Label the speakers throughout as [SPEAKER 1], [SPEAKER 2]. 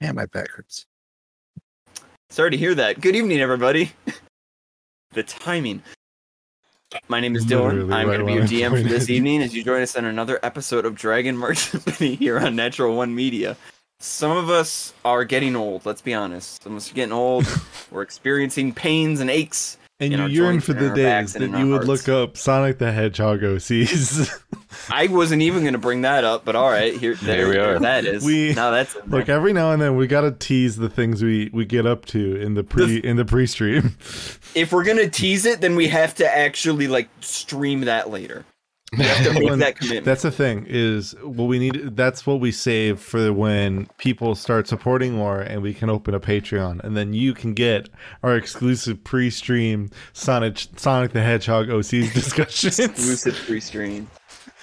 [SPEAKER 1] Yeah, my back hurts.
[SPEAKER 2] Sorry to hear that. Good evening, everybody. the timing. My name is Dylan.
[SPEAKER 3] Literally
[SPEAKER 2] I'm
[SPEAKER 3] right
[SPEAKER 2] going to be your DM for this evening as you join us on another episode of Dragon Marksman here on Natural One Media. Some of us are getting old, let's be honest. Some of us are getting old. We're experiencing pains and aches.
[SPEAKER 3] And
[SPEAKER 2] in
[SPEAKER 3] you
[SPEAKER 2] our
[SPEAKER 3] yearn for the days that you would
[SPEAKER 2] hearts.
[SPEAKER 3] look up Sonic the Hedgehog OCs.
[SPEAKER 2] I wasn't even going to bring that up, but all right, here,
[SPEAKER 4] There we are.
[SPEAKER 2] That is.
[SPEAKER 3] We-
[SPEAKER 2] now that's in.
[SPEAKER 3] Look, every now and then we gotta tease the things we we get up to in the pre in the pre-stream.
[SPEAKER 2] if we're gonna tease it, then we have to actually like stream that later. We have to make
[SPEAKER 3] When-
[SPEAKER 2] that.
[SPEAKER 3] That's the thing is what we need. That's what we save for when people start supporting more, and we can open a Patreon, and then you can get our exclusive pre-stream Sonic Sonic the Hedgehog OCs discussions.
[SPEAKER 2] exclusive free stream.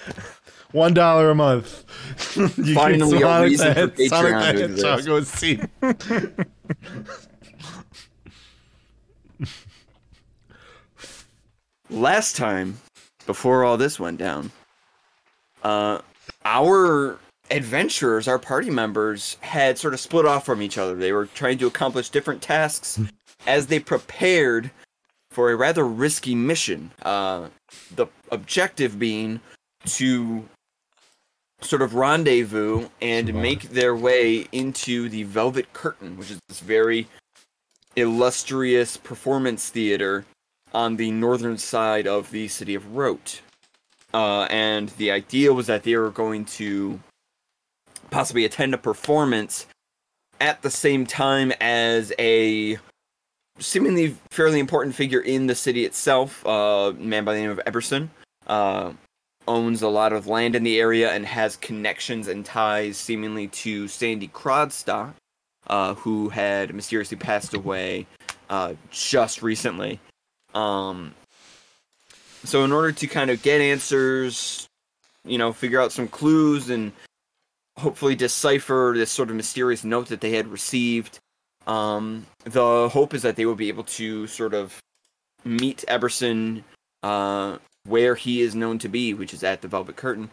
[SPEAKER 3] One dollar a month. You
[SPEAKER 2] Finally, a
[SPEAKER 3] Sonic
[SPEAKER 2] reason
[SPEAKER 3] the
[SPEAKER 2] for
[SPEAKER 3] Hed- Sonic
[SPEAKER 2] Patreon
[SPEAKER 3] the Hedgehog OC.
[SPEAKER 2] Last time, before all this went down, uh, our adventurers, our party members, had sort of split off from each other. They were trying to accomplish different tasks as they prepared for a rather risky mission. Uh, the objective being to sort of rendezvous and make their way into the Velvet Curtain, which is this very illustrious performance theater on the northern side of the city of Rote. Uh, and the idea was that they were going to possibly attend a performance at the same time as a seemingly fairly important figure in the city itself, uh, a man by the name of Eberson. Uh, owns a lot of land in the area and has connections and ties seemingly to Sandy Crodstock, uh, who had mysteriously passed away uh, just recently. Um, so in order to kind of get answers, you know, figure out some clues and hopefully decipher this sort of mysterious note that they had received, um, the hope is that they will be able to sort of meet Eberson uh, where he is known to be, which is at the Velvet Curtain.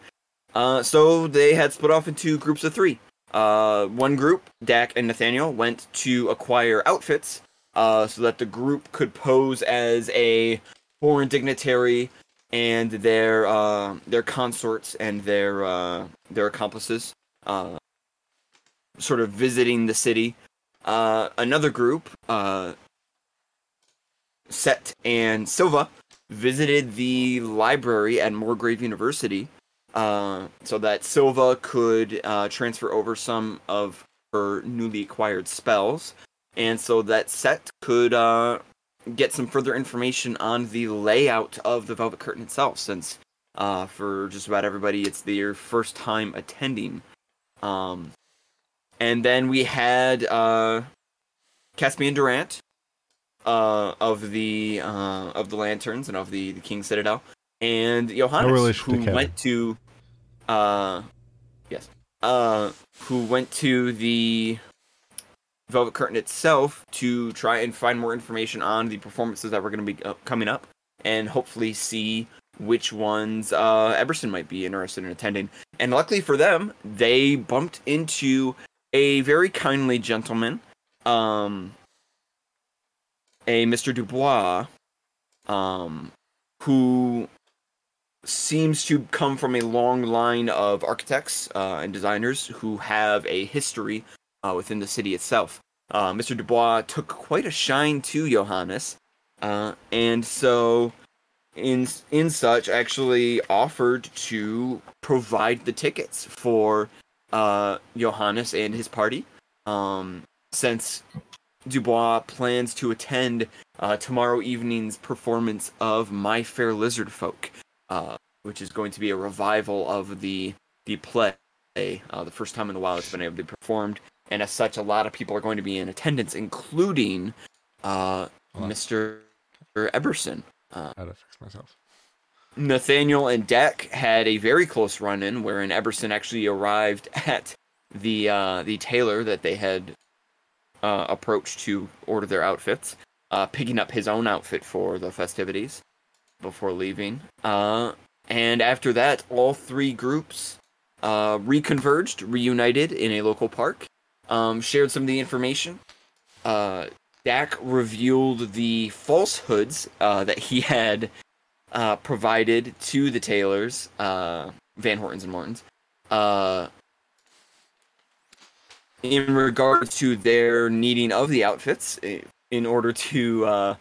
[SPEAKER 2] Uh, so they had split off into groups of three. Uh, one group, Dak and Nathaniel, went to acquire outfits uh, so that the group could pose as a foreign dignitary and their uh, their consorts and their uh, their accomplices, uh, sort of visiting the city. Uh, another group, uh, Set and Silva, visited the library at Moorgrave University, so that Silva could transfer over some of her newly acquired spells, and so that Set could uh, get some further information on the layout of the Velvet Curtain itself, since uh, for just about everybody, it's their first time attending. Um, and then we had uh, Caspian Durant uh, of the uh, of the Lanterns and of the, the King Citadel, and Johannes,
[SPEAKER 3] to
[SPEAKER 2] who
[SPEAKER 3] Kevin.
[SPEAKER 2] went to uh, yes, uh, who went to the Velvet Curtain itself to try and find more information on the performances that were going to be uh, coming up, and hopefully see which ones uh, Eberson might be interested in attending. And luckily for them, they bumped into a very kindly gentleman, um, a Mr. Dubois, um, who seems to come from a long line of architects uh, and designers who have a history uh, within the city itself. Uh, Mr. Dubois took quite a shine to Johannes, uh, and so in in such actually offered to provide the tickets for uh, Johannes and his party, um, since Dubois plans to attend uh, tomorrow evening's performance of My Fair Lizard Folk, uh, which is going to be a revival of the the play, uh, the first time in a while it's been able to be performed, and as such, a lot of people are going to be in attendance, including uh, Mr. Eberson. Uh,
[SPEAKER 3] How to fix myself.
[SPEAKER 2] Nathaniel and Deck had a very close run-in, wherein Eberson actually arrived at the uh, the tailor that they had uh, approached to order their outfits, uh, picking up his own outfit for the festivities before leaving. Uh, and after that, all three groups uh, reconverged, reunited in a local park, um, shared some of the information. Uh, Dak revealed the falsehoods uh, that he had uh, provided to the tailors, uh, Van Hortons and Mortons, uh, in regards to their needing of the outfits in order to uh,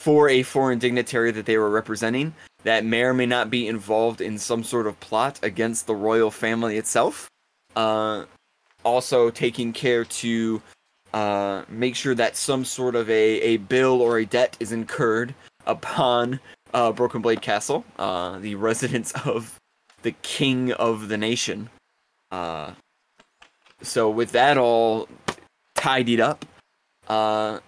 [SPEAKER 2] for a foreign dignitary that they were representing that may or may not be involved in some sort of plot against the royal family itself. Uh, also, taking care to uh, make sure that some sort of a, a bill or a debt is incurred upon uh, Broken Blade Castle, uh, the residence of the king of the nation. Uh, so, with that all tidied up, uh,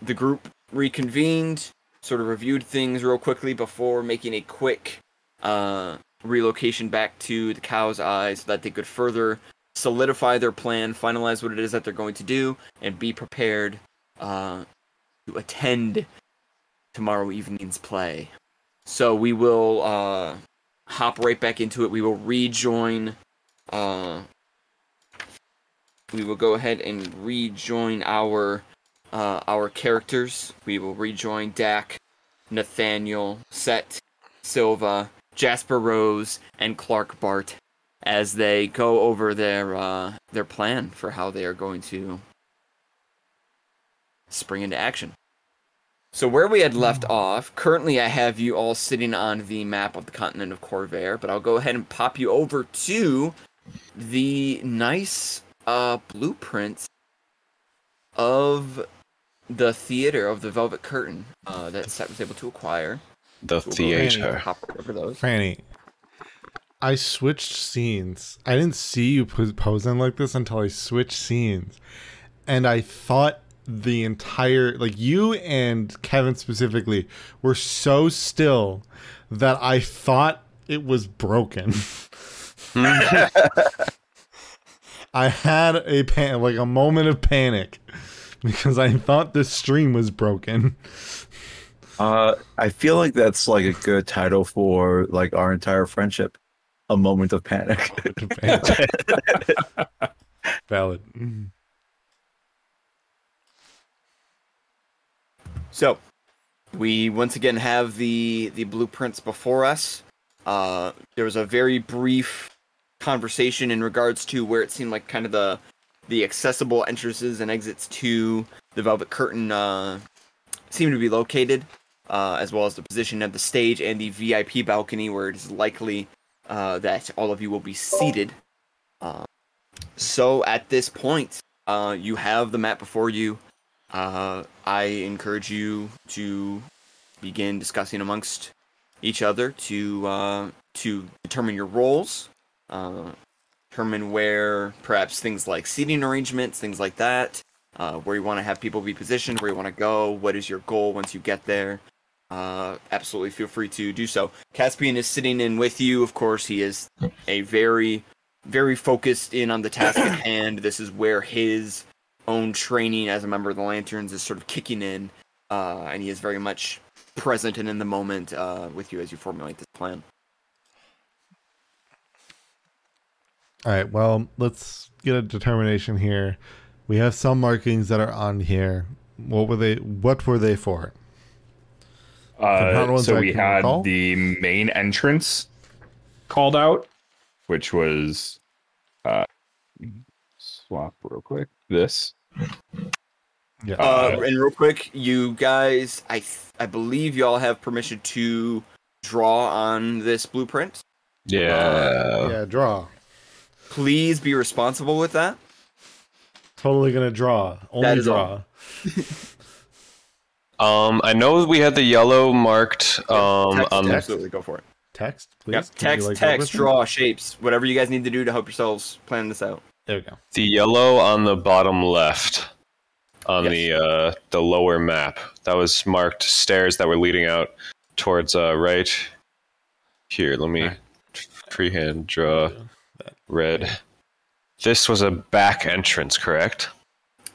[SPEAKER 2] the group reconvened, sort of reviewed things real quickly before making a quick uh, relocation back to the Cow's Eye so that they could further solidify their plan, finalize what it is that they're going to do, and be prepared uh, to attend tomorrow evening's play. So we will uh, hop right back into it. We will rejoin. Uh, we will go ahead and rejoin our uh, our characters. We will rejoin Dak, Nathaniel, Set, Silva, Jasper Rose, and Clark Bart as they go over their uh, their plan for how they are going to spring into action. So where we had left off, currently I have you all sitting on the map of the continent of Corvair, but I'll go ahead and pop you over to the nice uh, blueprints of the theater of the Velvet Curtain uh, that Seth was able to acquire.
[SPEAKER 1] The
[SPEAKER 2] So we'll go ahead and
[SPEAKER 1] theater.
[SPEAKER 2] Hop right over those.
[SPEAKER 3] Franny, I switched scenes. I didn't see you posing like this until I switched scenes, and I thought the entire like you and Kevin specifically were so still that I thought it was broken. I had a pan like a moment of panic because I thought the stream was broken.
[SPEAKER 4] Uh, I feel like that's like a good title for like our entire friendship. A moment of panic.
[SPEAKER 3] Valid.
[SPEAKER 2] So, we once again have the the blueprints before us. Uh, there was a very brief conversation in regards to where it seemed like kind of the the accessible entrances and exits to the Velvet Curtain uh, seem to be located, uh, as well as the position of the stage and the VIP balcony where it is likely uh, that all of you will be seated. Uh, so at this point, uh, you have the map before you. Uh, I encourage you to begin discussing amongst each other to uh, to determine your roles, uh, determine where perhaps things like seating arrangements, things like that, uh, where you want to have people be positioned, where you want to go, what is your goal once you get there. Uh, absolutely feel free to do so. Caspian is sitting in with you. Of course, he is a very, very focused in on the task at hand. This is where his own training as a member of the Lanterns is sort of kicking in, uh, and he is very much present and in the moment uh, with you as you formulate this plan.
[SPEAKER 3] All right, well, let's get a determination here. We have some markings that are on here. What were they? What were they for? Not
[SPEAKER 5] Uh, so we had
[SPEAKER 3] recall.
[SPEAKER 5] the main entrance called out, which was uh, swap real quick. This
[SPEAKER 3] Yeah.
[SPEAKER 2] Uh, and real quick, you guys, I th- I believe y'all have permission to draw on this blueprint.
[SPEAKER 1] Yeah.
[SPEAKER 3] yeah, draw.
[SPEAKER 2] Please be responsible with that.
[SPEAKER 3] Totally gonna draw. Only
[SPEAKER 2] That is
[SPEAKER 3] draw.
[SPEAKER 1] Um, I know we had the yellow marked um
[SPEAKER 2] text,
[SPEAKER 1] on the
[SPEAKER 2] absolutely go for it.
[SPEAKER 3] Text, please.
[SPEAKER 2] Yep.
[SPEAKER 3] Can you,
[SPEAKER 2] Text,
[SPEAKER 3] like,
[SPEAKER 2] text,
[SPEAKER 3] overthink?
[SPEAKER 2] draw, shapes, whatever you guys need to do to help yourselves plan this out.
[SPEAKER 3] There we go.
[SPEAKER 1] the yellow on the bottom left on
[SPEAKER 2] Yes.
[SPEAKER 1] the uh the lower map. That was marked stairs that were leading out towards uh right here. Let me freehand draw red. This was a back entrance, correct?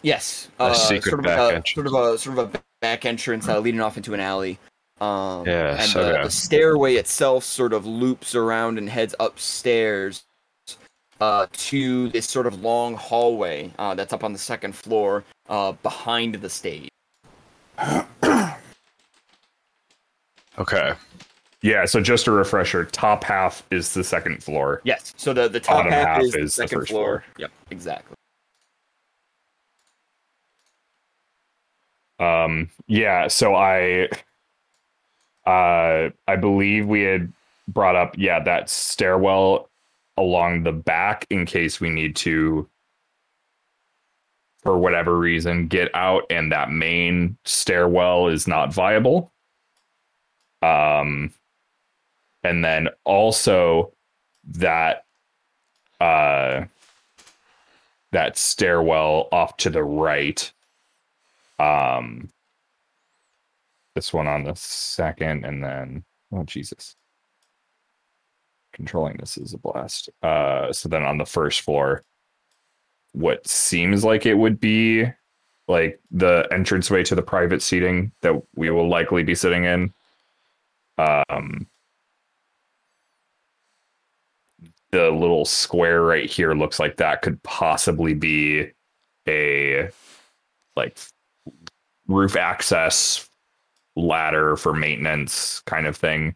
[SPEAKER 2] Yes,
[SPEAKER 1] A
[SPEAKER 2] uh,
[SPEAKER 1] secret
[SPEAKER 2] sort of
[SPEAKER 1] back
[SPEAKER 2] a,
[SPEAKER 1] entrance.
[SPEAKER 2] sort of a sort of a back entrance uh, leading off into an alley. Um,
[SPEAKER 1] Yes,
[SPEAKER 2] and the,
[SPEAKER 1] okay.
[SPEAKER 2] the stairway itself sort of loops around and heads upstairs uh, to this sort of long hallway uh, that's up on the second floor uh, behind the stage.
[SPEAKER 1] Okay.
[SPEAKER 5] Yeah, so just a refresher, top half is the second floor.
[SPEAKER 2] Yes. So the the top
[SPEAKER 5] Bottom
[SPEAKER 2] half,
[SPEAKER 5] half
[SPEAKER 2] is, the
[SPEAKER 5] is the
[SPEAKER 2] second
[SPEAKER 5] first
[SPEAKER 2] floor.
[SPEAKER 5] floor.
[SPEAKER 2] Yep. Exactly.
[SPEAKER 5] Um yeah, so I uh I believe we had brought up yeah, that stairwell along the back in case we need to for whatever reason get out and that main stairwell is not viable. Um and then also that uh that stairwell off to the right um this one on the second and then oh jesus. Controlling this is a blast. Uh so then on the first floor what seems like it would be like the entranceway to the private seating that we will likely be sitting in. Um the little square right here looks like that could possibly be a like roof access ladder for maintenance kind of thing.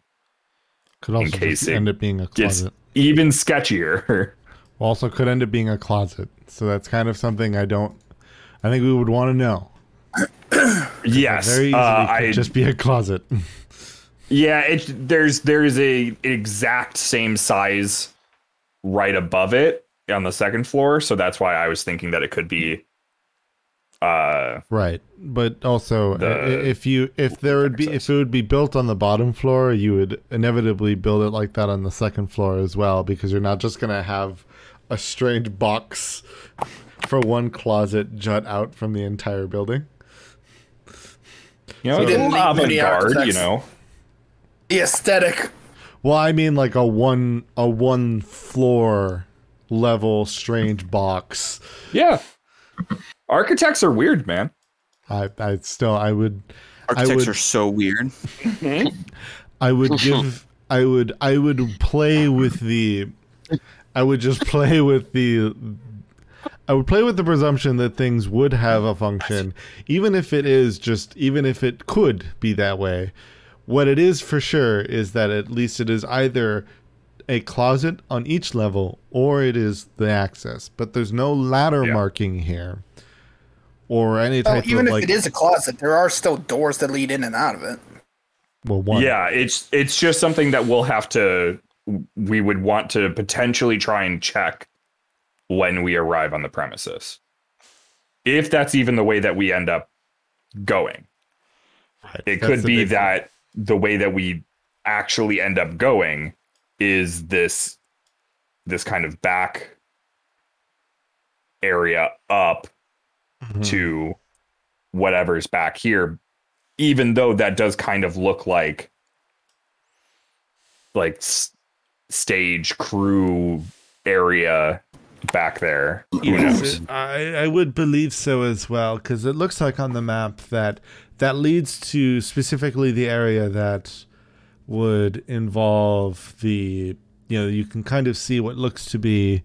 [SPEAKER 3] Could also
[SPEAKER 5] case
[SPEAKER 3] just
[SPEAKER 5] it
[SPEAKER 3] end up being a closet.
[SPEAKER 5] even sketchier.
[SPEAKER 3] Also, could end up being a closet. So that's kind of something I don't. I think we would want to know.
[SPEAKER 5] yes,
[SPEAKER 3] Very easily
[SPEAKER 5] uh,
[SPEAKER 3] could
[SPEAKER 5] I
[SPEAKER 3] just be a closet.
[SPEAKER 5] yeah. It there's there's a exact same size right above it on the second floor, so that's why I was thinking that it could be. Uh,
[SPEAKER 3] Right, but also
[SPEAKER 5] The
[SPEAKER 3] if you if there would be if it would be built on the bottom floor, you would inevitably build it like that on the second floor as well because you're not just gonna have a strange box for one closet jut out from the entire building.
[SPEAKER 5] you know,
[SPEAKER 3] So-
[SPEAKER 5] it's
[SPEAKER 3] We
[SPEAKER 5] a
[SPEAKER 6] didn't
[SPEAKER 5] little
[SPEAKER 6] leave many
[SPEAKER 5] avant-garde, you know.
[SPEAKER 6] The aesthetic.
[SPEAKER 3] Well, I mean like a one a one floor level strange box.
[SPEAKER 5] Yeah, architects are weird, man.
[SPEAKER 3] I I still I would
[SPEAKER 2] Architects
[SPEAKER 3] would-
[SPEAKER 2] are so weird.
[SPEAKER 3] I would give I would I would play with the I would just play with the I would play with the presumption that things would have a function even if it is just even if it could be that way. What it is for sure is that at least it is either a closet on each level or it is the access, but there's no ladder
[SPEAKER 5] Yeah.
[SPEAKER 3] marking here or any
[SPEAKER 6] Well,
[SPEAKER 3] type
[SPEAKER 6] even
[SPEAKER 3] of
[SPEAKER 6] if
[SPEAKER 3] like
[SPEAKER 6] it is a closet, there are still doors that lead in and out of it.
[SPEAKER 3] well one
[SPEAKER 5] Yeah, it's it's just something that we'll have to we would want to potentially try and check when we arrive on the premises. If that's even the way that we end up going.
[SPEAKER 3] Right.
[SPEAKER 5] It
[SPEAKER 3] That's
[SPEAKER 5] could be
[SPEAKER 3] big thing.
[SPEAKER 5] that the way that we actually end up going is this this kind of back area up
[SPEAKER 3] Mhm.
[SPEAKER 5] to whatever's back here even though that does kind of look like like s- stage crew area back there
[SPEAKER 3] Yes, I, I would believe so as well because it looks like on the map that that leads to specifically the area that would involve the you know you can kind of see what looks to be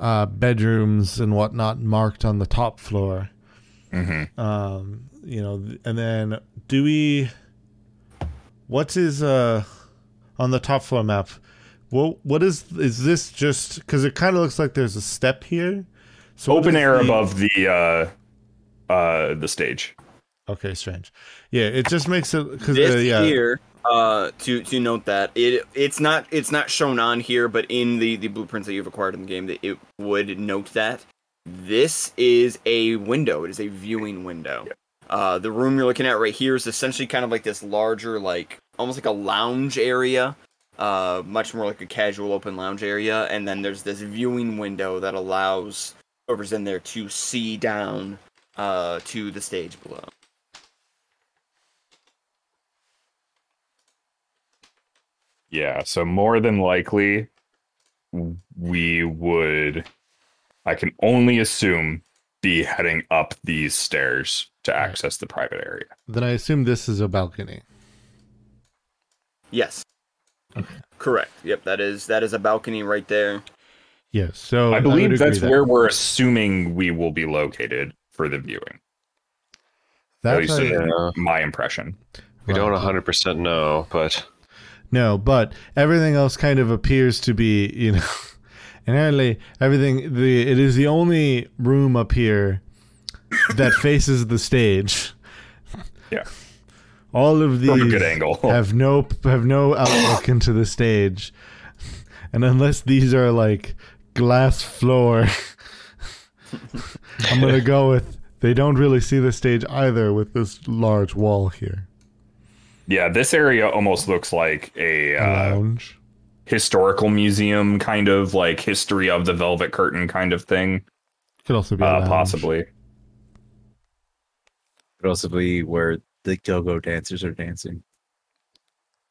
[SPEAKER 3] uh, bedrooms and whatnot marked on the top floor.
[SPEAKER 5] Mhm.
[SPEAKER 3] Um, you know, and then do we? What is uh on the top floor map? What what is is this just because it kind of looks like there's a step here? So
[SPEAKER 5] open air
[SPEAKER 3] the-
[SPEAKER 5] above the uh uh the stage
[SPEAKER 3] Okay, strange. Yeah, it just makes it because
[SPEAKER 2] This
[SPEAKER 3] uh, yeah.
[SPEAKER 2] here, uh, to to note that it it's not it's not shown on here, but in the the blueprints that you've acquired in the game, that it would note that this is a window. It is a viewing window. Uh, the room you're looking at right here is essentially kind of like this larger, like almost like a lounge area. Uh, much more like a casual open lounge area, and then there's this viewing window that allows whoever's in there to see down uh, to the stage below.
[SPEAKER 5] Yeah, so more than likely we would I can only assume be heading up these stairs to access the private area.
[SPEAKER 3] Then I assume this is a balcony.
[SPEAKER 2] Yes. Correct. Yep, that is that is a balcony right there.
[SPEAKER 3] Yes. So
[SPEAKER 5] I believe
[SPEAKER 3] agree
[SPEAKER 5] that's
[SPEAKER 3] that-
[SPEAKER 5] where we're assuming we will be located for the viewing. At
[SPEAKER 3] that's
[SPEAKER 5] least
[SPEAKER 3] a-
[SPEAKER 5] in my impression.
[SPEAKER 1] We don't
[SPEAKER 3] Right.
[SPEAKER 1] 100% know, but
[SPEAKER 3] No, but everything else kind of appears to be, you know, inherently everything. The it is the only room up here that faces the stage.
[SPEAKER 5] Yeah.
[SPEAKER 3] All of
[SPEAKER 5] From a
[SPEAKER 3] these
[SPEAKER 5] good angle.
[SPEAKER 3] have no have no outlook into the stage, and unless these are like glass floor, I'm gonna go with they don't really see the stage either with this large wall here.
[SPEAKER 5] Yeah, this area almost looks like a
[SPEAKER 3] A
[SPEAKER 5] uh, historical museum, kind of like history of the Velvet Curtain kind of thing.
[SPEAKER 3] Could also be a
[SPEAKER 5] Uh,
[SPEAKER 3] lounge.
[SPEAKER 5] possibly.
[SPEAKER 4] Could also be where the go-go dancers are dancing.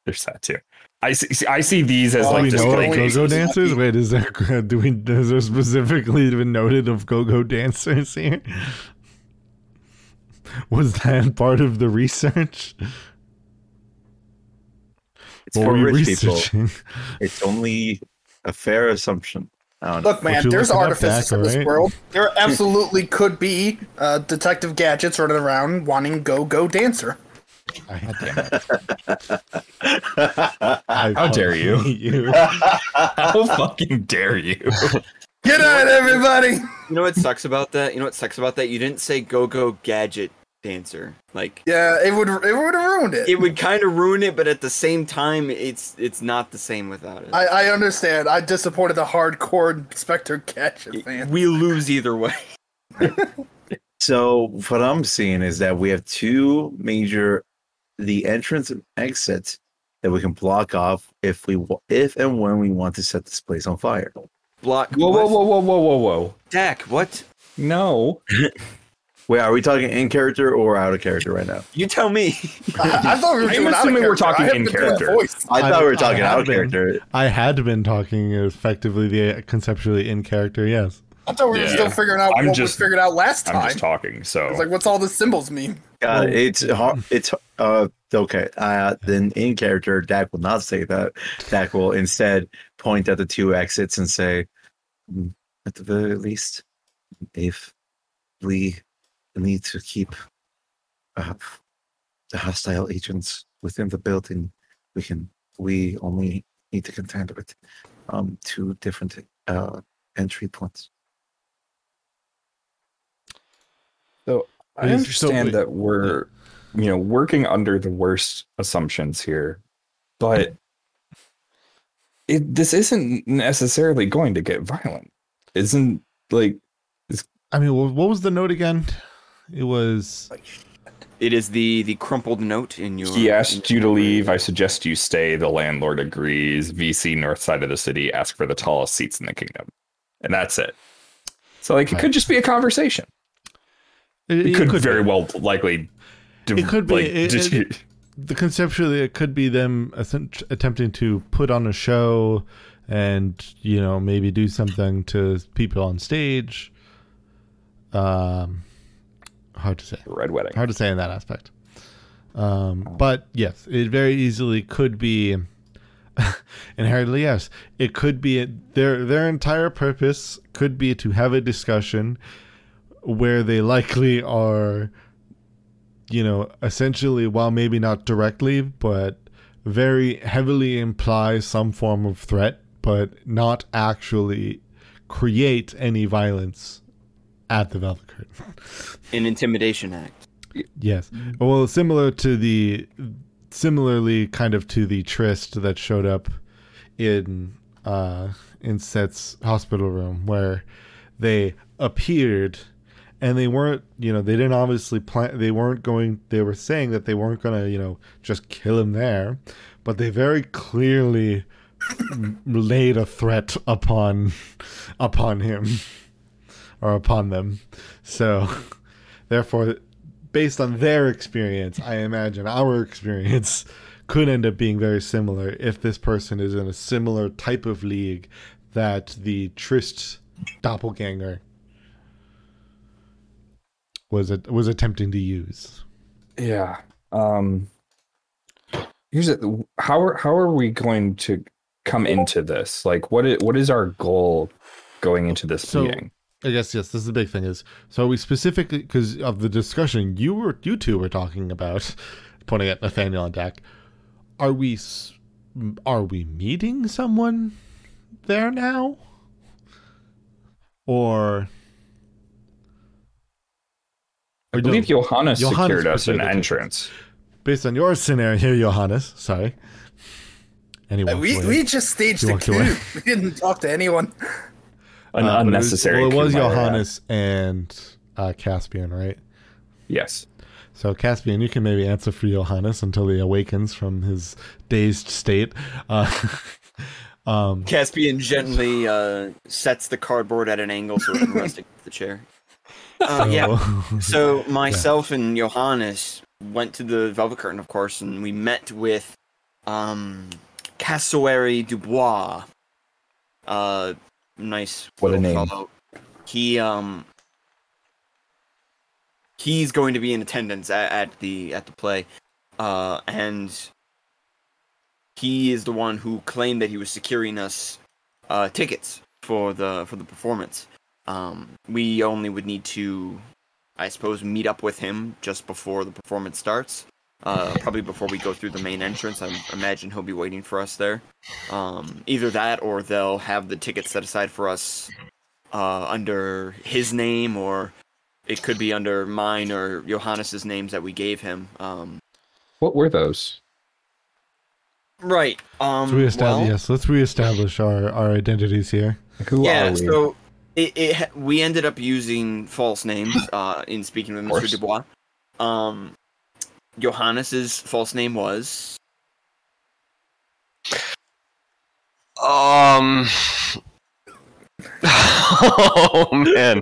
[SPEAKER 5] There's that too. I see. see- I see these as
[SPEAKER 6] Oh,
[SPEAKER 5] like
[SPEAKER 3] we
[SPEAKER 6] just
[SPEAKER 3] know
[SPEAKER 5] display
[SPEAKER 3] go-go dancers? Wait, is there do we is there specifically even noted of go-go dancers here? Was that part of the research?
[SPEAKER 4] It's
[SPEAKER 3] What
[SPEAKER 4] for
[SPEAKER 3] were you
[SPEAKER 4] rich people. It's only a fair assumption. I don't know.
[SPEAKER 6] Look, man,
[SPEAKER 3] you
[SPEAKER 6] there's artifices
[SPEAKER 3] Dak,
[SPEAKER 6] in this
[SPEAKER 3] alright?
[SPEAKER 6] world. There absolutely could be uh, detective gadgets running around wanting go go dancer.
[SPEAKER 3] I had to. I
[SPEAKER 5] How dare you.
[SPEAKER 3] you?
[SPEAKER 5] How fucking dare you?
[SPEAKER 6] Get on, everybody!
[SPEAKER 2] You know what sucks about that? You know what sucks about that? You didn't say go go gadget dancer. Like
[SPEAKER 6] Yeah, it would it would have ruined it.
[SPEAKER 2] it would kind of ruin it, but at the same time, it's it's not the same without it.
[SPEAKER 6] I, I understand. I disappointed the hardcore Inspector Gadget fan.
[SPEAKER 2] we lose either way.
[SPEAKER 4] So what I'm seeing is that we have two major, the entrance and exit that we can block off if we if and when we want to set this place on fire.
[SPEAKER 2] Block.
[SPEAKER 5] Whoa, whoa, whoa, whoa, whoa, whoa, whoa!
[SPEAKER 2] Dak, what?
[SPEAKER 5] No,
[SPEAKER 4] Wait, are we talking in character or out of character right now?
[SPEAKER 2] You tell me.
[SPEAKER 6] I, I thought we were
[SPEAKER 5] I'm
[SPEAKER 6] doing out of
[SPEAKER 5] assuming we're talking
[SPEAKER 6] I
[SPEAKER 5] in character.
[SPEAKER 6] voice.
[SPEAKER 4] I,
[SPEAKER 3] I-
[SPEAKER 4] thought we were talking out of
[SPEAKER 3] been.
[SPEAKER 4] character.
[SPEAKER 3] I had been talking effectively the conceptually in character. Yes.
[SPEAKER 6] I thought we were
[SPEAKER 5] Yeah.
[SPEAKER 6] still figuring out
[SPEAKER 5] I'm
[SPEAKER 6] what
[SPEAKER 5] just-
[SPEAKER 6] was figured out last time.
[SPEAKER 5] I'm just talking. So
[SPEAKER 6] It's like, what's all the symbols mean?
[SPEAKER 4] God, it's hard. It's uh okay. Uh, then in character, Dak will not say that. Dak will instead point at the two exits and say, "Mm, at the very least, if we need to keep uh, the hostile agents within the building, we can. We only need to contend with um two different uh entry points.
[SPEAKER 3] So
[SPEAKER 5] I
[SPEAKER 3] understand
[SPEAKER 5] that we're, you know, working under the worst assumptions here, but it this isn't necessarily going to get violent. Isn't like
[SPEAKER 3] I mean, what was the note again? It was
[SPEAKER 2] It is the the crumpled note in your.
[SPEAKER 5] he asked you to leave. I suggest you stay. The landlord agrees. VC north side of the city. Ask for the tallest seats in the kingdom, and that's it. So like, it
[SPEAKER 3] Right.
[SPEAKER 5] could just be a conversation.
[SPEAKER 3] it,
[SPEAKER 5] It, could
[SPEAKER 3] be.
[SPEAKER 5] very well likely. do-
[SPEAKER 3] It could be-
[SPEAKER 5] like,
[SPEAKER 3] it-
[SPEAKER 5] just-
[SPEAKER 3] it- the conceptually it could be them atten- attempting to put on a show and you know maybe do something to people on stage um hard to say.
[SPEAKER 5] Red wedding.
[SPEAKER 3] hard to say in that aspect. Um but yes it very easily could be inherently yes it could be their their entire purpose could be to have a discussion where they likely are you know essentially while maybe not directly but very heavily imply some form of threat but not actually create any violence at the velvet curtain
[SPEAKER 2] An intimidation act.
[SPEAKER 3] Yes. Well, similar to the similarly kind of to the tryst that showed up in uh in Set's hospital room where they appeared and they weren't, you know, they didn't obviously plan they weren't going they were saying that they weren't going to, you know, just kill him there, but they very clearly laid a threat upon upon him or upon them. So therefore based on their experience, I imagine our experience could end up being very similar if this person is in a similar type of league that the Trist doppelganger was it was attempting to use.
[SPEAKER 5] Yeah. Um here's it how are how are we going to come into this? Like what is, what is our goal going into this
[SPEAKER 3] So-
[SPEAKER 5] meeting.
[SPEAKER 3] I guess yes. This is the big thing. Is so we specifically because of the discussion you were you two were talking about, pointing at Nathaniel and Dak. Are we are we meeting someone there now, or?
[SPEAKER 5] I believe Johannes,
[SPEAKER 3] Johannes
[SPEAKER 5] secured us an entrance.
[SPEAKER 3] based on your scenario here, Johannes. Sorry. Anyway,
[SPEAKER 6] Uh, we we just staged
[SPEAKER 3] He
[SPEAKER 6] a coup. We didn't talk to anyone.
[SPEAKER 5] An
[SPEAKER 3] Uh,
[SPEAKER 5] unnecessary.
[SPEAKER 3] Well, it was
[SPEAKER 5] coup, might I add.
[SPEAKER 3] Johannes and uh, Caspian, right?
[SPEAKER 5] Yes.
[SPEAKER 3] So Caspian, you can maybe answer for Johannes until he awakens from his dazed state. Uh, um,
[SPEAKER 2] Caspian gently uh, sets the cardboard at an angle so it can rest against the chair. Uh,
[SPEAKER 3] so-
[SPEAKER 2] yeah. So myself and Johannes went to the Velvet Curtain, of course, and we met with um, Cassowary Dubois. Nice.
[SPEAKER 5] What a name.
[SPEAKER 2] fellow. He um. He's going to be in attendance at, at the at the play, uh, and he is the one who claimed that he was securing us uh, tickets for the for the performance. Um, we only would need to, I suppose, meet up with him just before the performance starts. Uh, probably before we go through the main entrance. I imagine he'll be waiting for us there. Um, either that, or they'll have the tickets set aside for us uh, under his name, or it could be under mine or Johannes's names that we gave him. Um,
[SPEAKER 5] What were those?
[SPEAKER 2] right. Um,
[SPEAKER 3] let's reestablish.
[SPEAKER 2] well-
[SPEAKER 3] yes, let's reestablish our, our identities here.
[SPEAKER 5] Who
[SPEAKER 2] yeah,
[SPEAKER 5] are we?
[SPEAKER 2] so it, it we ended up using false names uh, in speaking with Mr. Dubois. Um, Johannes's false name was
[SPEAKER 1] Um. oh man.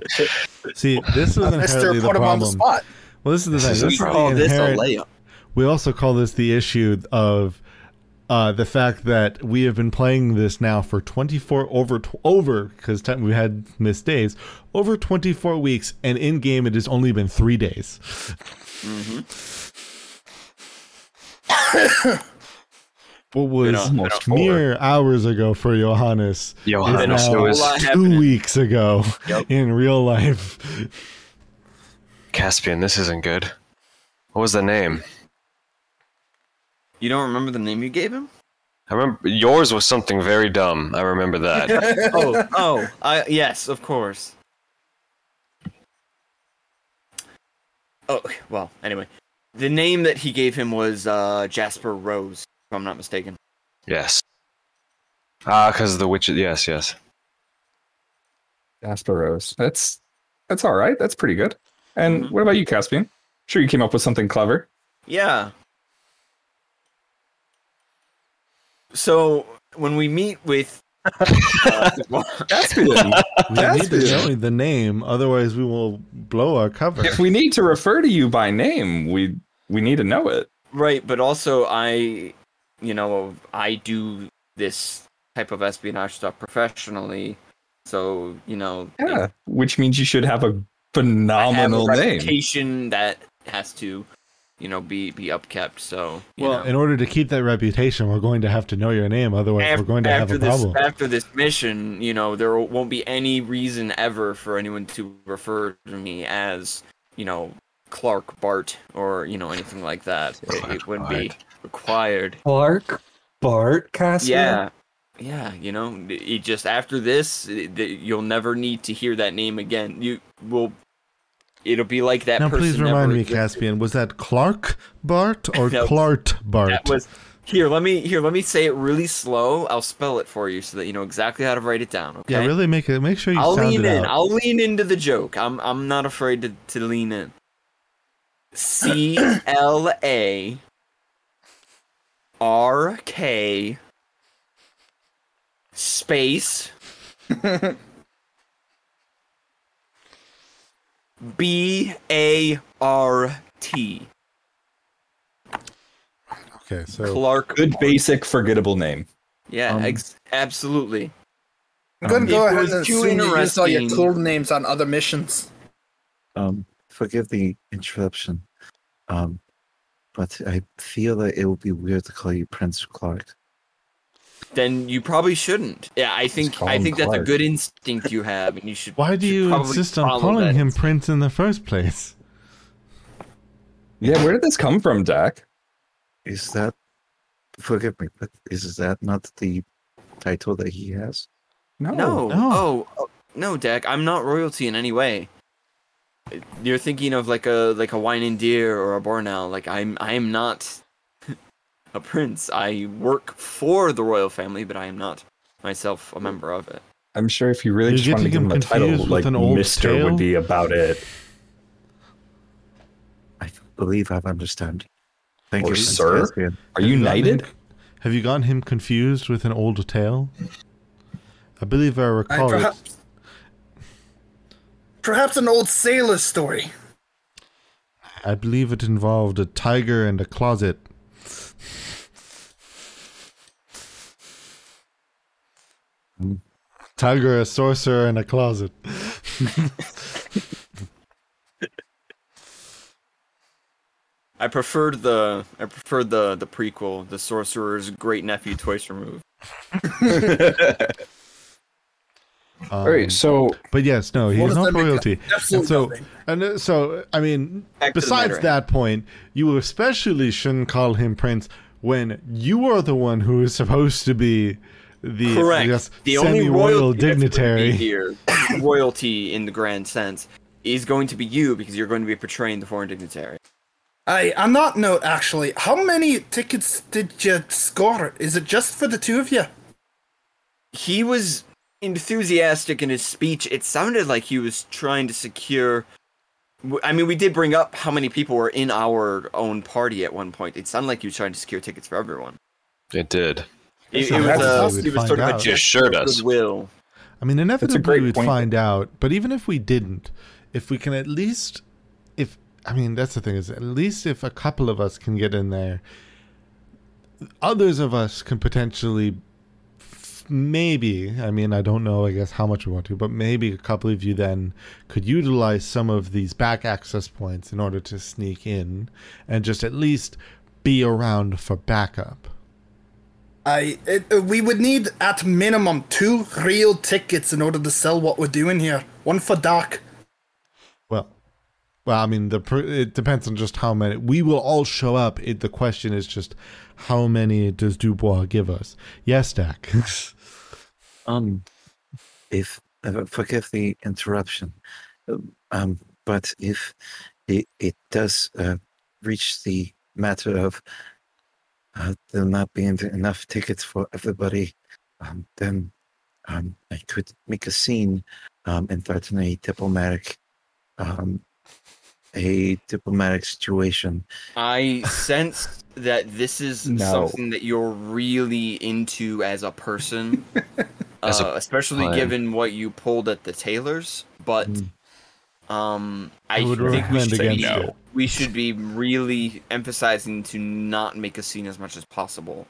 [SPEAKER 3] See, this is inherently
[SPEAKER 6] Mister
[SPEAKER 3] the
[SPEAKER 6] put him on the
[SPEAKER 3] problem.
[SPEAKER 6] spot.
[SPEAKER 3] Well, this is the thing.
[SPEAKER 1] is
[SPEAKER 3] This
[SPEAKER 1] a
[SPEAKER 3] is
[SPEAKER 2] we
[SPEAKER 3] the
[SPEAKER 2] call this a
[SPEAKER 3] inherent-
[SPEAKER 2] layup.
[SPEAKER 3] We also call this the issue of uh, the fact that we have been playing this now for 24 over over because we had missed days over 24 weeks, and in game it has only been three days.
[SPEAKER 2] hmm
[SPEAKER 3] What was
[SPEAKER 5] Almost four.
[SPEAKER 3] mere hours ago for Johannes
[SPEAKER 1] Johannes
[SPEAKER 3] is now
[SPEAKER 1] was
[SPEAKER 3] two
[SPEAKER 2] happening.
[SPEAKER 3] weeks ago
[SPEAKER 2] Yep.
[SPEAKER 3] in real life.
[SPEAKER 1] Caspian. This isn't good. What was the name?
[SPEAKER 2] You don't remember the name you gave him?
[SPEAKER 1] I remember yours was something very dumb. I remember that.
[SPEAKER 2] oh, oh, I, yes, of course. Oh, well, anyway. The name that he gave him was uh, Jasper Rose, if I'm not mistaken.
[SPEAKER 1] yes. Ah, because the witch. Yes, yes.
[SPEAKER 5] Jasper Rose. That's that's all right. That's pretty good. And
[SPEAKER 2] Mhm.
[SPEAKER 5] what about you, Caspian? Sure, you came up with something clever.
[SPEAKER 2] Yeah. So, when we meet with. Uh,
[SPEAKER 5] Caspian,
[SPEAKER 3] We
[SPEAKER 5] That's
[SPEAKER 3] need to
[SPEAKER 5] good.
[SPEAKER 3] know the name, otherwise we will blow our cover.
[SPEAKER 5] if we need to refer to you by name, we we need to know it.
[SPEAKER 2] Right, but also I, you know, I do this type of espionage stuff professionally, so you know,
[SPEAKER 5] Yeah, which means you should have a
[SPEAKER 2] I have a
[SPEAKER 5] phenomenal name.
[SPEAKER 2] reputation that has to, you know, be be upkept. So, you
[SPEAKER 3] Well,
[SPEAKER 2] know.
[SPEAKER 3] in order to keep that reputation, we're going to have to know your name. Otherwise, we're going to have
[SPEAKER 2] after
[SPEAKER 3] a
[SPEAKER 2] this
[SPEAKER 3] problem.
[SPEAKER 2] after this mission, you know, there won't be any reason ever for anyone to refer to me as, you know, Clark Bart or you know anything like that. It, it wouldn't be required.
[SPEAKER 7] Clark Bart Cassian.
[SPEAKER 2] Yeah, yeah. You know, it just after this, it, the- you'll never need to hear that name again. You will. It'll be like that.
[SPEAKER 3] now,
[SPEAKER 2] person
[SPEAKER 3] please remind
[SPEAKER 2] never
[SPEAKER 3] me,
[SPEAKER 2] existed.
[SPEAKER 3] Caspian, was that Clark Bart or
[SPEAKER 2] No,
[SPEAKER 3] Clart Bart?
[SPEAKER 2] That was here. Let me here. Let me say it really slow. I'll spell it for you so that you know exactly how to write it down. Okay.
[SPEAKER 3] Yeah, really make it. Make sure you
[SPEAKER 2] I'll
[SPEAKER 3] sound
[SPEAKER 2] lean
[SPEAKER 3] it
[SPEAKER 2] in.
[SPEAKER 3] out.
[SPEAKER 2] I'll lean into the joke. I'm I'm not afraid to, to lean in. C L A R K space B A R T.
[SPEAKER 3] Okay, so
[SPEAKER 2] Clark.
[SPEAKER 5] Good, basic, forgettable name.
[SPEAKER 2] Yeah,
[SPEAKER 3] Um,
[SPEAKER 2] ex- absolutely.
[SPEAKER 6] I'm gonna
[SPEAKER 3] Um,
[SPEAKER 6] go
[SPEAKER 2] it
[SPEAKER 6] ahead
[SPEAKER 2] was
[SPEAKER 6] and
[SPEAKER 2] too
[SPEAKER 6] assume you used all your
[SPEAKER 2] interesting-
[SPEAKER 6] cool names on other missions.
[SPEAKER 4] Um, forgive the interruption. Um, but I feel that it would be weird to call you Prince Clark.
[SPEAKER 2] then you probably shouldn't. Yeah, I think I
[SPEAKER 5] him
[SPEAKER 2] think that's a good instinct you have, and you should.
[SPEAKER 3] Why do
[SPEAKER 2] should
[SPEAKER 3] you insist on calling him
[SPEAKER 2] instinct.
[SPEAKER 3] Prince in the first place?
[SPEAKER 5] Yeah, where did this come from, Dak?
[SPEAKER 4] Is that forgive me, but is that not the title that he has?
[SPEAKER 2] No.
[SPEAKER 3] No.
[SPEAKER 2] Oh, oh, no, Dak. I'm not royalty in any way. You're thinking of like a like a wine and deer or a Bornell. Like I'm I am not a prince. I work for the royal family, but I am not myself a member of it.
[SPEAKER 5] I'm sure if you really
[SPEAKER 3] You're
[SPEAKER 5] just wanted to give him a title, like
[SPEAKER 3] an old
[SPEAKER 5] Mister
[SPEAKER 3] tale?
[SPEAKER 5] would be about it.
[SPEAKER 4] I believe I've understood. Thank
[SPEAKER 5] Or
[SPEAKER 4] you,
[SPEAKER 5] sir? Are
[SPEAKER 3] Have
[SPEAKER 5] you
[SPEAKER 3] gotten him-
[SPEAKER 5] knighted?
[SPEAKER 3] have you gotten him confused with an old tale? I believe I
[SPEAKER 6] I,
[SPEAKER 3] recall it.
[SPEAKER 6] Perhaps, perhaps an old sailor story.
[SPEAKER 3] I believe it involved a tiger and a closet. Tiger, a sorcerer, and a closet.
[SPEAKER 2] I preferred the I preferred the the prequel, the sorcerer's great nephew twice removed.
[SPEAKER 3] Um,
[SPEAKER 5] All right, so
[SPEAKER 3] But yes, no,
[SPEAKER 6] What
[SPEAKER 3] he's not royalty. And so,
[SPEAKER 6] nothing.
[SPEAKER 3] and uh, so, I mean,
[SPEAKER 2] Back
[SPEAKER 3] besides
[SPEAKER 2] matter.
[SPEAKER 3] that point, you especially shouldn't call him prince when you are the one who is supposed to be the
[SPEAKER 2] Correct.
[SPEAKER 3] yes,
[SPEAKER 2] the only
[SPEAKER 3] semi-royal
[SPEAKER 2] royalty that's going to be
[SPEAKER 3] dignitary.
[SPEAKER 2] here, royalty in the grand sense, is going to be you because you're going to be portraying the foreign dignitary.
[SPEAKER 6] I on that note, actually, how many tickets did you score? Is it just for the two of you?
[SPEAKER 2] He was enthusiastic in his speech. It sounded like he was trying to secure. I mean, we did bring up how many people were in our own party at one point. It sounded like he was trying to secure tickets for everyone.
[SPEAKER 1] It did.
[SPEAKER 2] It,
[SPEAKER 3] So
[SPEAKER 2] it was,
[SPEAKER 3] that's
[SPEAKER 2] a, it was sort of
[SPEAKER 3] find
[SPEAKER 2] a gesture of
[SPEAKER 1] us.
[SPEAKER 2] goodwill.
[SPEAKER 3] I mean, inevitably we'd
[SPEAKER 5] point.
[SPEAKER 3] find out. But even if we didn't, if we can at least, if I mean, that's the thing is, at least if a couple of us can get in there, others of us can potentially, f- maybe. I mean, I don't know. I guess how much we want to, but maybe a couple of you then could utilize some of these back access points in order to sneak in and just at least be around for backup.
[SPEAKER 6] I it, uh, we would need at minimum two real tickets in order to sell what we're doing here. One for Doc.
[SPEAKER 3] Well, well, I mean, the it depends on just how many. We will all show up. It, the question is just how many does Dubois give us? Yes, Dak.
[SPEAKER 4] Um, if uh, forgive the interruption, um, um, but if it, it does uh, reach the matter of uh, there not being enough tickets for everybody, um, then um, I could make a scene um, and threaten a diplomatic, um, a diplomatic situation.
[SPEAKER 2] I sense that this is
[SPEAKER 5] No.
[SPEAKER 2] something that you're really into as a person,
[SPEAKER 1] As
[SPEAKER 2] uh, especially
[SPEAKER 1] plan.
[SPEAKER 2] given what you pulled at the tailors. But
[SPEAKER 4] Mm.
[SPEAKER 2] um, I,
[SPEAKER 3] I would
[SPEAKER 2] think we should, be,
[SPEAKER 3] against
[SPEAKER 2] we should be really emphasizing to not make a scene as much as possible.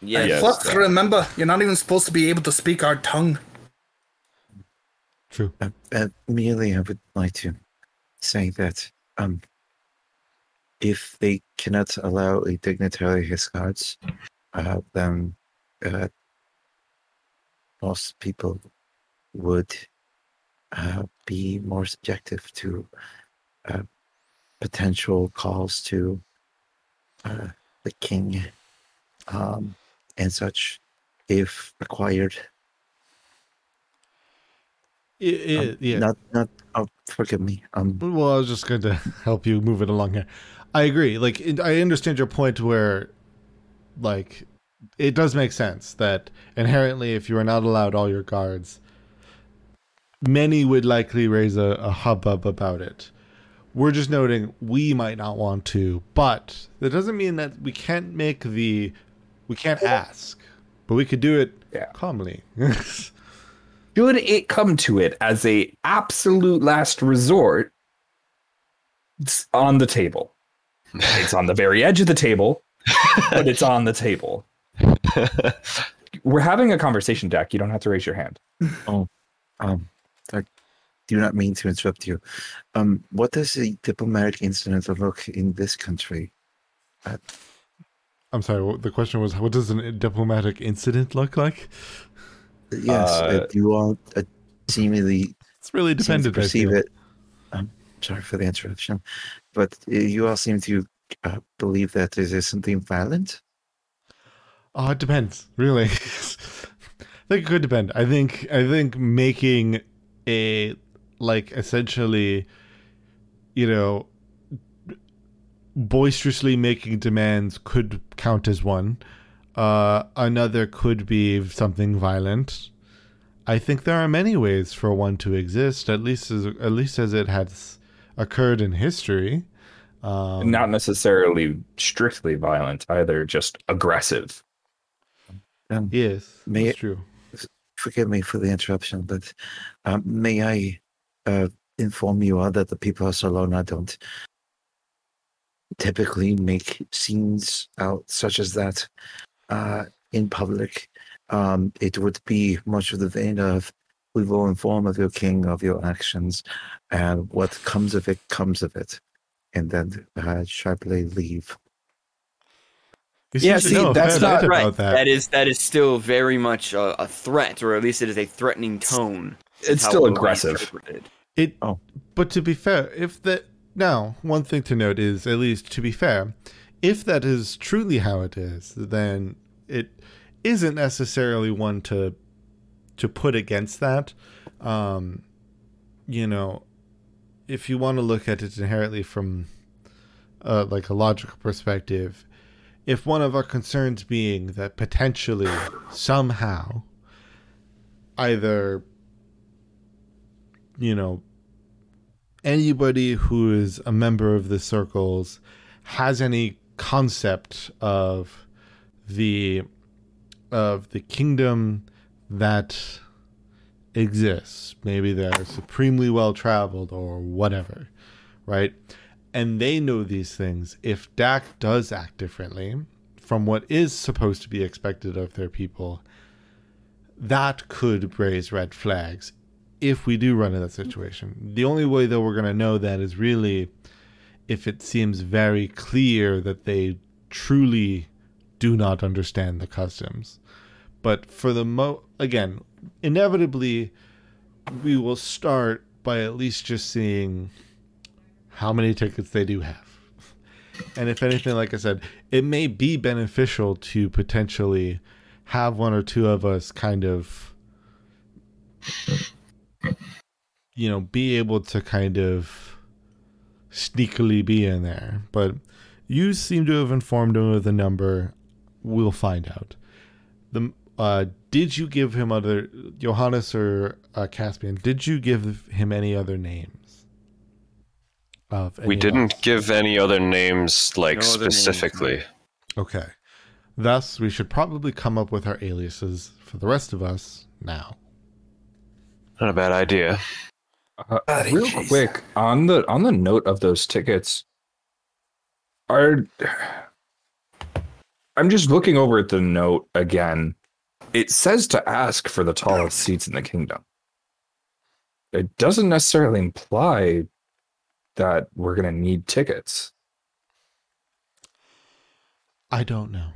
[SPEAKER 2] Yes.
[SPEAKER 5] Yes.
[SPEAKER 6] Plus, remember, you're not even supposed to be able to speak our tongue.
[SPEAKER 3] True.
[SPEAKER 4] Uh, uh, merely, I would like to say that um, if they cannot allow a dignitary his cards, uh, then uh, most people would uh, be more subjective to uh, potential calls to uh, the king um, and such, if required.
[SPEAKER 3] I- I-
[SPEAKER 4] Um,
[SPEAKER 3] yeah.
[SPEAKER 4] Not, not. Oh, forgive me. Um,
[SPEAKER 3] Well, I was just going to help you move it along here. I agree. Like, I understand your point where, like, it does make sense that inherently, if you are not allowed all your guards, many would likely raise a, a hubbub about it. We're just noting we might not want to, but that doesn't mean that we can't make the, we can't ask, but we could do it
[SPEAKER 5] Yeah.
[SPEAKER 3] calmly.
[SPEAKER 5] should it come to it as a absolute last resort, it's on the table. It's on the very edge of the table, but it's on the table. We're having a conversation, Dak. You don't have to raise your hand.
[SPEAKER 4] Oh, um, I do not mean to interrupt you. Um, what does a diplomatic incident look in this country?
[SPEAKER 3] I'm sorry. The question was, what does a diplomatic incident look like?
[SPEAKER 4] Yes,
[SPEAKER 5] Uh,
[SPEAKER 4] uh, you all uh, seemingly
[SPEAKER 3] It's really
[SPEAKER 4] seem to
[SPEAKER 3] dependent. I
[SPEAKER 4] perceive
[SPEAKER 3] feel.
[SPEAKER 4] it. I'm sorry for the interruption, but uh, you all seem to uh, believe that there is something violent.
[SPEAKER 3] Oh, it depends, really. I think it could depend. I think I think making a like essentially, you know, boisterously making demands could count as one. Uh, another could be something violent. I think there are many ways for one to exist, at least as at least as it has occurred in history. Um,
[SPEAKER 5] Not necessarily strictly violent either, just aggressive.
[SPEAKER 4] Um,
[SPEAKER 3] yes,
[SPEAKER 4] May-
[SPEAKER 3] that's true.
[SPEAKER 4] forgive me for the interruption, but um, may I uh, inform you all that the people of Sarlona don't typically make scenes out such as that uh, in public. Um, it would be much of the vein of we will inform of your king of your actions, and what comes of it comes of it, and then uh, sharply leave.
[SPEAKER 3] You
[SPEAKER 5] Yeah, see,
[SPEAKER 3] know
[SPEAKER 5] that's not
[SPEAKER 2] right.
[SPEAKER 3] that.
[SPEAKER 2] That is that is still very much a, a threat, or at least it is a threatening tone.
[SPEAKER 5] It's still
[SPEAKER 2] it will be
[SPEAKER 5] aggressive.
[SPEAKER 3] It,
[SPEAKER 4] Oh.
[SPEAKER 3] but to be fair, if that now one thing to note is at least to be fair, if that is truly how it is, then it isn't necessarily one to to put against that. Um, you know, if you want to look at it inherently from uh, like a logical perspective, if one of our concerns being that potentially somehow either you know anybody who is a member of the circles has any concept of the of the kingdom that exists. Maybe they're supremely well traveled or whatever right and they know these things if dak does act differently from what is supposed to be expected of their people that could raise red flags if we do run into that situation. The only way that we're going to know that is really if it seems very clear that they truly do not understand the customs. But for the mo again, inevitably we will start by at least just seeing how many tickets they do have. And if anything, like I said, it may be beneficial to potentially have one or two of us kind of you know be able to kind of sneakily be in there. But you seem to have informed him of the number. We'll find out. The uh did you give him other johannes or uh, caspian did you give him any other names of
[SPEAKER 1] We didn't
[SPEAKER 3] else?
[SPEAKER 1] give any other names, like
[SPEAKER 2] No other names,
[SPEAKER 1] specifically.
[SPEAKER 3] okay thus we should probably come up with our aliases for the rest of us now
[SPEAKER 1] Not a bad idea.
[SPEAKER 5] Uh, real quick on the on the note of those tickets, are I'm just looking over at the note again. It says to ask for the tallest seats in the kingdom. It doesn't necessarily imply that we're gonna need tickets.
[SPEAKER 3] I don't know.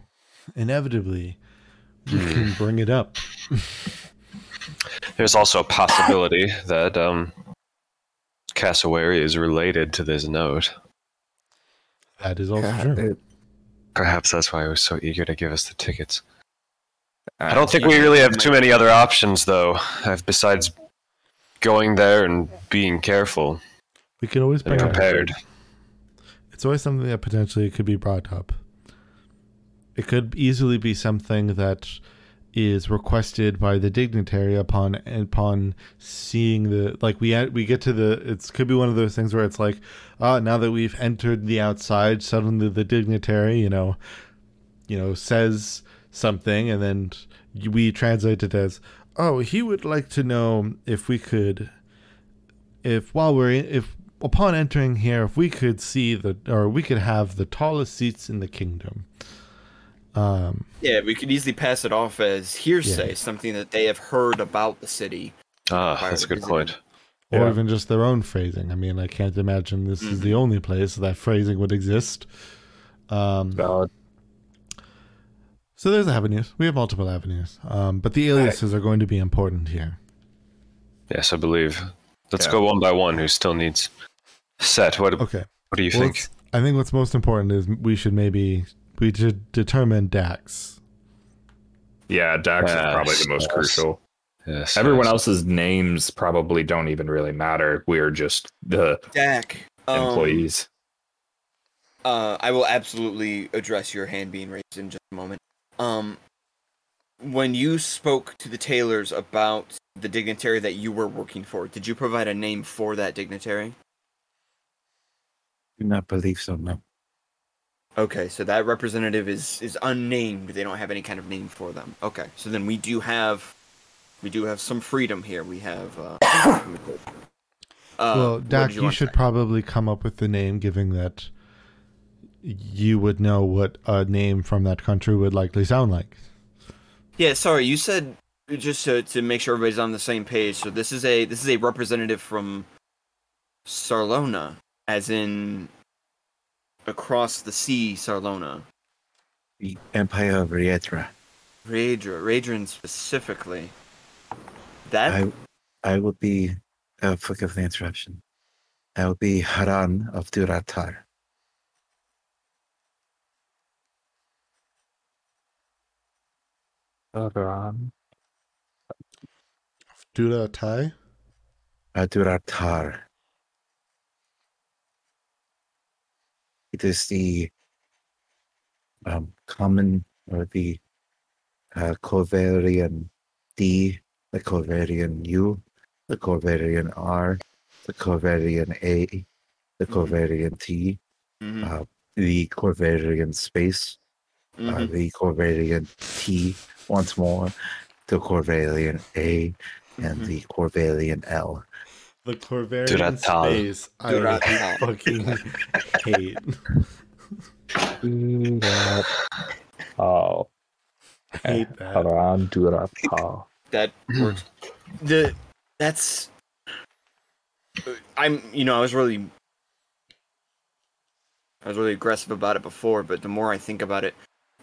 [SPEAKER 3] Inevitably, we can bring it up.
[SPEAKER 1] There's also a possibility that um, Cassowary is related to this note.
[SPEAKER 3] That is also
[SPEAKER 5] God,
[SPEAKER 3] true.
[SPEAKER 5] it-
[SPEAKER 1] Perhaps that's why he was so eager to give us the tickets. I don't think we really have too many other options, though, uh, besides going there and being careful
[SPEAKER 3] We could always bring
[SPEAKER 1] and
[SPEAKER 3] it up.
[SPEAKER 1] prepared.
[SPEAKER 3] It's always something that potentially could be brought up. It could easily be something that is requested by the dignitary upon upon seeing the like we we get to the it could be one of those things where it's like ah now that we've entered the outside suddenly the dignitary you know you know says something and then we translate it as oh he would like to know if we could if while we're in, if upon entering here if we could see the or we could have the tallest seats in the kingdom um
[SPEAKER 2] Yeah, we could easily pass it off as hearsay,
[SPEAKER 3] Yeah.
[SPEAKER 2] something that they have heard about the city.
[SPEAKER 1] Ah, that's a good
[SPEAKER 2] visiting.
[SPEAKER 1] point.
[SPEAKER 3] or
[SPEAKER 5] Yeah.
[SPEAKER 3] even just their own phrasing i mean i can't imagine this is the only place that phrasing would exist um
[SPEAKER 5] valid.
[SPEAKER 3] So there's avenues. We have multiple avenues, um, but the aliases are going to be important here.
[SPEAKER 1] Yes, I believe. Let's
[SPEAKER 5] Yeah.
[SPEAKER 1] go one by one. Who still needs set? What?
[SPEAKER 3] Okay.
[SPEAKER 1] What do you
[SPEAKER 3] Well,
[SPEAKER 1] think?
[SPEAKER 3] I think what's most important is we should maybe we should determine Dax.
[SPEAKER 5] Yeah, Dax
[SPEAKER 1] Yes,
[SPEAKER 5] is probably the most
[SPEAKER 1] yes.
[SPEAKER 5] crucial.
[SPEAKER 1] Yes.
[SPEAKER 5] Everyone
[SPEAKER 1] yes.
[SPEAKER 5] else's names probably don't even really matter. We're just the
[SPEAKER 2] Dak. um,
[SPEAKER 5] employees.
[SPEAKER 2] Uh, I will absolutely address your hand being raised in just a moment. Um, when you spoke to the tailors about the dignitary that you were working for, did you provide a name for that dignitary?
[SPEAKER 4] Do not believe so. No.
[SPEAKER 2] Okay, so that representative is is unnamed. They don't have any kind of name for them. Okay, so then we do have we do have some freedom here. We have uh, uh
[SPEAKER 3] well,
[SPEAKER 2] what
[SPEAKER 3] Dak,
[SPEAKER 2] did
[SPEAKER 3] you, should probably come up with the name, given that you would know what a name from that country would likely sound like.
[SPEAKER 2] Yeah, sorry, you said just to, to make sure everybody's on the same page. So this is a this is a representative from Sarlona, as in across the sea, Sarlona.
[SPEAKER 4] The Empire of Riedra.
[SPEAKER 2] Raedra, Riedran specifically. That
[SPEAKER 4] I I would be uh, forgive the interruption. I will be Haran of Duratar.
[SPEAKER 3] Duda Tai?
[SPEAKER 4] Uh, Duratar. It is the um, common or the uh, Khorvairian D, the Khorvairian U, the Khorvairian R, the Khorvairian A, the. Khorvairian T,
[SPEAKER 2] Mhm,
[SPEAKER 4] uh, the Khorvairian space, uh,
[SPEAKER 2] mhm.
[SPEAKER 4] the Khorvairian T once more, the Khorvairian A, and
[SPEAKER 2] Mhm.
[SPEAKER 4] the Khorvairian L.
[SPEAKER 3] The Khorvairian
[SPEAKER 1] Duratal.
[SPEAKER 3] space I
[SPEAKER 2] Duratal.
[SPEAKER 3] fucking hate.
[SPEAKER 5] Oh,
[SPEAKER 3] hate that.
[SPEAKER 5] Haran Durata.
[SPEAKER 2] that works. The that's I'm you know I was really I was really aggressive about it before, but the more I think about it,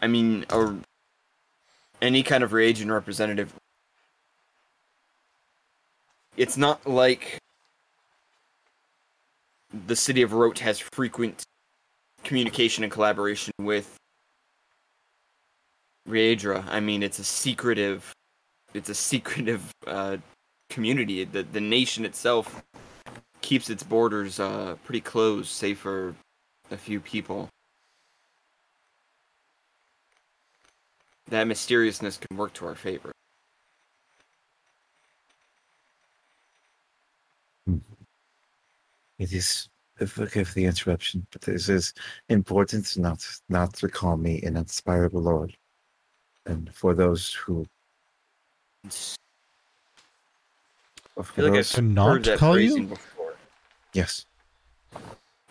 [SPEAKER 2] I mean, or any kind of Riedran representative, it's not like the city of Rote has frequent communication and collaboration with Riedra. I mean, it's a secretive, it's a secretive uh, community. The the nation itself keeps its borders uh, pretty closed, save for a few people. That mysteriousness can work to our favor.
[SPEAKER 4] It is forgive the interruption, but it is important not not to call me an inspirable lord. And for those who for
[SPEAKER 2] I feel like
[SPEAKER 4] those,
[SPEAKER 2] I've
[SPEAKER 3] To not
[SPEAKER 2] heard that
[SPEAKER 3] call you?
[SPEAKER 2] before.
[SPEAKER 4] yes,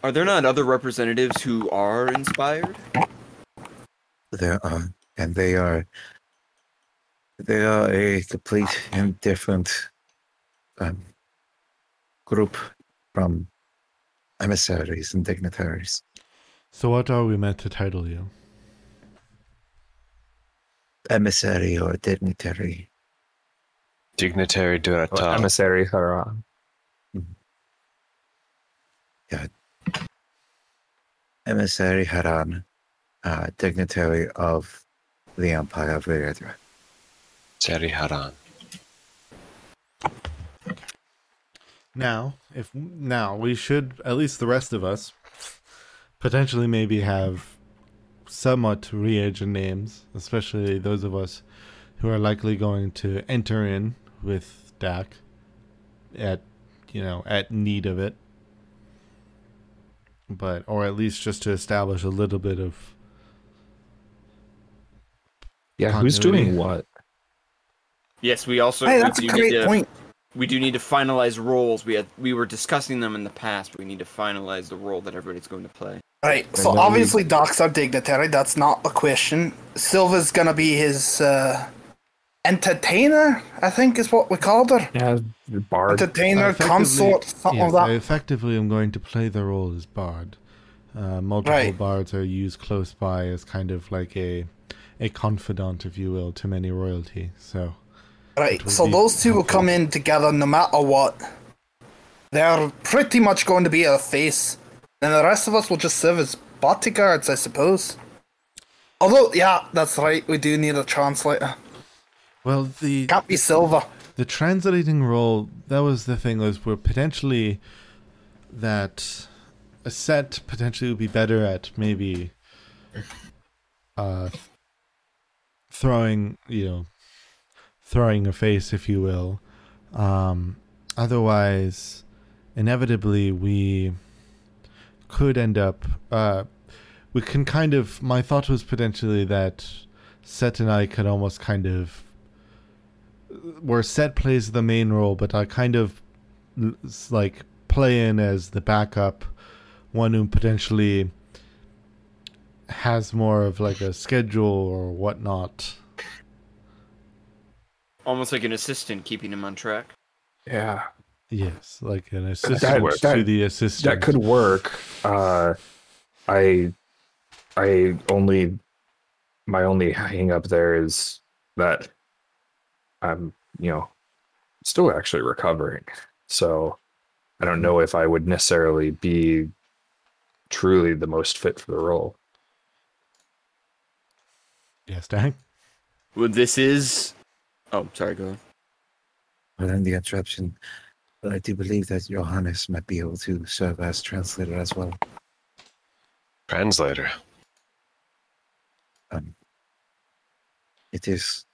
[SPEAKER 2] Are there not other representatives who are inspired?
[SPEAKER 4] there are, and they are they are a complete and different um, group from emissaries and dignitaries.
[SPEAKER 3] So what are we meant to title you?
[SPEAKER 4] Emissary or dignitary.
[SPEAKER 1] Dignitary Durata.
[SPEAKER 5] Emissary Haran. Yeah.
[SPEAKER 4] Emissary Haran, uh, dignitary of the Empire of Viredra.
[SPEAKER 1] Seri Haran.
[SPEAKER 3] Now, if now we should at least the rest of us potentially maybe have somewhat Riedran names, especially those of us who are likely going to enter in with Dak at you know at need of it. But or at least just to establish a little bit of
[SPEAKER 5] Yeah, who's doing what?
[SPEAKER 2] Yes, we also
[SPEAKER 6] Hey,
[SPEAKER 2] we
[SPEAKER 6] that's a great
[SPEAKER 2] need to,
[SPEAKER 6] point.
[SPEAKER 2] We do need to finalize roles. We had we were discussing them in the past, but we need to finalize the role that everybody's going to play.
[SPEAKER 6] Right, so
[SPEAKER 4] And then we-
[SPEAKER 6] obviously Doc's our dignitary, that's not a question. Silva's gonna be his uh, entertainer, I think is what we called her.
[SPEAKER 5] Yeah, Bard.
[SPEAKER 6] Entertainer, consort, something
[SPEAKER 3] Yes,
[SPEAKER 6] like
[SPEAKER 3] I
[SPEAKER 6] that.
[SPEAKER 3] effectively am going to play the role as bard. Uh, multiple
[SPEAKER 6] Right.
[SPEAKER 3] bards are used close by as kind of like a a confidant, if you will, to many royalty. So
[SPEAKER 6] Right, so those two will come in together no matter what. They're pretty much going to be a face. And the rest of us will just serve as bodyguards, I suppose. Although, yeah, that's right, we do need a translator.
[SPEAKER 3] well, the
[SPEAKER 6] Can't be Silver.
[SPEAKER 3] the translating role that was the thing was we're potentially that a set potentially would be better at maybe uh throwing you know throwing a face if you will um otherwise inevitably we could end up uh we can kind of my thought was potentially that Set and I could almost kind of where set plays the main role, but I kind of like play in as the backup, one who potentially has more of like a schedule or whatnot.
[SPEAKER 2] Almost like an assistant keeping him on track.
[SPEAKER 5] Yeah,
[SPEAKER 3] Yes, like an assistant
[SPEAKER 5] works.
[SPEAKER 3] to the assistant.
[SPEAKER 5] that could work. Uh, I, I only, my only hang up there is that I'm, you know, still actually recovering. So I don't know if I would necessarily be truly the most fit for the role.
[SPEAKER 3] Yes, Dang.
[SPEAKER 2] Well, this is. Oh, sorry. Go on.
[SPEAKER 4] Pardon the interruption, but I do believe that Johannes might be able to serve as translator as well.
[SPEAKER 1] Translator.
[SPEAKER 4] Um, it is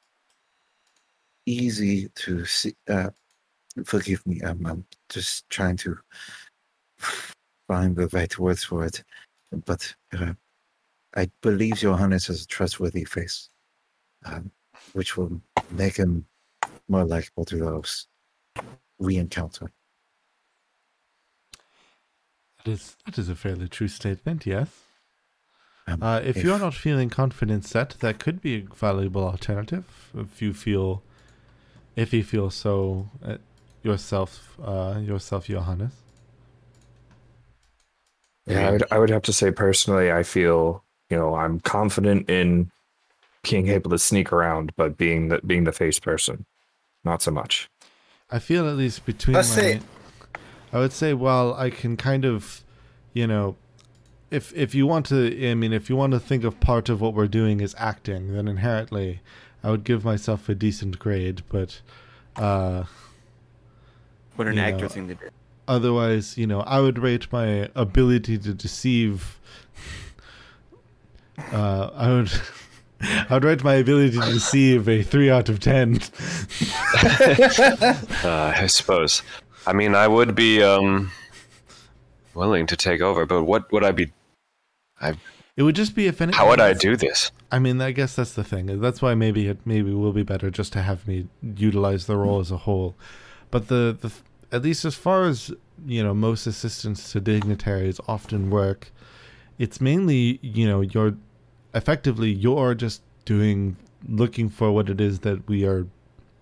[SPEAKER 4] easy to see. Uh, forgive me, I'm, I'm just trying to find the right words for it. But uh, I believe Johannes has a trustworthy face, um, which will make him more likable to those we encounter.
[SPEAKER 3] That is that is a fairly true statement. Yes.
[SPEAKER 4] Um,
[SPEAKER 3] Uh, if, you're not feeling confident set, that could be a valuable alternative. If you feel, if you feel so uh, yourself, uh, yourself, Johannes.
[SPEAKER 5] Yeah, I would, I would have to say personally, I feel you know I'm confident in being able to sneak around, but being the being the face person, not so much.
[SPEAKER 3] I feel at least between
[SPEAKER 6] Let's
[SPEAKER 3] my,
[SPEAKER 6] say-
[SPEAKER 3] I would say, well, I can kind of, you know, if if you want to, I mean, if you want to think of part of what we're doing as acting, then inherently, I would give myself a decent grade. But uh,
[SPEAKER 2] What an actor
[SPEAKER 3] know,
[SPEAKER 2] thing to do.
[SPEAKER 3] otherwise, you know, I would rate my ability to deceive. Uh, I would. I would rate my ability to deceive a three out of ten.
[SPEAKER 1] Uh, I suppose. I mean, I would be um, willing to take over, but what would I be? I.
[SPEAKER 3] It would just be if any.
[SPEAKER 1] How would I do this?
[SPEAKER 3] I mean, I guess that's the thing. That's why maybe it maybe will be better just to have me utilize the role as a whole. But the the at least as far as you know, most assistants to dignitaries often work. It's mainly you know you're effectively you're just doing looking for what it is that we are.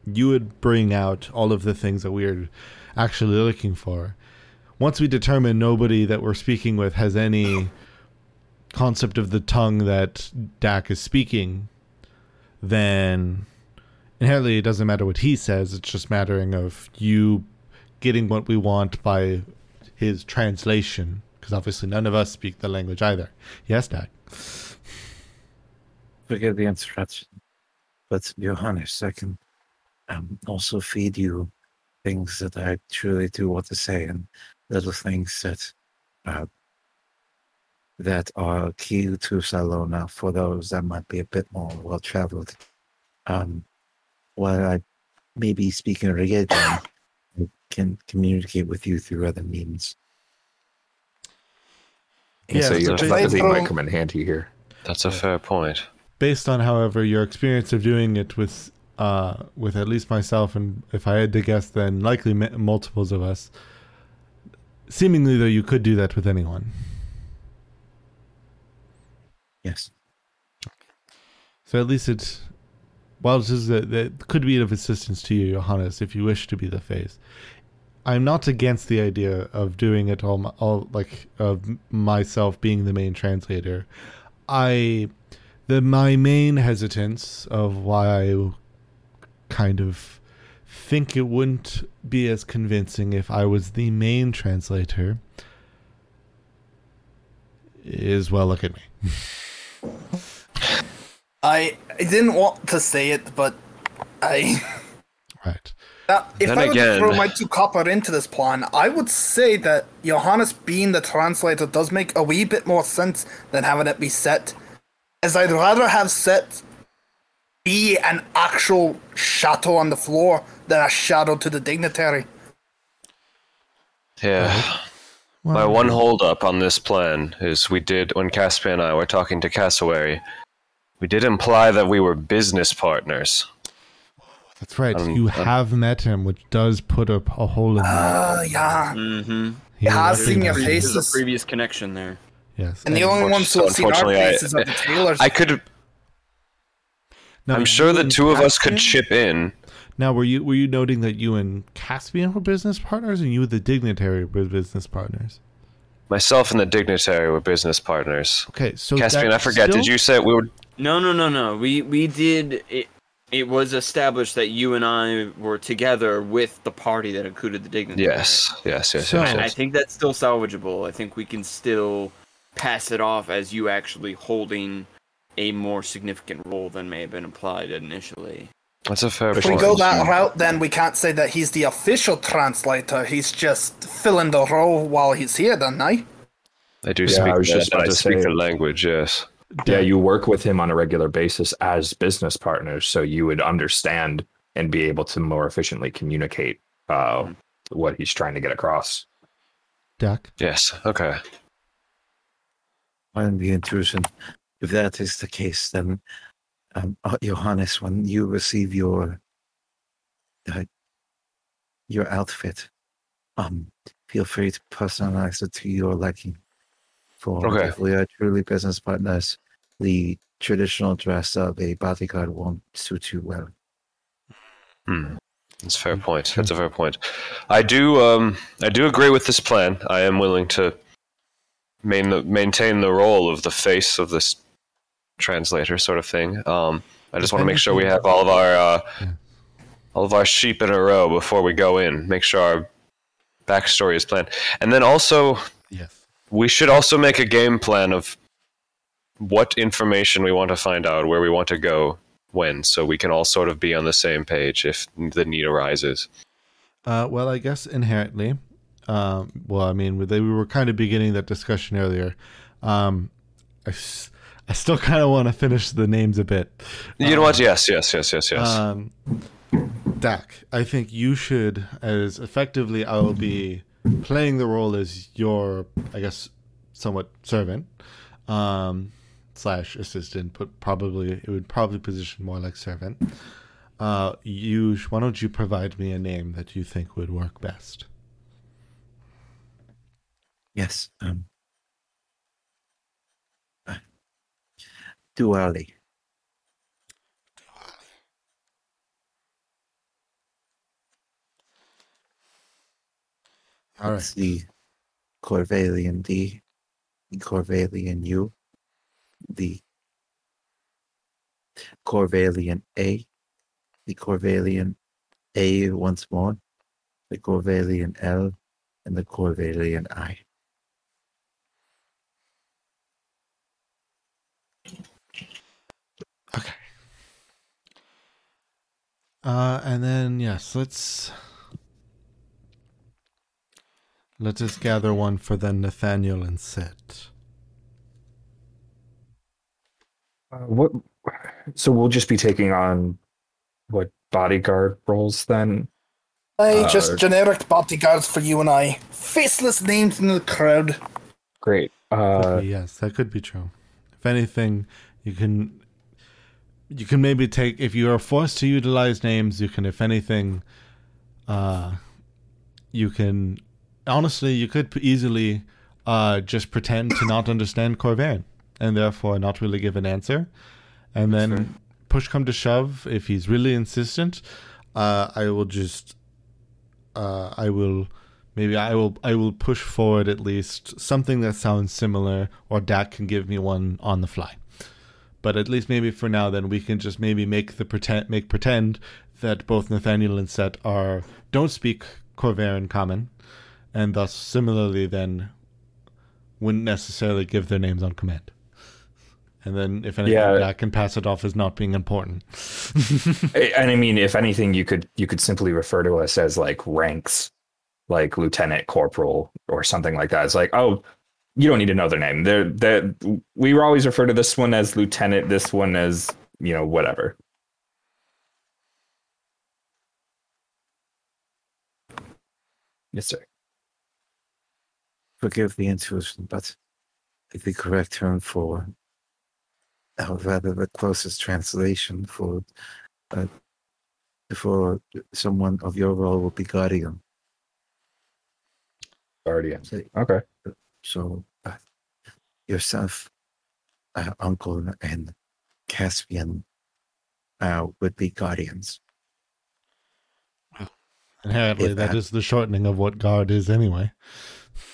[SPEAKER 3] You would bring out all of the things that we are actually looking for. Once we determine nobody that we're speaking with has any concept of the tongue that Dak is speaking, then inherently it doesn't matter what he says. It's just mattering of you getting what we want by his translation. Because obviously none of us speak the language either. Yes, Dak.
[SPEAKER 4] Forgive the interruption, but Johannes, I can um, also feed you things that I truly do want to say and little things that uh, that are key to Sarlona for those that might be a bit more well traveled. Um, while I may be speaking religion, I can communicate with you through other means.
[SPEAKER 5] Yeah, so
[SPEAKER 3] Yeah,
[SPEAKER 5] your
[SPEAKER 3] so
[SPEAKER 5] might come in handy here.
[SPEAKER 1] That's a fair point.
[SPEAKER 3] Based on, however, your experience of doing it with uh, with at least myself, and if I had to guess, then likely m- multiples of us. Seemingly, though, you could do that with anyone.
[SPEAKER 4] Yes.
[SPEAKER 3] So at least it's while it is that could be of assistance to you, Johannes, if you wish to be the face. I'm not against the idea of doing it all, all like of myself being the main translator. I the my main hesitance of why I kind of think it wouldn't be as convincing if I was the main translator is well look at me.
[SPEAKER 6] I, I didn't want to say it, but I.
[SPEAKER 3] Right.
[SPEAKER 6] That, if
[SPEAKER 1] Then
[SPEAKER 6] I were
[SPEAKER 1] again-
[SPEAKER 6] to throw my two copper into this plan, I would say that Johannes being the translator does make a wee bit more sense than having it be set. As I'd rather have set be an actual shadow on the floor than a shadow to the dignitary.
[SPEAKER 1] Yeah. My
[SPEAKER 3] Well,
[SPEAKER 1] one holdup on this plan is we did, when Caspian and I were talking to Cassowary, we did imply that we were business partners.
[SPEAKER 3] That's right.
[SPEAKER 1] Um,
[SPEAKER 3] you
[SPEAKER 1] um,
[SPEAKER 3] have met him, which does put a, a hole in that.
[SPEAKER 6] Uh, yeah.
[SPEAKER 2] Mm-hmm.
[SPEAKER 3] He
[SPEAKER 6] has
[SPEAKER 3] will
[SPEAKER 6] seen your
[SPEAKER 3] recognize
[SPEAKER 6] face.
[SPEAKER 2] There's
[SPEAKER 6] Faces.
[SPEAKER 2] a previous connection there.
[SPEAKER 3] Yes.
[SPEAKER 6] And the only ones who have seen our
[SPEAKER 1] Unfortunately, I-
[SPEAKER 6] faces are the tailors.
[SPEAKER 1] I could.
[SPEAKER 3] Now,
[SPEAKER 1] I'm sure the
[SPEAKER 3] and
[SPEAKER 1] two of us could chip in.
[SPEAKER 3] Now, were you were you noting that you and Caspian were business partners, and you and the dignitary were business partners?
[SPEAKER 1] Myself and the dignitary were business partners.
[SPEAKER 3] Okay, so
[SPEAKER 1] Caspian, I forget.
[SPEAKER 3] still-
[SPEAKER 1] Did you say we were?
[SPEAKER 2] No, no, no, no. We we did it. It was established that you and I were together with the party that included the dignitary.
[SPEAKER 1] Yes, yes, yes,
[SPEAKER 3] So-
[SPEAKER 1] yes.
[SPEAKER 2] And I think that's still salvageable. I think we can still pass it off as you actually holding a more significant role than may have been implied initially.
[SPEAKER 1] That's a fair point.
[SPEAKER 6] If we go that route, then we can't say that he's the official translator. He's just filling the role while he's here, then, eh?
[SPEAKER 1] I do
[SPEAKER 5] Yeah,
[SPEAKER 1] speak.
[SPEAKER 5] I was just about to
[SPEAKER 1] speak
[SPEAKER 5] say-
[SPEAKER 1] the language. Yes.
[SPEAKER 5] Yeah, you work with him on a regular basis as business partners, so you would understand and be able to more efficiently communicate uh, what he's trying to get across.
[SPEAKER 3] Dak?
[SPEAKER 1] Yes. Okay.
[SPEAKER 4] On the intrusion. If that is the case, then um, uh, Johannes, when you receive your uh, your outfit, um, feel free to personalize it to your liking. For
[SPEAKER 1] Okay.
[SPEAKER 4] if we are truly business partners, the traditional dress of a bodyguard won't suit you well.
[SPEAKER 1] Hmm. That's a fair point. That's a fair point. I do. Um. I do agree with this plan. I am willing to main maintain the role of the face of this translator, sort of thing. Um. I just want to make sure we have all of our uh,
[SPEAKER 3] Yeah.
[SPEAKER 1] all of our sheep in a row before we go in. Make sure our backstory is planned, and then also
[SPEAKER 3] Yes.
[SPEAKER 1] we should also make a game plan of what information we want to find out, where we want to go, when, so we can all sort of be on the same page if the need arises.
[SPEAKER 3] Uh, well, I guess inherently. Um, well, I mean, they, we were kind of beginning that discussion earlier. Um, I, I still kind of want to finish the names a bit.
[SPEAKER 1] You know what? Yes, yes, yes, yes, yes.
[SPEAKER 3] Um, Dak, I think you should, as effectively, I will be playing the role as your, I guess, somewhat servant, um, slash assistant, but probably it would probably position more like servant. Uh, you, why don't you provide me a name that you think would work best?
[SPEAKER 4] Yes. Um, uh, Duali.
[SPEAKER 3] All
[SPEAKER 4] It's the Corvalian D, the Corvalian U, the Corvalian A, the Corvalian A once more, the Corvalian L, and the Corvalian I.
[SPEAKER 3] Uh, and then yes, let's let us gather one for then Nathaniel and Set.
[SPEAKER 5] Uh, what? So we'll just be taking on what bodyguard roles then?
[SPEAKER 6] Hey,
[SPEAKER 5] Uh,
[SPEAKER 6] just generic bodyguards for you and I. Faceless names in the crowd.
[SPEAKER 5] Great. Uh,
[SPEAKER 3] be, yes, that could be true. If anything, you can you can maybe take if you are forced to utilize names, you can if anything uh you can honestly you could easily uh just pretend to not understand Khorvaire and therefore not really give an answer. And then push come to shove if he's really insistent, uh I will just uh I will maybe I will I will push forward at least something that sounds similar, or Dak can give me one on the fly. But at least maybe for now, then we can just maybe make the pretend make pretend that both Nathaniel and Set are don't speak Khorvaire common, and thus similarly then wouldn't necessarily give their names on command. And then, if anything,
[SPEAKER 5] Yeah.
[SPEAKER 3] that can pass it off as not being important.
[SPEAKER 5] and I mean, if anything, you could you could simply refer to us as like ranks, like lieutenant, corporal, or something like that. It's like, oh, you don't need to know their name. They're they we were always refer to this one as lieutenant, this one as you know whatever. Yes, sir.
[SPEAKER 4] Forgive the intrusion, but the correct term for, or rather, the closest translation for, uh, for someone of your role would be guardian.
[SPEAKER 5] Guardian.
[SPEAKER 4] So,
[SPEAKER 5] Okay.
[SPEAKER 4] so yourself, uh, uncle, and Caspian uh, would be guardians.
[SPEAKER 3] Inherently,
[SPEAKER 4] If
[SPEAKER 3] that
[SPEAKER 4] that-
[SPEAKER 3] is the shortening of what guard is anyway.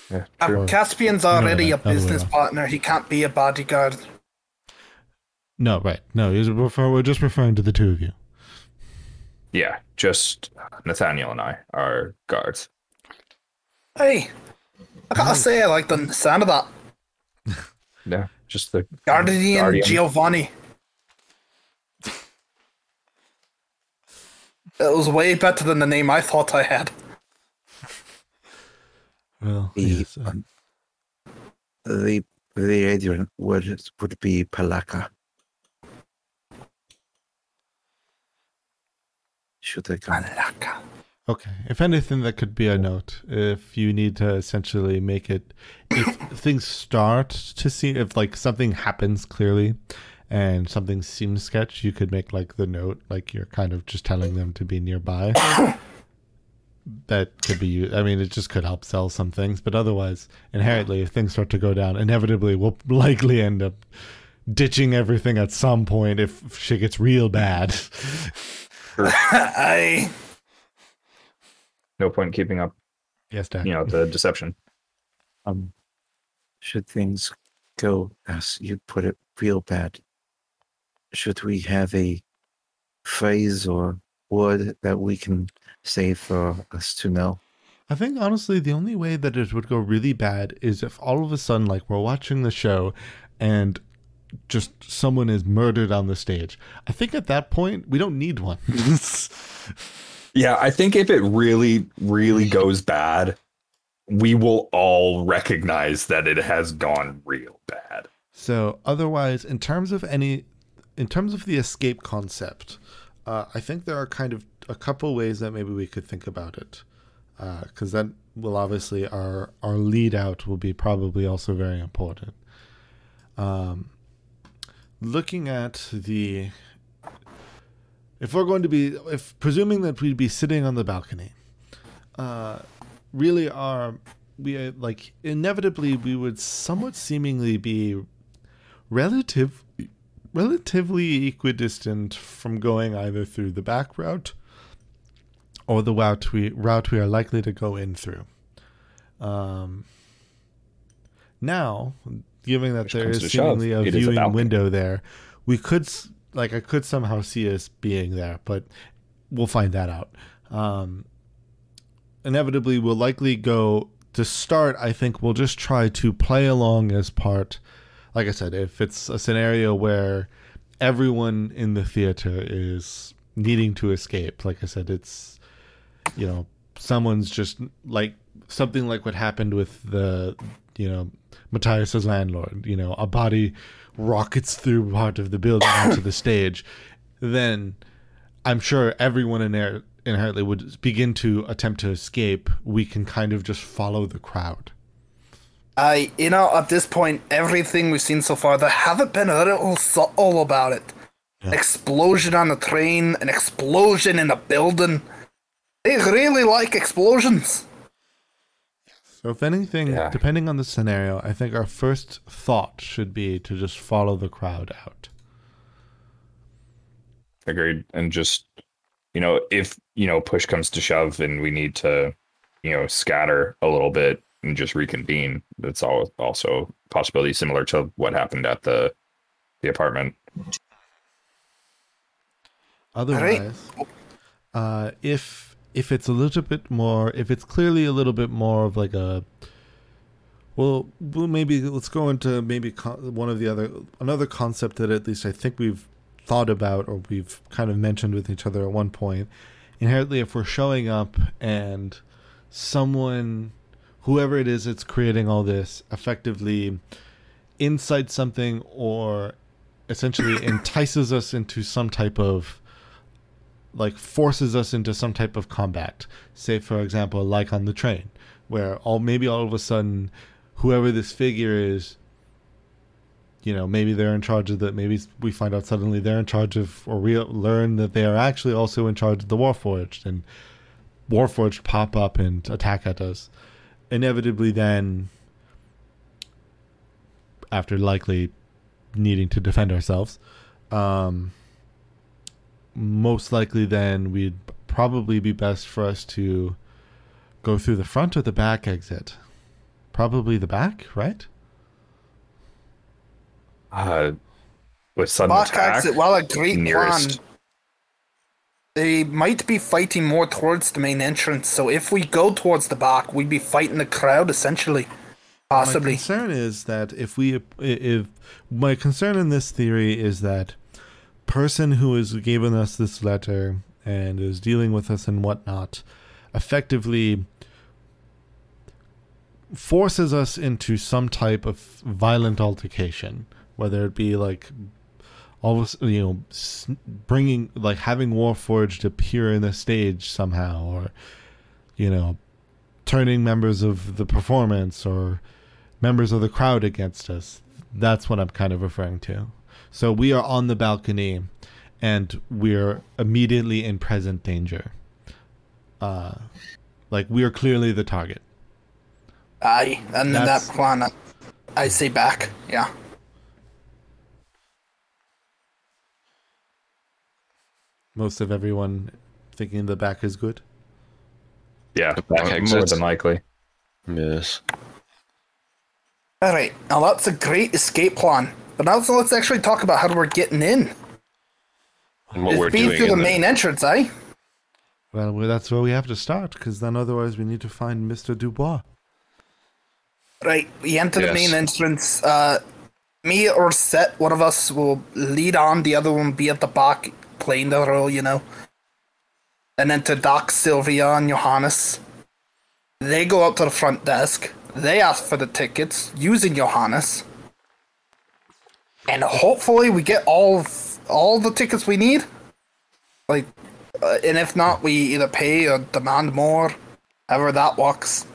[SPEAKER 5] Yeah,
[SPEAKER 6] Uh. Caspian's already
[SPEAKER 3] no,
[SPEAKER 6] a
[SPEAKER 3] other way
[SPEAKER 6] business partner. He can't be a bodyguard.
[SPEAKER 3] No, right. No, refer- we're just referring to the two of you.
[SPEAKER 5] Yeah, just Nathaniel and I are guards.
[SPEAKER 6] Hey, I gotta say, I like the sound of that.
[SPEAKER 5] Yeah, just the
[SPEAKER 6] Guardian,
[SPEAKER 5] Guardian.
[SPEAKER 6] Giovanni. It was way better than the name I thought I had.
[SPEAKER 3] Well,
[SPEAKER 4] The,
[SPEAKER 3] yes, uh,
[SPEAKER 4] um, the, the Adrian would, would be Palaka. Should I come?
[SPEAKER 6] Malaka.
[SPEAKER 3] Okay. If anything, that could be a note. If you need to essentially make it, if things start to see, if like something happens clearly and something seems sketch, you could make like the note, like you're kind of just telling them to be nearby. that could be, I mean, it just could help sell some things, but otherwise, inherently, if things start to go down, inevitably we'll likely end up ditching everything at some point if shit gets real bad.
[SPEAKER 6] I
[SPEAKER 5] no point keeping up,
[SPEAKER 3] yes, Dan.
[SPEAKER 5] you know, the deception.
[SPEAKER 4] Um, should things go as you put it, real bad? Should we have a phrase or word that we can say for us to know?
[SPEAKER 3] I think honestly, the only way that it would go really bad is if all of a sudden, like we're watching the show, and just someone is murdered on the stage. I think at that point we don't need one.
[SPEAKER 5] Yeah, I think if it really, really goes bad, we will all recognize that it has gone real bad.
[SPEAKER 3] so otherwise, in terms of any, in terms of the escape concept, uh, I think there are kind of a couple ways that maybe we could think about it, because that will obviously our our lead out will be probably also very important. Um, looking at the if we're going to be if presuming that we'd be sitting on the balcony uh really are we are, like inevitably we would somewhat seemingly be relative relatively equidistant from going either through the back route or the route we route we are likely to go in through um now given that
[SPEAKER 5] Push
[SPEAKER 3] there is
[SPEAKER 5] to shove,
[SPEAKER 3] seemingly a
[SPEAKER 5] a
[SPEAKER 3] viewing
[SPEAKER 5] balcony.
[SPEAKER 3] window there we could like i could somehow see us being there but we'll find that out. Um inevitably we'll likely go to start i think we'll just try to play along as part like i said if it's a scenario where everyone in the theater is needing to escape like i said it's you know someone's just like something like what happened with the you know matthias's landlord you know a body rockets through part of the building onto the stage then i'm sure everyone in there inherently would begin to attempt to escape we can kind of just follow the crowd
[SPEAKER 6] I, you know, at this point, everything we've seen so far, they haven't been a little subtle about it.
[SPEAKER 3] Yeah.
[SPEAKER 6] Explosion on the train, an explosion in a building. They really like explosions.
[SPEAKER 3] So if anything
[SPEAKER 5] Yeah.
[SPEAKER 3] depending on the scenario i think our first thought should be to just follow the crowd out
[SPEAKER 5] Agreed. And just, you know, if, you know, push comes to shove and we need to, you know, scatter a little bit and just reconvene, that's all also a possibility similar to what happened at the the apartment.
[SPEAKER 3] Otherwise, uh, if if it's a little bit more, if it's clearly a little bit more of like a, well, well maybe let's go into maybe con- one of the other another concept that at least I think we've thought about or we've kind of mentioned with each other at one point. Inherently, if we're showing up and someone, whoever it is that's creating all this, effectively incites something or essentially entices us into some type of like forces us into some type of combat. Say, for example, like on the train, where all maybe all of a sudden, whoever this figure is, you know, maybe they're in charge of that. Maybe we find out suddenly they're in charge of, or we learn that they are actually also in charge of the Warforged, and Warforged pop up and attack at us. Inevitably, then, after likely needing to defend ourselves, um, most likely then we'd probably be best for us to go through the front or the back exit. Probably the back, right?
[SPEAKER 5] Uh, with sudden
[SPEAKER 6] Back
[SPEAKER 5] attack.
[SPEAKER 6] exit, well, a great
[SPEAKER 5] nearest.
[SPEAKER 6] plan. They might be fighting more towards the main entrance, so if we go towards the back, we'd be fighting the crowd essentially. Possibly.
[SPEAKER 3] My concern is that if we if my concern in this theory is that person who has given us this letter and is dealing with us and whatnot effectively forces us into some type of violent altercation whether it be like all of a s- you know bringing like having warforged appear in the stage somehow or you know turning members of the performance or members of the crowd against us. That's what I'm kind of referring to. So we are on the balcony and we're immediately in present danger. Uh like we are clearly the target.
[SPEAKER 6] Aye, and in that plan, I- I say back. Yeah.
[SPEAKER 3] Most of everyone thinking the back is good.
[SPEAKER 5] Yeah,
[SPEAKER 1] The back
[SPEAKER 5] more
[SPEAKER 1] exits.
[SPEAKER 5] than likely.
[SPEAKER 1] Yes.
[SPEAKER 6] All right. Now that's a great escape plan. But now let's actually talk about how we're getting in.
[SPEAKER 1] And what
[SPEAKER 6] It's
[SPEAKER 1] we're
[SPEAKER 6] being
[SPEAKER 1] doing.
[SPEAKER 6] through the
[SPEAKER 1] in
[SPEAKER 6] main entrance, eh?
[SPEAKER 3] Well, well that's where we have to start because then otherwise we need to find Mr. Dubois.
[SPEAKER 6] Right. We enter the main entrance. Uh, me or Set, one of us will lead on. The other one be at the back, playing the role, you know. And then to Doc, Sylvia, and Johannes. They go up to the front desk. They ask for the tickets using Johannes. And hopefully we get all of, all the tickets we need. Like, uh, and if not, we either pay or demand more. However that works.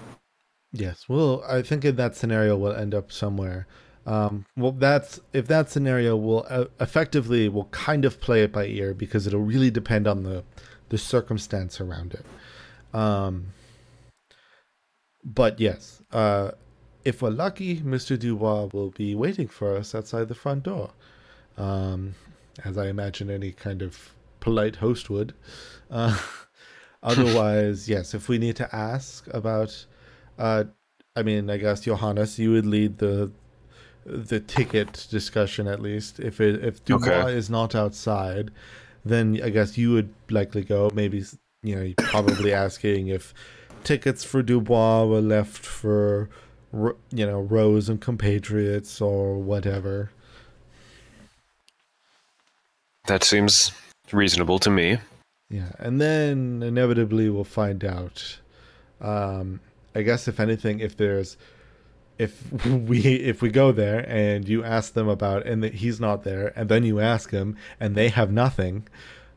[SPEAKER 3] Yes, well, I think in that scenario we'll end up somewhere. Um, well, that's if that scenario will uh, effectively will kind of play it by ear because it'll really depend on the the circumstance around it. Um, but yes, uh, if we're lucky, Mister Dubois will be waiting for us outside the front door, um, as I imagine any kind of polite host would. Uh, otherwise, yes, if we need to ask about uh, I mean, I guess Johannes, you would lead the the ticket discussion at least. If it if Dubois
[SPEAKER 1] Okay.
[SPEAKER 3] is not outside, then I guess you would likely go. Maybe you know, probably asking if tickets for Dubois were left for you know Rose and compatriots or whatever.
[SPEAKER 1] That seems reasonable to me.
[SPEAKER 3] Yeah, and then inevitably we'll find out. Um, I guess if anything, if there's, if we if we go there and you ask them about and that he's not there, and then you ask him and they have nothing,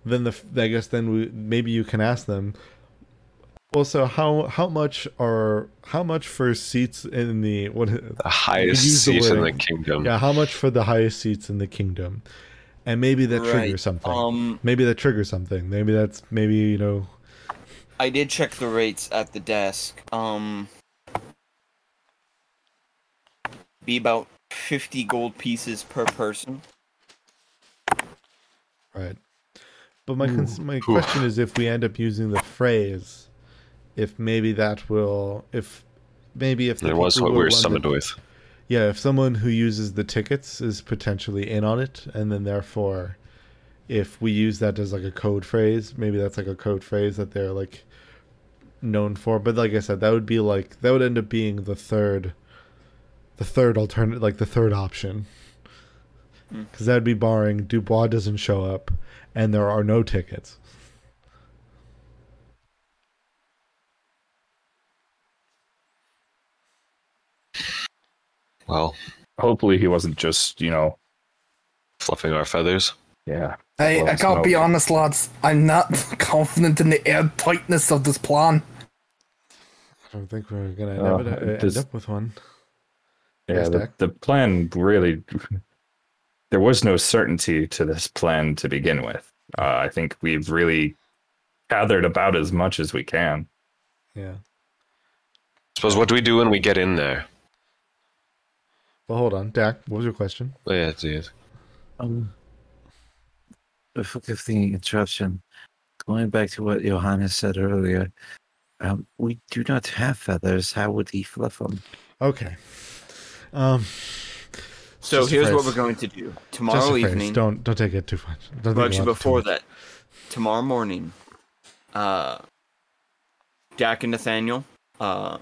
[SPEAKER 3] then the I guess then we maybe you can ask them. Also, how how much are how much for seats in the what?
[SPEAKER 1] The highest
[SPEAKER 3] seats the
[SPEAKER 1] in the kingdom.
[SPEAKER 3] Yeah, how much for the highest seats in the kingdom? And maybe that
[SPEAKER 2] Right,
[SPEAKER 3] triggers something.
[SPEAKER 2] um,
[SPEAKER 3] maybe that triggers something. Maybe that's maybe you know
[SPEAKER 2] I did check the rates at the desk. Um, be about fifty gold pieces per person.
[SPEAKER 3] Right. But my cons- my question is if we end up using the phrase, if maybe that will if maybe if the
[SPEAKER 1] It was
[SPEAKER 3] people
[SPEAKER 1] what
[SPEAKER 3] who
[SPEAKER 1] we were summoned with.
[SPEAKER 3] Yeah, if someone who uses the tickets is potentially in on it, and then therefore, if we use that as like a code phrase, maybe that's like a code phrase that they're like known for. But like I said, that would be like that would end up being the third, the third alternate, like the third option,
[SPEAKER 2] Hmm.
[SPEAKER 3] because that would be barring Dubois doesn't show up, and there are no tickets.
[SPEAKER 1] Well,
[SPEAKER 5] Hopefully, he wasn't just you know.
[SPEAKER 1] fluffing our feathers.
[SPEAKER 5] Yeah.
[SPEAKER 6] Hey,
[SPEAKER 5] Well,
[SPEAKER 6] I gotta be honest, lads. I'm not confident in the airtightness of this plan.
[SPEAKER 3] I don't think we're gonna
[SPEAKER 5] Uh,
[SPEAKER 3] end, up- end up with one.
[SPEAKER 5] Yeah, the, the plan really there was no certainty to this plan to begin with. Uh, I think we've really gathered about as much as we can.
[SPEAKER 3] Yeah.
[SPEAKER 1] Suppose what do we do when we get in there?
[SPEAKER 3] Well, hold on, Dak. What was your question?
[SPEAKER 1] Oh, yeah, it's it.
[SPEAKER 4] Um, forgive the interruption. Going back to what Johannes said earlier, um, we do not have feathers. How would he fluff them?
[SPEAKER 3] Okay. Um.
[SPEAKER 2] So here's what we're going to do.
[SPEAKER 3] Just
[SPEAKER 2] Tomorrow
[SPEAKER 3] a
[SPEAKER 2] evening.
[SPEAKER 3] Don't don't take it too much. Don't
[SPEAKER 2] Well, actually,
[SPEAKER 3] off too
[SPEAKER 2] before that, tomorrow morning, uh, Jack and Nathaniel, uh,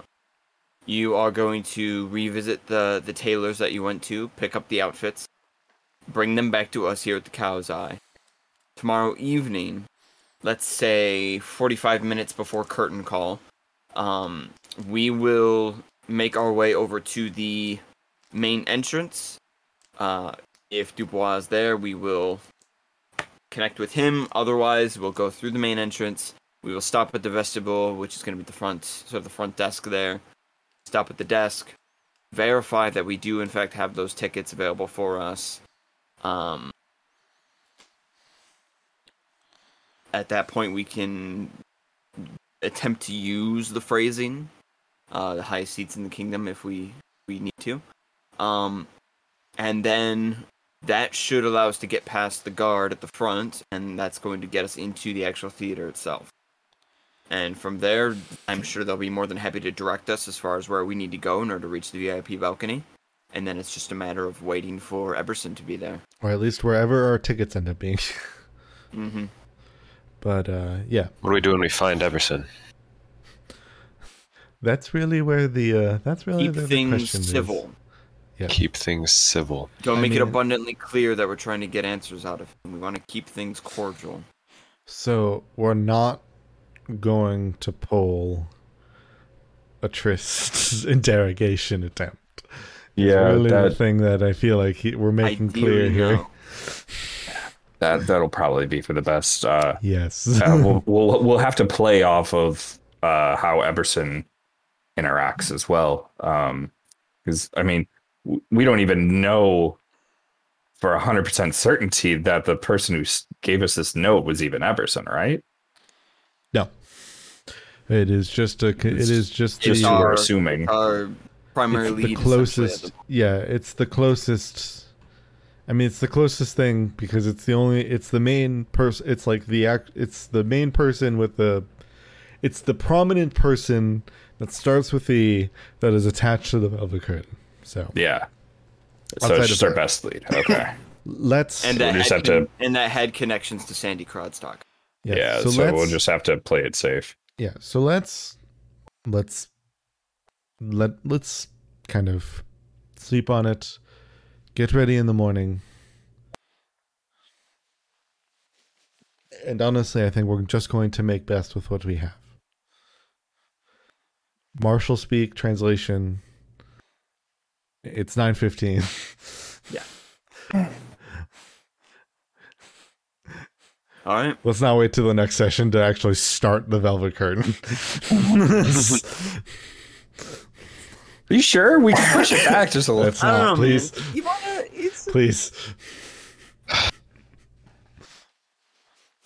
[SPEAKER 2] you are going to revisit the the tailors that you went to, pick up the outfits, bring them back to us here at the Cow's Eye. Tomorrow evening, let's say 45 minutes before curtain call, um, we will make our way over to the main entrance. Uh, if Dubois is there, we will connect with him. Otherwise, we'll go through the main entrance. We will stop at the vestibule, which is going to be the front, sort of the front desk there. Stop at the desk, verify that we do in fact have those tickets available for us. Um, at that point, we can attempt to use the phrasing, uh, the highest seats in the kingdom, if we we need to. Um, and then that should allow us to get past the guard at the front, and that's going to get us into the actual theater itself. And from there, I'm sure they'll be more than happy to direct us as far as where we need to go in order to reach the VIP balcony. And then it's just a matter of waiting for Eberson to be there.
[SPEAKER 3] or at least wherever our tickets end up being.
[SPEAKER 2] Mm hmm
[SPEAKER 3] but uh, yeah,
[SPEAKER 1] What do we do when we find Eberson?
[SPEAKER 3] that's really where the uh, that's really
[SPEAKER 2] Keep
[SPEAKER 3] the, the
[SPEAKER 2] things
[SPEAKER 3] question is.
[SPEAKER 2] civil.
[SPEAKER 3] Yeah.
[SPEAKER 1] Keep things civil.
[SPEAKER 2] Don't
[SPEAKER 3] I
[SPEAKER 2] make it abundantly clear that we're trying to get answers out of him. We want to keep things cordial.
[SPEAKER 3] So we're not going to pull a tryst interrogation attempt.
[SPEAKER 5] Yeah,
[SPEAKER 3] really the
[SPEAKER 5] that,
[SPEAKER 3] thing that I feel like he, we're making clear
[SPEAKER 2] Ideally,
[SPEAKER 3] here.
[SPEAKER 2] no.
[SPEAKER 5] that that'll probably be for the best. Uh,
[SPEAKER 3] Yes.
[SPEAKER 5] uh, we'll, we'll we'll have to play off of uh, how Eberson interacts as well. Because I mean, we don't even know for hundred percent certainty that the person who gave us this note was even Eberson, right?
[SPEAKER 3] No. It is just a. It is just
[SPEAKER 5] Just
[SPEAKER 3] the,
[SPEAKER 5] who we're
[SPEAKER 2] our-
[SPEAKER 5] assuming.
[SPEAKER 2] Our primary
[SPEAKER 3] it's
[SPEAKER 2] lead.
[SPEAKER 3] the closest. Yeah, it's the closest. I mean, it's the closest thing because it's the only. It's the main person. It's like the act. It's the main person with the. It's the prominent person that starts with the that is attached to the velvet curtain. So
[SPEAKER 5] Yeah. So it's just our
[SPEAKER 3] that.
[SPEAKER 5] best lead. Okay.
[SPEAKER 3] let's.
[SPEAKER 2] and
[SPEAKER 5] We'll
[SPEAKER 2] that
[SPEAKER 5] just
[SPEAKER 2] had
[SPEAKER 5] have to-
[SPEAKER 2] and that had connections to Sandy Crodstock.
[SPEAKER 5] yeah.
[SPEAKER 3] So,
[SPEAKER 5] So, we'll just have to play it safe.
[SPEAKER 3] Yeah. So let's. Let's. Let let's kind of sleep on it. Get ready in the morning. And honestly, I think we're just going to make best with what we have. Marshall speak translation. It's nine fifteen.
[SPEAKER 2] All right.
[SPEAKER 3] Let's not wait till the next session to actually start the Velvet Curtain.
[SPEAKER 5] Are you sure? We can push it back just a little.
[SPEAKER 3] Let's
[SPEAKER 2] don't know,
[SPEAKER 3] please,
[SPEAKER 2] man. You wanna? It's
[SPEAKER 3] please.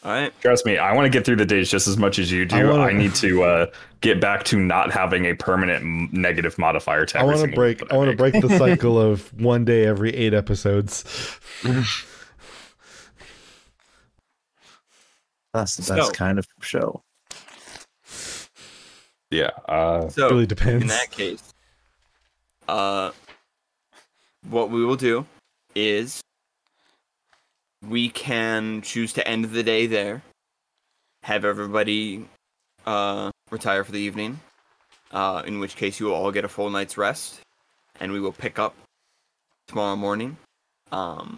[SPEAKER 2] all right.
[SPEAKER 5] Trust me, I want to get through the days just as much as you do.
[SPEAKER 3] I
[SPEAKER 5] I,
[SPEAKER 3] wanna-
[SPEAKER 5] need to uh, get back to not having a permanent negative modifier to
[SPEAKER 3] I want to break.
[SPEAKER 5] move that
[SPEAKER 3] I want to break the cycle of one day every eight episodes.
[SPEAKER 4] That's the
[SPEAKER 2] So-
[SPEAKER 4] best kind of show.
[SPEAKER 5] Yeah. Uh,
[SPEAKER 2] So
[SPEAKER 3] really depends.
[SPEAKER 2] in that case, uh, what we will do is we can choose to end the day there, have everybody uh, retire for the evening, uh, in which case you will all get a full night's rest, and we will pick up tomorrow morning. Um,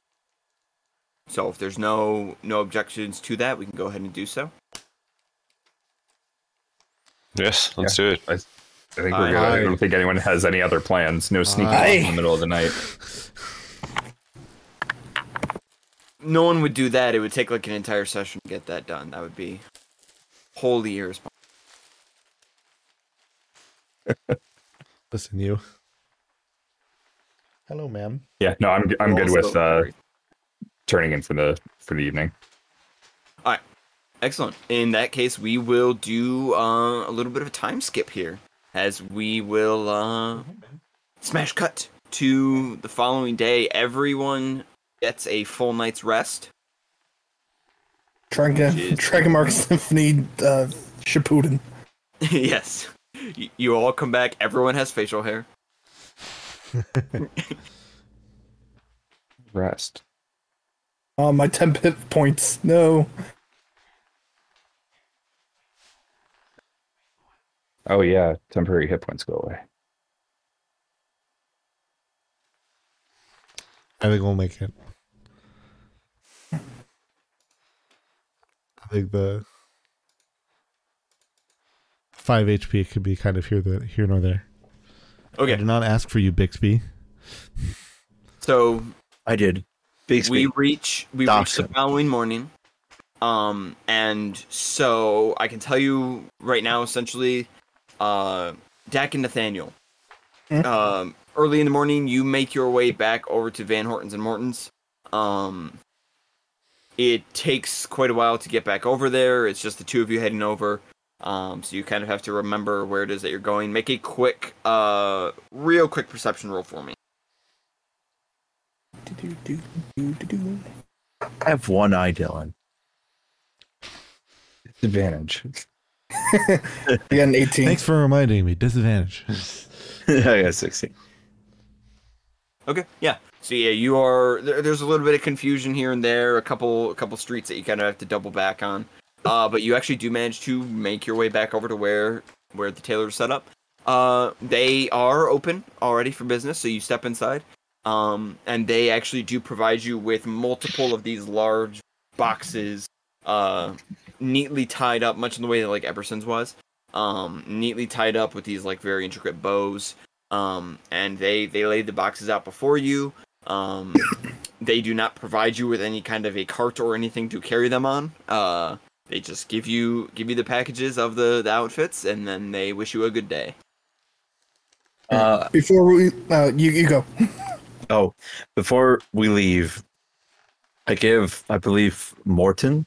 [SPEAKER 2] so if there's no no objections to that, we can go ahead and do so.
[SPEAKER 1] Yes, let's do it.
[SPEAKER 5] I, I think we're good. I
[SPEAKER 3] Aye.
[SPEAKER 5] don't think anyone has any other plans. No sneaking
[SPEAKER 6] Aye.
[SPEAKER 5] in the middle of the night.
[SPEAKER 2] No one would do that. It would take like an entire session to get that done. That would be wholly irresponsible.
[SPEAKER 3] Listen, you. Hello, ma'am.
[SPEAKER 5] Yeah, no, I'm I'm good with
[SPEAKER 2] Also-
[SPEAKER 5] uh, turning in for the for the evening.
[SPEAKER 2] All right, excellent. In that case, we will do uh, a little bit of a time skip here, as we will uh, smash cut to the following day. Everyone gets a full night's rest.
[SPEAKER 6] Dragon,
[SPEAKER 2] Jeez.
[SPEAKER 6] Mark Symphony, uh, Shippuden.
[SPEAKER 2] yes. Y- You all come back. Everyone has facial hair.
[SPEAKER 5] Rest.
[SPEAKER 6] Oh, my 10 hit points. No.
[SPEAKER 5] Oh yeah, temporary hit points go away.
[SPEAKER 3] I think we'll make it. I think the five HP could be kind of here, the here nor there.
[SPEAKER 2] Okay.
[SPEAKER 3] I did not ask for you, Bixby.
[SPEAKER 2] So
[SPEAKER 4] I did. Big
[SPEAKER 2] we reach we reach the following morning. Um and so i can tell you right now essentially uh dak and nathaniel.
[SPEAKER 6] Hmm?
[SPEAKER 2] um early in the morning you make your way back over to van hortons and mortons um it takes quite a while to get back over there. It's just the two of you heading over. Um so you kind of have to remember where it is that you're going. Make a quick uh real quick perception roll for me
[SPEAKER 4] I have one eye, Dylan.
[SPEAKER 5] Advantage.
[SPEAKER 6] I got an 18.
[SPEAKER 3] Thanks for reminding me. Disadvantage.
[SPEAKER 4] I got 16.
[SPEAKER 2] Okay, yeah. So yeah, you are. There, there's a little bit of confusion here and there. A couple, a couple streets that you kind of have to double back on. Uh, but you actually do manage to make your way back over to where where the tailor's set up. Uh, they are open already for business, so you step inside. Um, and they actually do provide you with multiple of these large boxes, uh, neatly tied up, much in the way that like Eberson's was. Um, neatly tied up with these like very intricate bows um, and they they lay the boxes out before you. Um, they do not provide you with any kind of a cart or anything to carry them on. Uh, they just give you give you the packages of the, the outfits, and then they wish you a good day.
[SPEAKER 4] Uh,
[SPEAKER 6] Before we, uh, you, you go.
[SPEAKER 4] oh, before we leave, I give, I believe, Morton.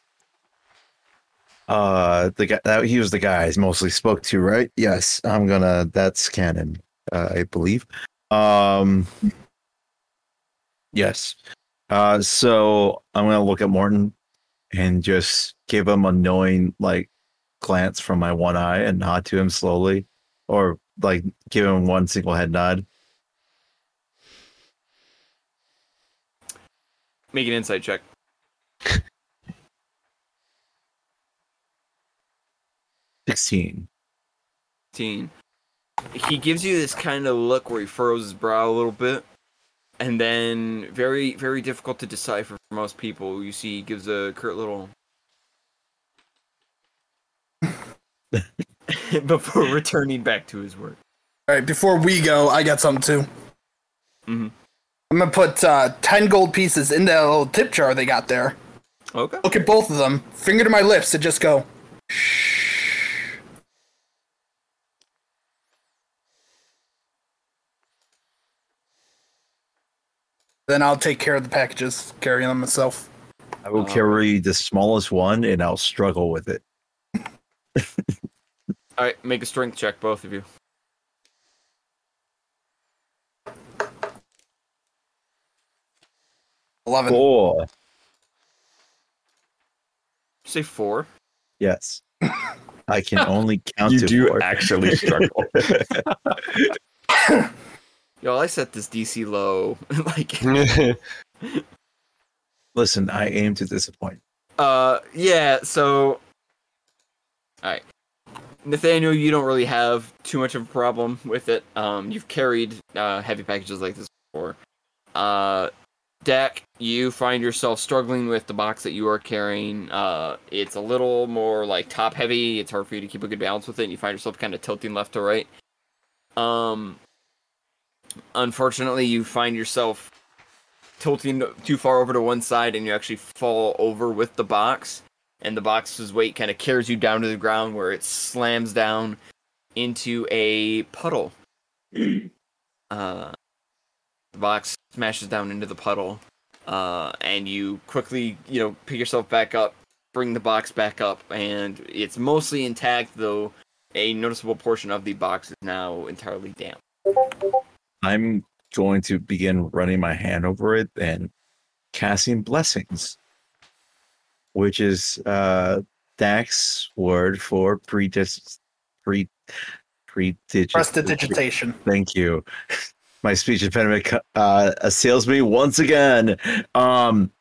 [SPEAKER 4] Uh, the guy that he was the guy I mostly spoke to, right? Yes, I'm gonna. That's canon, uh, I believe. Um, yes. Uh, so I'm gonna look at Morton and just give him a knowing like glance from my one eye and nod to him slowly, or like give him one single head nod.
[SPEAKER 2] Make an insight check.
[SPEAKER 4] Sixteen.
[SPEAKER 2] Teen. He gives you this kind of look where he furrows his brow a little bit, and then very very difficult to decipher for most people. You see, he gives a curt little. before returning back to his work.
[SPEAKER 6] All right, before we go, I got something too.
[SPEAKER 2] Mhm.
[SPEAKER 6] I'm gonna put uh, 10 gold pieces in that little tip jar they got there.
[SPEAKER 2] Okay.
[SPEAKER 6] Look at both of them, finger to my lips, and just go. Then I'll take care of the packages, carry them myself.
[SPEAKER 4] I will carry the smallest one and I'll struggle with it.
[SPEAKER 2] All right, make a strength check, both of you.
[SPEAKER 6] Eleven.
[SPEAKER 4] Four.
[SPEAKER 2] Say four.
[SPEAKER 4] Yes. I can only count
[SPEAKER 5] You
[SPEAKER 4] to
[SPEAKER 5] do
[SPEAKER 4] four.
[SPEAKER 5] actually struggle.
[SPEAKER 2] Yo, I set this DC low. like,
[SPEAKER 4] Listen, I aim to disappoint.
[SPEAKER 2] uh, yeah. So, all right, Nathaniel, you don't really have too much of a problem with it. Um, you've carried uh, heavy packages like this before. Uh, Dak, you find yourself struggling with the box that you are carrying. Uh, it's a little more like top heavy. It's hard for you to keep a good balance with it. And you find yourself kind of tilting left to right. Um, unfortunately, you find yourself tilting too far over to one side, and you actually fall over with the box. And the box's weight kind of carries you down to the ground, where it slams down into a puddle. uh, the box smashes down into the puddle, uh, and you quickly, you know, pick yourself back up, bring the box back up, and it's mostly intact, though a noticeable portion of the box is now entirely damp.
[SPEAKER 4] I'm going to begin running my hand over it and casting blessings, which is uh Dak's word for predis pre predigit.
[SPEAKER 6] Prestidigitation.
[SPEAKER 4] Thank you. My speech impediment uh, assails me once again. Um,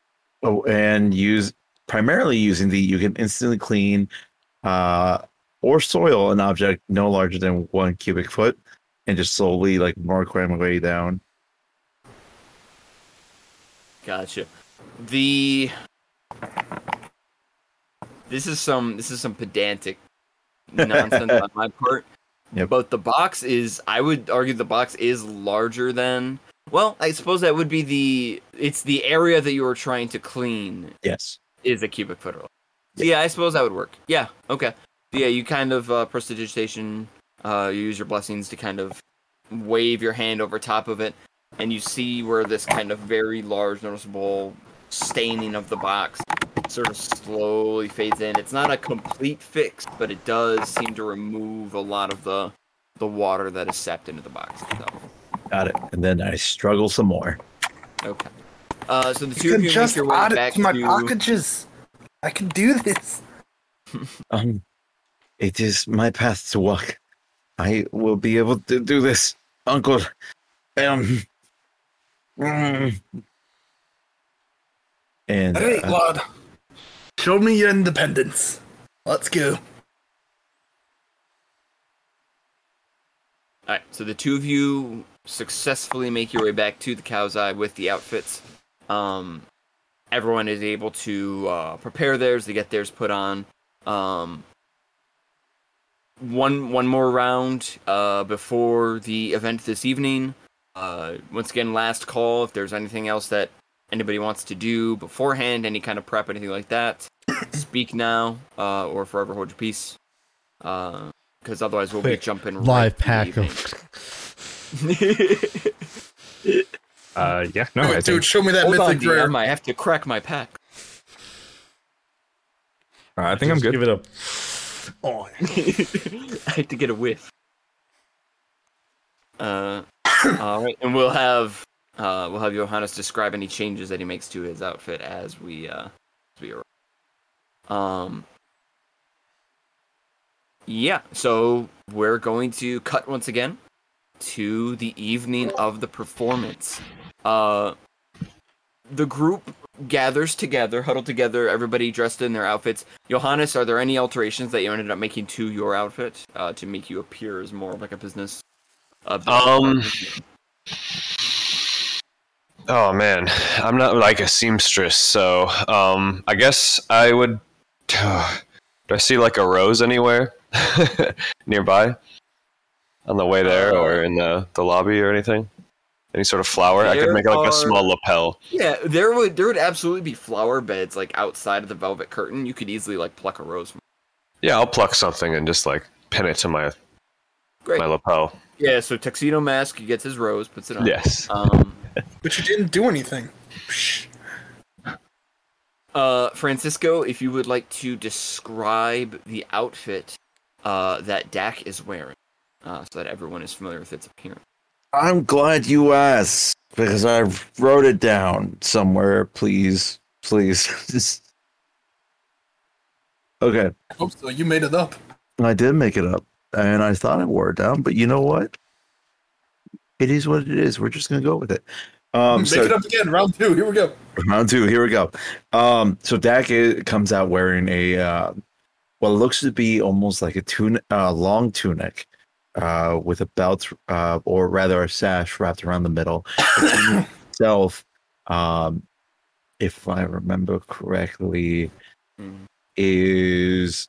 [SPEAKER 4] oh, and use primarily using the you can instantly clean uh, or soil an object no larger than one cubic foot, and just slowly like mark my way down.
[SPEAKER 2] Gotcha. The this is some this is some pedantic nonsense on my part.
[SPEAKER 4] Yep.
[SPEAKER 2] But the box is I would argue the box is larger than well, I suppose that would be the it's the area that you were trying to clean
[SPEAKER 4] Yes.
[SPEAKER 2] is a cubic foot. roll. So yeah, I suppose that would work. Yeah, okay. Yeah, you kind of uh, prestidigitation. Uh, you use your blessings to kind of wave your hand over top of it, and you see where this kind of very large, noticeable staining of the box sort of slowly fades in. It's not a complete fix, but it does seem to remove a lot of the the water that is seeped into the box itself.
[SPEAKER 4] Got it. And then I struggle some more.
[SPEAKER 2] Okay. Uh, so the two
[SPEAKER 6] You
[SPEAKER 2] of
[SPEAKER 6] can
[SPEAKER 2] you make
[SPEAKER 6] just
[SPEAKER 2] your way
[SPEAKER 6] add it
[SPEAKER 2] back
[SPEAKER 6] to my
[SPEAKER 2] to.
[SPEAKER 6] packages. I can do this.
[SPEAKER 4] Um, it is my path to walk. I will be able to do this, Uncle. Um. mm. And
[SPEAKER 6] All right,
[SPEAKER 4] uh,
[SPEAKER 6] lad. Show me your independence. Let's go.
[SPEAKER 2] All right, so the two of you successfully make your way back to the Cow's Eye with the outfits. Um, everyone is able to uh, prepare theirs to get theirs put on. Um, one one more round uh, before the event this evening. Uh, once again, last call. If there's anything else that anybody wants to do beforehand, any kind of prep, anything like that, speak now uh, or forever hold your peace. Because otherwise, we'll be jumping
[SPEAKER 3] Live
[SPEAKER 2] to the
[SPEAKER 3] pack of
[SPEAKER 5] Uh, yeah, no,
[SPEAKER 6] Oh,
[SPEAKER 5] I
[SPEAKER 6] dude,
[SPEAKER 5] think
[SPEAKER 6] show me that
[SPEAKER 2] Hold
[SPEAKER 6] mythic rare.
[SPEAKER 2] DM. I have to crack my pack.
[SPEAKER 5] uh, I think I'm good.
[SPEAKER 3] Give it a. Oh,
[SPEAKER 2] I have to get a whiff. Uh, all right, and we'll have uh, we'll have Johannes describe any changes that he makes to his outfit as we uh, as we arrive. Um. Yeah, so we're going to cut once again to the evening of the performance. Uh, the group gathers together, huddled together, everybody dressed in their outfits. Johannes, are there any alterations that you ended up making to your outfit uh, to make you appear as more of like a business? Uh,
[SPEAKER 1] Um, Oh man, I'm not like a seamstress, so um, I guess I would. Do I see like a rose anywhere nearby on the way there, or in the the lobby or anything? Any sort of flower? I could
[SPEAKER 2] There
[SPEAKER 1] make like
[SPEAKER 2] are-
[SPEAKER 1] a small lapel.
[SPEAKER 2] yeah, there would there would absolutely be flower beds like outside of the velvet curtain. You could easily like pluck a rose. From.
[SPEAKER 1] Yeah, I'll pluck something and just like pin it to my
[SPEAKER 2] Great.
[SPEAKER 1] my lapel.
[SPEAKER 2] Yeah, so tuxedo mask, he gets his rose, puts it on.
[SPEAKER 1] Yes.
[SPEAKER 2] Um,
[SPEAKER 6] But you didn't do anything. Psh.
[SPEAKER 2] Uh, Francisco, if you would like to describe the outfit uh, that Dak is wearing, uh, so that everyone is familiar with its appearance.
[SPEAKER 4] I'm glad you asked because I wrote it down somewhere. Please, please. Okay,
[SPEAKER 6] I hope so. You made it up.
[SPEAKER 4] I did make it up, and I thought I wore it down. But you know what? it is what it is. We're just gonna go with it. Um,
[SPEAKER 6] Make
[SPEAKER 4] so
[SPEAKER 6] it up again. Round two. Here we go.
[SPEAKER 4] round two, here we go. Um, so Dak i- comes out wearing a uh, what looks to be almost like a tun- uh, long tunic, uh, with a belt, uh, or rather a sash wrapped around the middle. The itself, um, if I remember correctly,
[SPEAKER 2] Mhm.
[SPEAKER 4] is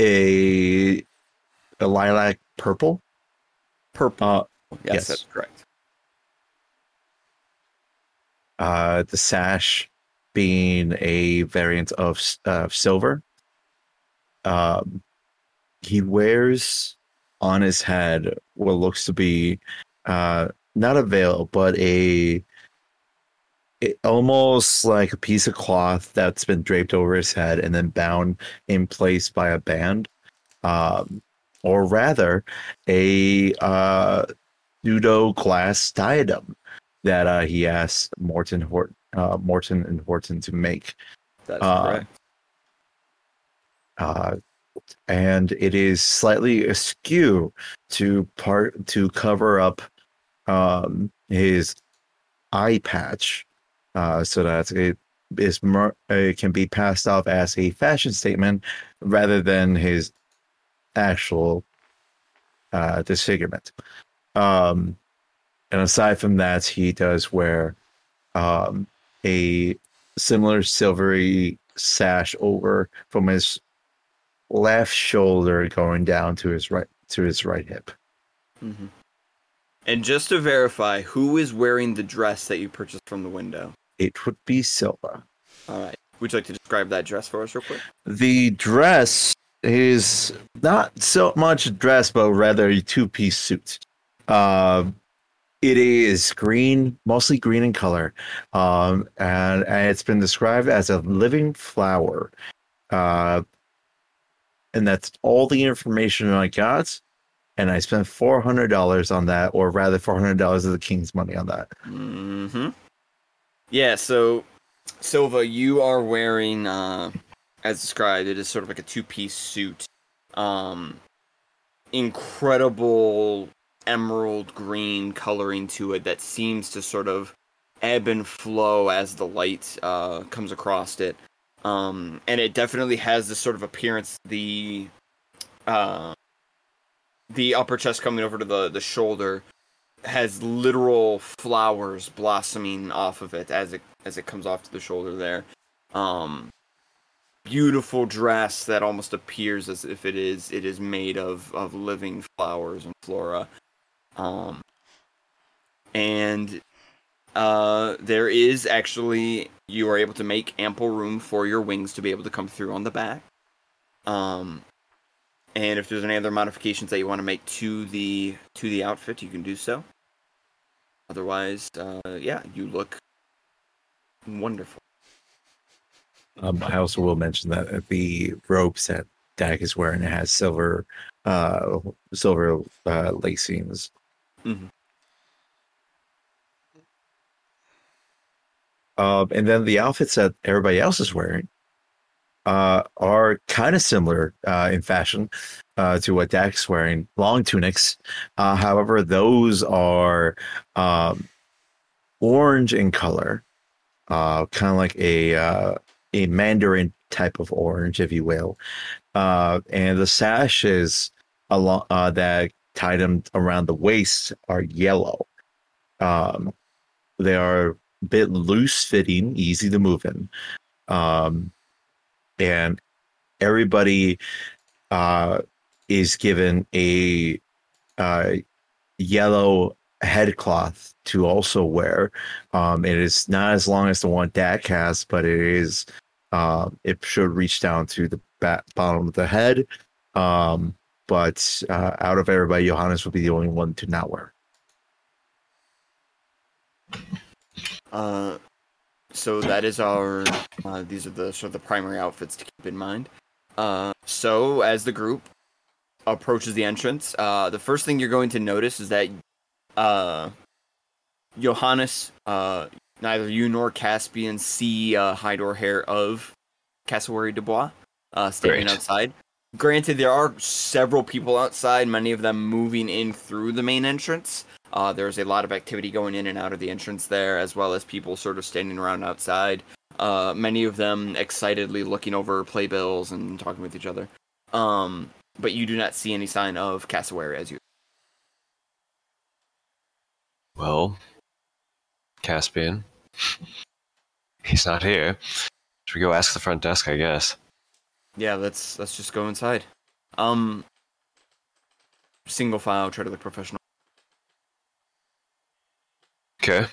[SPEAKER 4] a a lilac purple.
[SPEAKER 2] Purple.
[SPEAKER 4] Uh,
[SPEAKER 2] yes,
[SPEAKER 4] yes.
[SPEAKER 2] that's correct.
[SPEAKER 4] Uh, the sash being a variant of uh, silver. Um, he wears on his head what looks to be uh, not a veil, but a it, almost like a piece of cloth that's been draped over his head and then bound in place by a band, um, or rather, a uh, pseudo glass diadem that uh, he asked Morton Hort, uh, Morton and Horton to make.
[SPEAKER 2] That's
[SPEAKER 4] Uh,
[SPEAKER 2] correct.
[SPEAKER 4] uh, and it is slightly askew to part to cover up um, his eye patch, uh, so that it is mer- it can be passed off as a fashion statement rather than his actual uh, disfigurement. Um, and aside from that, he does wear um, a similar silvery sash over from his left shoulder going down to his right to his right hip.
[SPEAKER 2] hmm And just to verify, who is wearing the dress that you purchased from the window?
[SPEAKER 4] It would be Silva.
[SPEAKER 2] All right. Would you like to describe that dress for us real quick?
[SPEAKER 4] The dress is not so much a dress, but rather a two-piece suit. Uh, it is green, mostly green in color, um, and, and it's been described as a living flower. Uh, and that's all the information I got. And I spent four hundred dollars on that, or rather, four hundred dollars of the king's money on that.
[SPEAKER 2] Mm-hmm. Yeah, so Silva, you are wearing uh as described, it is sort of like a two piece suit. Um incredible emerald green coloring to it that seems to sort of ebb and flow as the light uh comes across it. Um and it definitely has this sort of appearance the uh the upper chest coming over to the the shoulder has literal flowers blossoming off of it as it as it comes off to the shoulder there. Um beautiful dress that almost appears as if it is it is made of of living flowers and flora. Um and uh there is actually you are able to make ample room for your wings to be able to come through on the back. Um and if there's any other modifications that you want to make to the to the outfit, you can do so. Otherwise, uh, yeah, you look wonderful.
[SPEAKER 4] Um, I also will mention that the robes that Dak is wearing has silver, uh, silver uh, lacings.
[SPEAKER 2] Mhm.
[SPEAKER 4] Um, and then the outfits that everybody else is wearing uh, are kind of similar uh, in fashion uh, to what Dak's wearing. Long tunics, uh, however, those are um, orange in color, uh, kind of like a uh, a Mandarin type of orange, if you will. Uh, and the sash sashes along uh, that tie them around the waist are yellow. Um, they are a bit loose fitting, easy to move in. Um, and everybody uh, is given a uh, yellow headcloth to also wear. Um, it is not as long as the one Dak has, but it is uh, it should reach down to the bottom of the head. Um, but uh, out of everybody, Johannes will be the only one to not wear.
[SPEAKER 2] Uh, so that is our. Uh, these are the sort of the primary outfits to keep in mind. Uh, so as the group approaches the entrance, uh, the first thing you're going to notice is that uh, Johannes, uh, neither you nor Caspian see uh, hide or hair of Cassowary Dubois uh, standing
[SPEAKER 5] Great.
[SPEAKER 2] outside. Granted, there are several people outside, many of them moving in through the main entrance. Uh, there's a lot of activity going in and out of the entrance there, as well as people sort of standing around outside. Uh, many of them excitedly looking over playbills and talking with each other. Um, but you do not see any sign of cassowary as you.
[SPEAKER 1] Well, Caspian. He's not here. Should we go ask the front desk, I guess?
[SPEAKER 2] Yeah, let's let's just go inside. Um, single file, try to look professional.
[SPEAKER 1] Okay.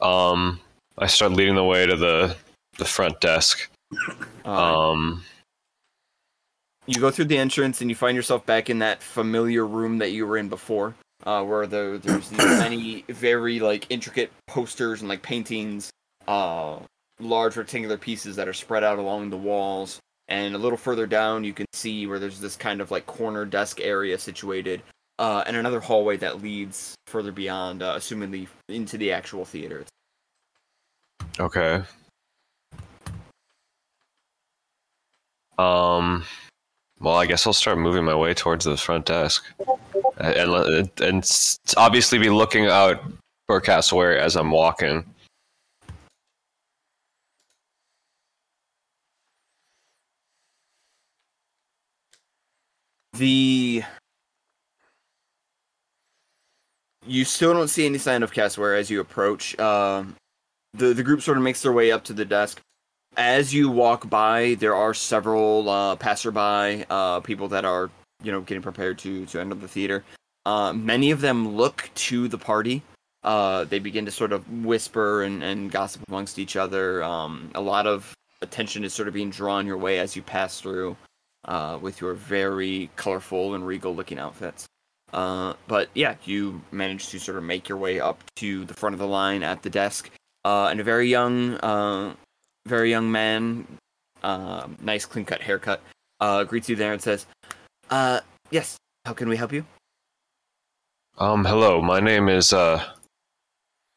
[SPEAKER 1] Um, I start leading the way to the the front desk.
[SPEAKER 2] Uh,
[SPEAKER 1] Um,
[SPEAKER 2] you go through the entrance and you find yourself back in that familiar room that you were in before, uh, where there, there's many very like intricate posters and like paintings, uh, large rectangular pieces that are spread out along the walls. And a little further down, you can see where there's this kind of like corner desk area situated, uh, and another hallway that leads further beyond, uh, assumingly into the actual theater.
[SPEAKER 1] okay. Um, well, I guess I'll start moving my way towards the front desk, and and, and obviously be looking out for Cassowary as I'm walking.
[SPEAKER 2] The you still don't see any sign of Cassowary as you approach. Um, the the group sort of makes their way up to the desk. As you walk by, there are several uh, passerby, uh, people that are you know getting prepared to to enter the theater. Uh, many of them look to the party. Uh, they begin to sort of whisper and, and gossip amongst each other. Um, a lot of attention is sort of being drawn your way as you pass through uh, with your very colorful and regal looking outfits. Uh, but yeah, you manage to sort of make your way up to the front of the line at the desk, uh, and a very young, uh, very young man, uh, nice clean cut haircut, uh, greets you there and says, uh, "Yes, how can we help you?"
[SPEAKER 1] Um, hello, my name is uh,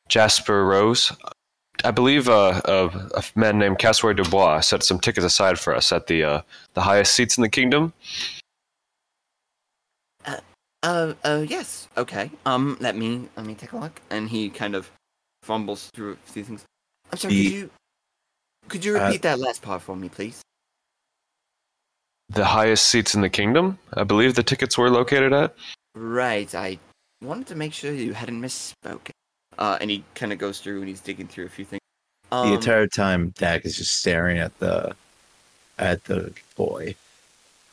[SPEAKER 1] Jasper Rose. I believe uh, a, a man named Cassowary Dubois set some tickets aside for us at the uh, the highest seats in the kingdom.
[SPEAKER 2] Uh, uh, yes, okay. Um, let me let me take a look. And he kind of fumbles through a few things. I'm sorry.
[SPEAKER 4] He-
[SPEAKER 2] could you could you
[SPEAKER 4] Uh,
[SPEAKER 2] repeat that last part for me, please?
[SPEAKER 1] The highest seats in the kingdom, I believe the tickets were located at.
[SPEAKER 2] Right. I wanted to make sure you hadn't misspoken. Uh, and he kind of goes through and he's digging through a few things. Um,
[SPEAKER 4] the entire time, Dak is just staring at the at the boy.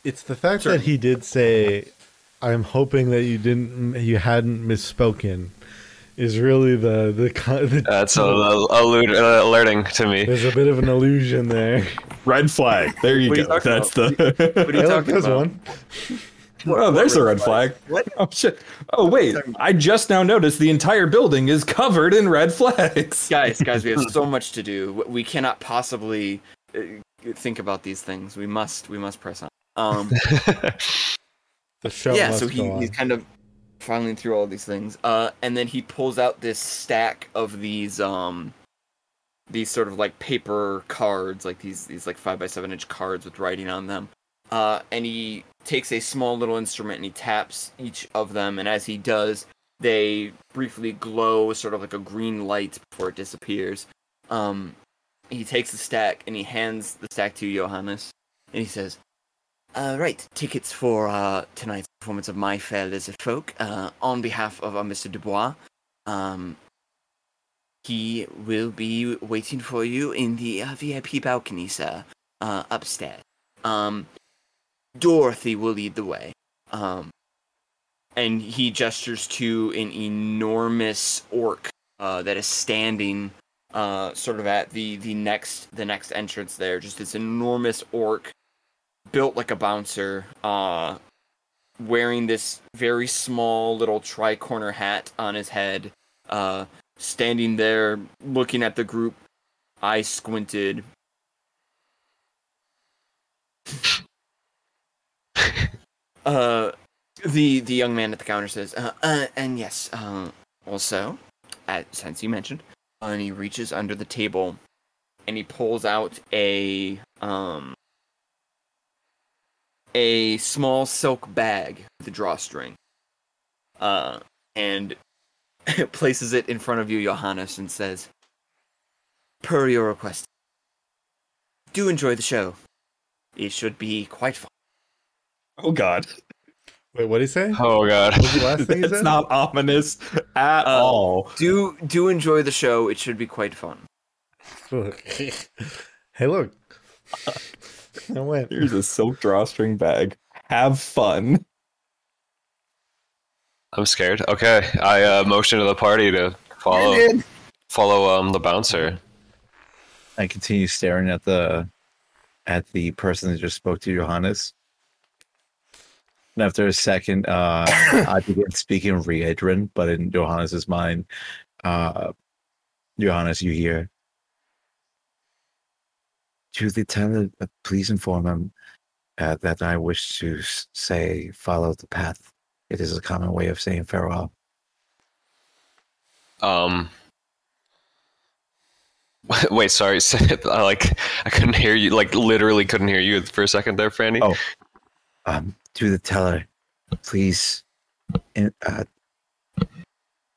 [SPEAKER 3] It's the fact
[SPEAKER 2] Sure.
[SPEAKER 3] that he did say, "I'm hoping that you didn't, you hadn't misspoken," is really the the, the
[SPEAKER 1] That's a, a, allude, uh, alerting to me.
[SPEAKER 3] there's a bit of an illusion there.
[SPEAKER 5] Red flag. There you
[SPEAKER 2] What are you
[SPEAKER 5] go.
[SPEAKER 2] talking
[SPEAKER 5] That's
[SPEAKER 2] What
[SPEAKER 5] the.
[SPEAKER 2] are you
[SPEAKER 3] Hey, look,
[SPEAKER 2] talking about?
[SPEAKER 3] one.
[SPEAKER 5] Oh, there's a red flag.
[SPEAKER 2] What?
[SPEAKER 5] Oh shit. Oh wait. I just now noticed the entire building is covered in red flags.
[SPEAKER 2] Guys, guys, we have so much to do. We cannot possibly uh, think about these things. We must, we must press on. Um,
[SPEAKER 3] The show
[SPEAKER 2] yeah,
[SPEAKER 3] must
[SPEAKER 2] so he,
[SPEAKER 3] go on.
[SPEAKER 2] he's kind of filing through all these things. Uh, and then he pulls out this stack of these um these sort of like paper cards, like these these like five by seven inch cards with writing on them. Uh, and he takes a small little instrument and he taps each of them, and as he does, they briefly glow sort of like a green light before it disappears. Um, he takes the stack and he hands the stack to Johannes, and he says, uh, right, tickets for uh, tonight's performance of My Fair Lizard Folk. Uh, on behalf of uh, Mr. Dubois, um, he will be waiting for you in the uh, VIP balcony, sir, uh, upstairs. Um, Dorothy will lead the way. Um, and he gestures to an enormous orc uh, that is standing uh, sort of at the, the next the next entrance there. Just this enormous orc built like a bouncer, uh, wearing this very small little tri-corner hat on his head, uh, standing there looking at the group, eyes squinted. uh, the the young man at the counter says, uh, uh and yes, uh, also, as since you mentioned, and he reaches under the table, and he pulls out a um a small silk bag with a drawstring. Uh, and places it in front of you, Johannes, and says, "Per your request, do enjoy the show. It should be quite fun."
[SPEAKER 5] Oh God,
[SPEAKER 3] Wait, what did he say?
[SPEAKER 1] Oh god.
[SPEAKER 3] What was the last thing he
[SPEAKER 5] it's not ominous at
[SPEAKER 2] Uh,
[SPEAKER 5] all.
[SPEAKER 2] Do do enjoy the show. It should be quite fun.
[SPEAKER 3] hey, look. I went.
[SPEAKER 5] Here's a silk drawstring bag. Have fun.
[SPEAKER 1] I'm scared. Okay, I uh, motion to the party to follow follow um the bouncer.
[SPEAKER 4] I continue staring at the at the person that just spoke to Johannes. And after a second, uh, I begin speaking Riedran, but in Johannes's mind, uh, Johannes, you hear. To the tenant, uh, please inform him uh, that I wish to say follow the path. It is a common way of saying farewell.
[SPEAKER 1] Um. Wait, sorry. I like I couldn't hear you. Like literally couldn't hear you for a second there, Franny.
[SPEAKER 4] Oh. um, to the teller, please uh,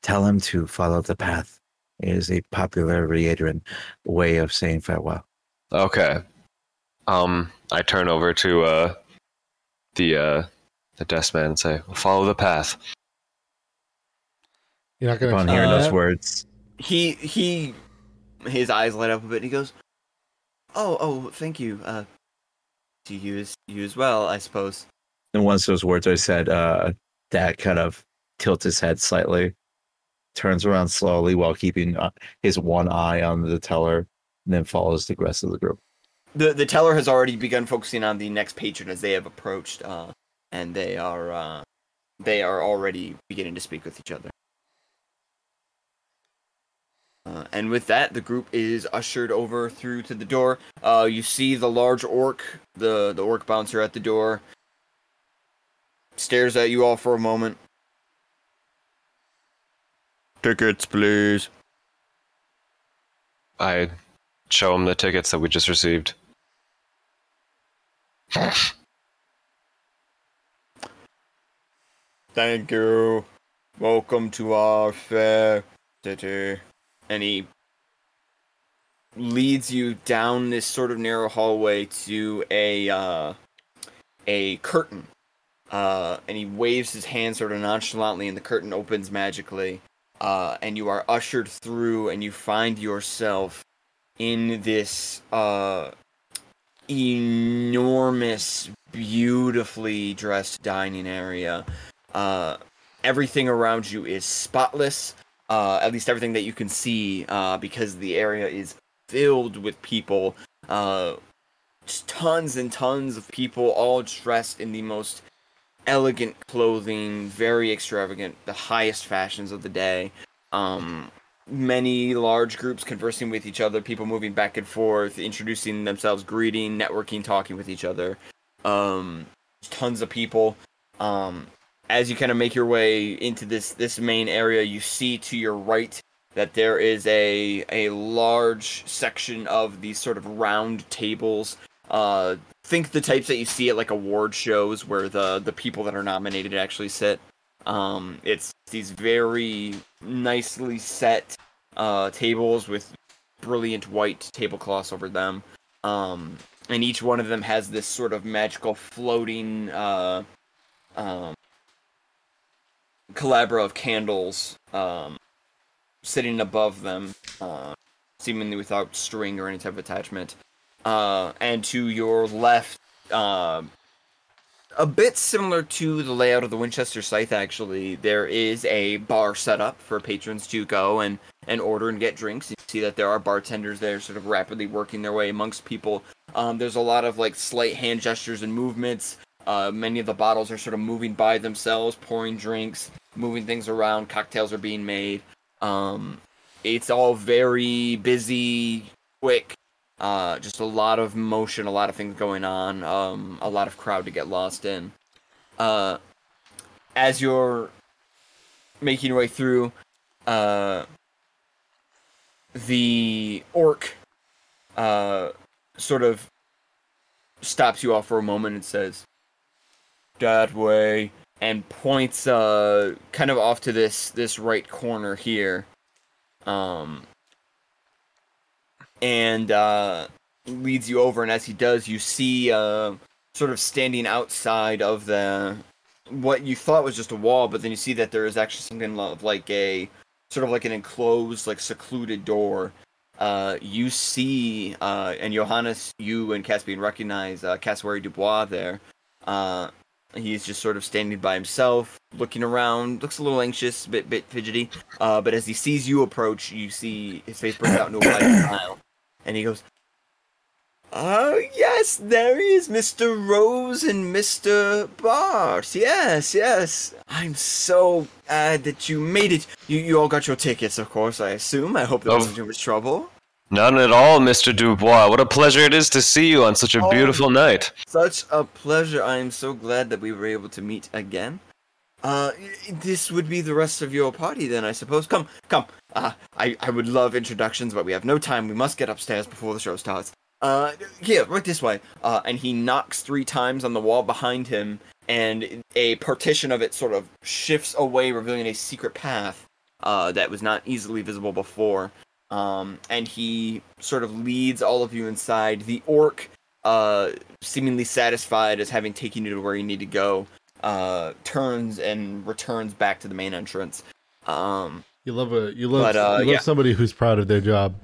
[SPEAKER 4] tell him to follow the path. It is a popular Riedran way of saying farewell.
[SPEAKER 1] Okay. Um, I turn over to uh the uh the desk man and say, "Follow the path."
[SPEAKER 3] You're not gonna
[SPEAKER 4] Upon
[SPEAKER 3] try
[SPEAKER 4] hearing those words,
[SPEAKER 2] He he, his eyes light up a bit. and He goes, "Oh oh, thank you. Uh, to you as you as well, I suppose."
[SPEAKER 4] And once those words are said, uh, kind of tilts his head slightly, turns around slowly while keeping uh, his one eye on the teller, and then follows the rest of the group.
[SPEAKER 2] The the teller has already begun focusing on the next patron as they have approached, uh, and they are uh, they are already beginning to speak with each other. Uh, and with that, the group is ushered over through to the door. Uh, you see the large orc, the the orc bouncer at the door, stares at you all for a moment. Tickets, please.
[SPEAKER 1] I show him the tickets that we just received.
[SPEAKER 2] Thank you. Welcome to our fair city. And he leads you down this sort of narrow hallway to a uh, a curtain. Uh, and he waves his hand sort of nonchalantly, and the curtain opens magically. Uh, and you are ushered through, and you find yourself in this uh, enormous, beautifully dressed dining area. Uh, everything around you is spotless. Uh, at least everything that you can see, uh, because the area is filled with people. Tons and tons of people, all dressed in the most elegant clothing, very extravagant, the highest fashions of the day. Um, many large groups conversing with each other, people moving back and forth, introducing themselves, greeting, networking, talking with each other. Um, tons of people. Um, as you kind of make your way into this this main area, you see to your right that there is a a large section of these sort of round tables. Uh, think the types that you see at like award shows where the the people that are nominated actually sit. Um, it's these very nicely set uh, tables with brilliant white tablecloths over them. Um, and each one of them has this sort of magical floating uh, um, calabra of candles um, sitting above them, uh, seemingly without string or any type of attachment. Uh, and to your left, uh, a bit similar to the layout of the Winchester scythe, actually, there is a bar set up for patrons to go and, and order and get drinks. You see that there are bartenders there sort of rapidly working their way amongst people. Um, there's a lot of like slight hand gestures and movements. Uh, many of the bottles are sort of moving by themselves, pouring drinks, moving things around. Cocktails are being made. Um, it's all very busy, quick. Uh, just a lot of motion, a lot of things going on. Um, a lot of crowd to get lost in. Uh, as you're making your way through, uh, the orc uh, sort of stops you off for a moment and says, That way, and points uh kind of off to this this right corner here. Um and uh leads you over and as he does you see uh sort of standing outside of the what you thought was just a wall, but then you see that there is actually something of like a sort of like an enclosed, like secluded door. Uh, you see, uh, and Johannes, you and Caspian recognize uh, Cassowary Dubois there. Uh, he's just sort of standing by himself, looking around, looks a little anxious, bit, bit fidgety. Uh, but as he sees you approach, you see his face breaks out into a wide smile, and he goes, Oh, yes, there he is, Mr. Rose and Mr. Bart. Yes, yes. I'm so glad that you made it. You, you all got your tickets, of course, I assume. I hope there
[SPEAKER 1] Oh.
[SPEAKER 2] wasn't too much trouble.
[SPEAKER 1] None at all, Mr. Dubois. What a pleasure it is to see you on such a
[SPEAKER 2] Oh.
[SPEAKER 1] beautiful night.
[SPEAKER 2] Such a pleasure. I am so glad that we were able to meet again. Uh, this would be the rest of your party then, I suppose. Come, come. Uh, I, I would love introductions, but we have no time. We must get upstairs before the show starts. Uh, here, right this way. Uh, and he knocks three times on the wall behind him, and a partition of it sort of shifts away, revealing a secret path, uh, that was not easily visible before. Um, and he sort of leads all of you inside. The orc, uh, seemingly satisfied as having taken you to where you need to go, uh, turns and returns back to the main entrance. Um,
[SPEAKER 3] You love a you love
[SPEAKER 2] But, uh,
[SPEAKER 3] you love
[SPEAKER 2] yeah.
[SPEAKER 3] somebody who's proud of their job.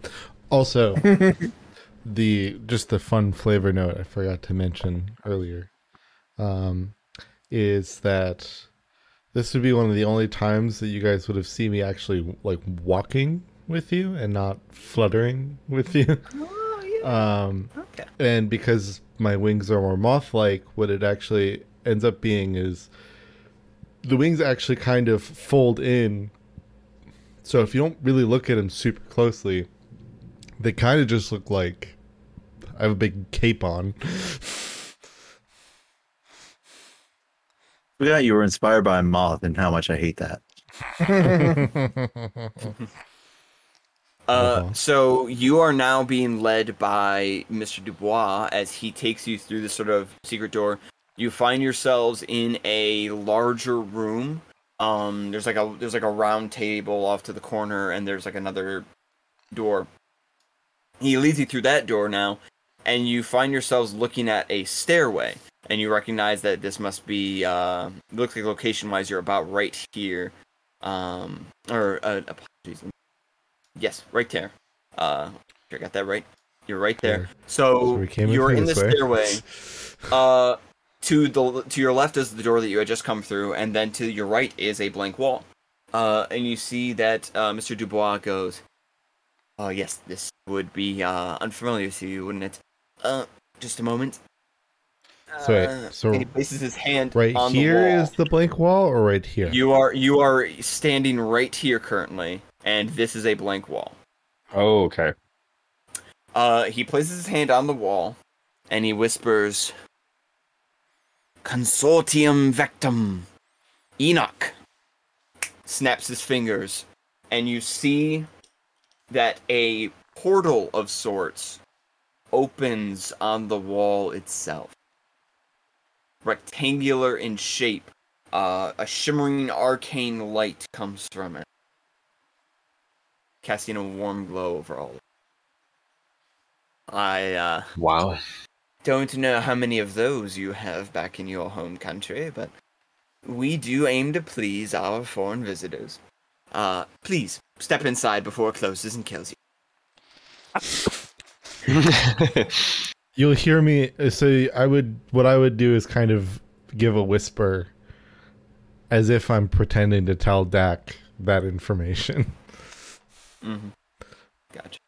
[SPEAKER 3] Also, the just the fun flavor note I forgot to mention earlier um, is that this would be one of the only times that you guys would have seen me actually like walking with you and not fluttering with you. Um,
[SPEAKER 2] okay.
[SPEAKER 3] and because my wings are more moth-like, what it actually ends up being is the wings actually kind of fold in. So if you don't really look at them super closely, they kind of just look like I have a big cape on.
[SPEAKER 4] Forgot you were inspired by a moth and how much I hate that.
[SPEAKER 2] Uh,
[SPEAKER 3] Uh-huh.
[SPEAKER 2] so you are now being led by Mr. Dubois as he takes you through this sort of secret door. You find yourselves in a larger room. Um, there's like a there's like a round table off to the corner, and there's like another door. He leads you through that door now, and you find yourselves looking at a stairway, and you recognize that this must be uh, it looks like location wise you're about right here, um, or uh, apologies. Yes, right there. Uh, I got that right. You're right there. So
[SPEAKER 3] So we came
[SPEAKER 2] you're in the
[SPEAKER 3] way.
[SPEAKER 2] stairway. Uh, to the to your left is the door that you had just come through, and then to your right is a blank wall. Uh, and you see that uh, Mr. Dubois goes. Oh yes, this would be uh, unfamiliar to you, wouldn't it? Uh, just a moment.
[SPEAKER 3] So wait,
[SPEAKER 2] Uh,
[SPEAKER 3] so
[SPEAKER 2] and he places his hand
[SPEAKER 3] right
[SPEAKER 2] on
[SPEAKER 3] here
[SPEAKER 2] the wall.
[SPEAKER 3] is the blank wall, or right here?
[SPEAKER 2] You are you are standing right here currently, and this is a blank wall.
[SPEAKER 5] Oh, okay.
[SPEAKER 2] Uh, he places his hand on the wall, and he whispers, "Consortium Vectum, Enoch." Snaps his fingers, and you see that a portal of sorts opens on the wall itself. Rectangular in shape, uh, a shimmering arcane light comes from it, casting a warm glow over all. I uh,
[SPEAKER 1] Wow.
[SPEAKER 2] Don't know how many of those you have back in your home country, but we do aim to please our foreign visitors. Uh, please step inside before it closes and kills you.
[SPEAKER 3] You'll hear me. uh, So I would. What I would do is kind of give a whisper, as if I'm pretending to tell Dak that information.
[SPEAKER 2] Mm-hmm. Gotcha.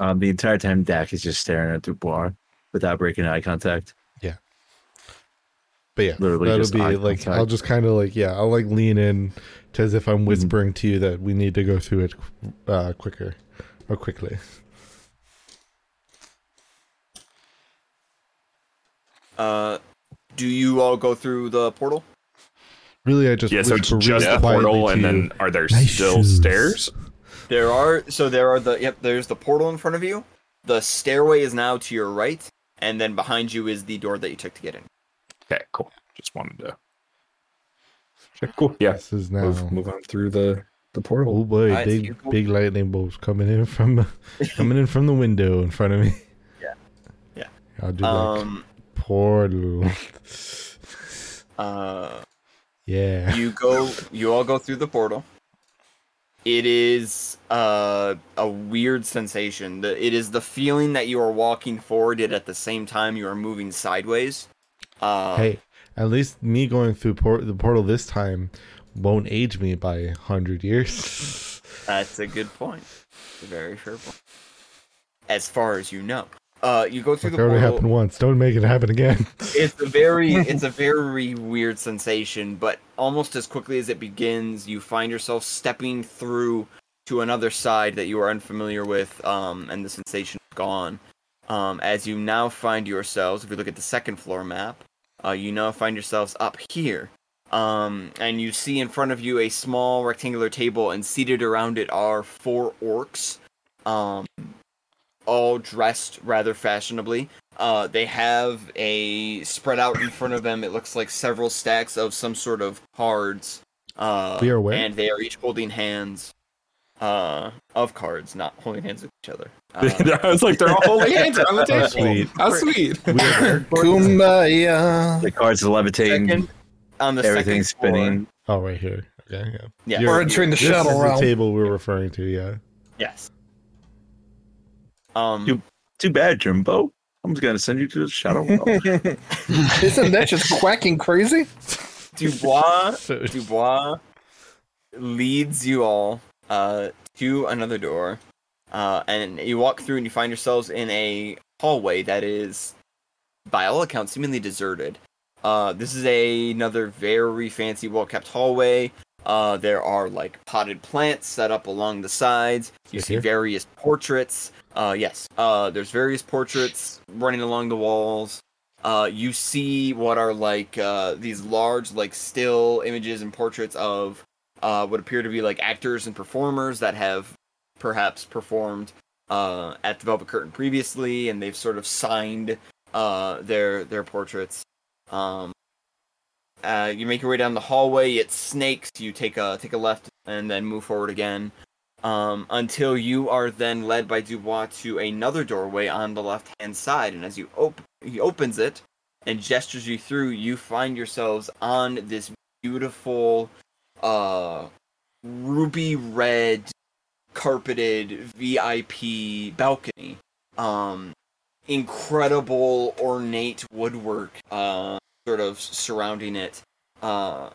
[SPEAKER 4] Um, the entire time, Dak is just staring at Dubois without breaking eye contact. Yeah.
[SPEAKER 3] But yeah,
[SPEAKER 4] Literally
[SPEAKER 3] that'll
[SPEAKER 4] just
[SPEAKER 3] be
[SPEAKER 4] eye
[SPEAKER 3] like
[SPEAKER 4] contact.
[SPEAKER 3] I'll just kind of like yeah, I'll like lean in to as if I'm whispering to you that we need to go through it uh, quicker or quickly.
[SPEAKER 2] Uh, do you all go through the portal?
[SPEAKER 3] Really, I just
[SPEAKER 5] Yeah, so it's just the portal, and then are there
[SPEAKER 3] Nice
[SPEAKER 5] still
[SPEAKER 3] shoes.
[SPEAKER 5] stairs?
[SPEAKER 2] There are so there are the yep. There's the portal in front of you. The stairway is now to your right, and then behind you is the door that you took to get in.
[SPEAKER 5] Okay, cool. Just wanted to. Okay, cool. Yeah.
[SPEAKER 3] This is now.
[SPEAKER 5] Move, move on through the the portal.
[SPEAKER 3] Oh boy,
[SPEAKER 2] Alright,
[SPEAKER 3] big
[SPEAKER 2] you
[SPEAKER 3] big lightning bolts coming in from coming in from the window in front of me.
[SPEAKER 2] Yeah. Yeah.
[SPEAKER 3] I'll do like
[SPEAKER 2] Um,
[SPEAKER 3] portal.
[SPEAKER 2] uh,
[SPEAKER 3] yeah.
[SPEAKER 2] you go you all go through the portal it is uh, a weird sensation. The, it is the feeling that you are walking forward yet at the same time you are moving sideways. Uh,
[SPEAKER 3] hey, at least me going through port- the portal this time won't age me by a hundred years.
[SPEAKER 2] that's a good point. A very fair point. As far as you know uh, you go through
[SPEAKER 3] Like
[SPEAKER 2] the
[SPEAKER 3] already
[SPEAKER 2] portal
[SPEAKER 3] happened once. Don't make it happen again.
[SPEAKER 2] it's a very it's a very weird sensation but almost as quickly as it begins you find yourself stepping through to another side that you are unfamiliar with um, and the sensation is gone um, as you now find yourselves if you look at the second floor map uh, you now find yourselves up here um, and you see in front of you a small rectangular table and seated around it are four orcs um, all dressed rather fashionably uh, they have a spread out in front of them. It looks like several stacks of some sort of cards. Uh,
[SPEAKER 3] We are where?
[SPEAKER 2] and they are each holding hands uh, of cards, not holding hands with each other. Uh,
[SPEAKER 5] I was like, they're all holding hands on the table.
[SPEAKER 3] How
[SPEAKER 5] table.
[SPEAKER 3] sweet.
[SPEAKER 5] How sweet.
[SPEAKER 6] Kumbaya.
[SPEAKER 4] The cards are levitating.
[SPEAKER 2] second, on the
[SPEAKER 4] everything's
[SPEAKER 2] second floor-
[SPEAKER 4] spinning.
[SPEAKER 3] Oh, right here. Okay, yeah.
[SPEAKER 2] Yeah.
[SPEAKER 3] You're-
[SPEAKER 6] We're entering the
[SPEAKER 3] this
[SPEAKER 6] shuttle
[SPEAKER 3] is the table we're referring to. Yeah.
[SPEAKER 2] Yes. Um.
[SPEAKER 4] You- Too bad, Jimbo. I'm just gonna send you to the shadow. realm.
[SPEAKER 6] Isn't that just quacking crazy?
[SPEAKER 2] Dubois
[SPEAKER 3] So-
[SPEAKER 2] Dubois leads you all uh, to another door, uh, and you walk through and you find yourselves in a hallway that is, by all accounts, seemingly deserted. Uh, this is a, another very fancy, well-kept hallway. Uh, there are like potted plants set up along the sides. You
[SPEAKER 3] Yes,
[SPEAKER 2] see
[SPEAKER 3] sir.
[SPEAKER 2] various portraits. Uh, yes. Uh, there's various portraits running along the walls uh, you see what are like uh, these large, like still images and portraits of uh, what appear to be like actors and performers that have perhaps performed uh, at the Velvet Curtain previously, and they've sort of signed uh, their their portraits. Um, uh, you make your way down the hallway. It snakes. You take a take a left and then move forward again. Um, until you are then led by Dubois to another doorway on the left hand side, and as you open he opens it and gestures you through, you find yourselves on this beautiful, uh, ruby red carpeted VIP balcony. Um, incredible ornate woodwork, uh, sort of surrounding it. Uh,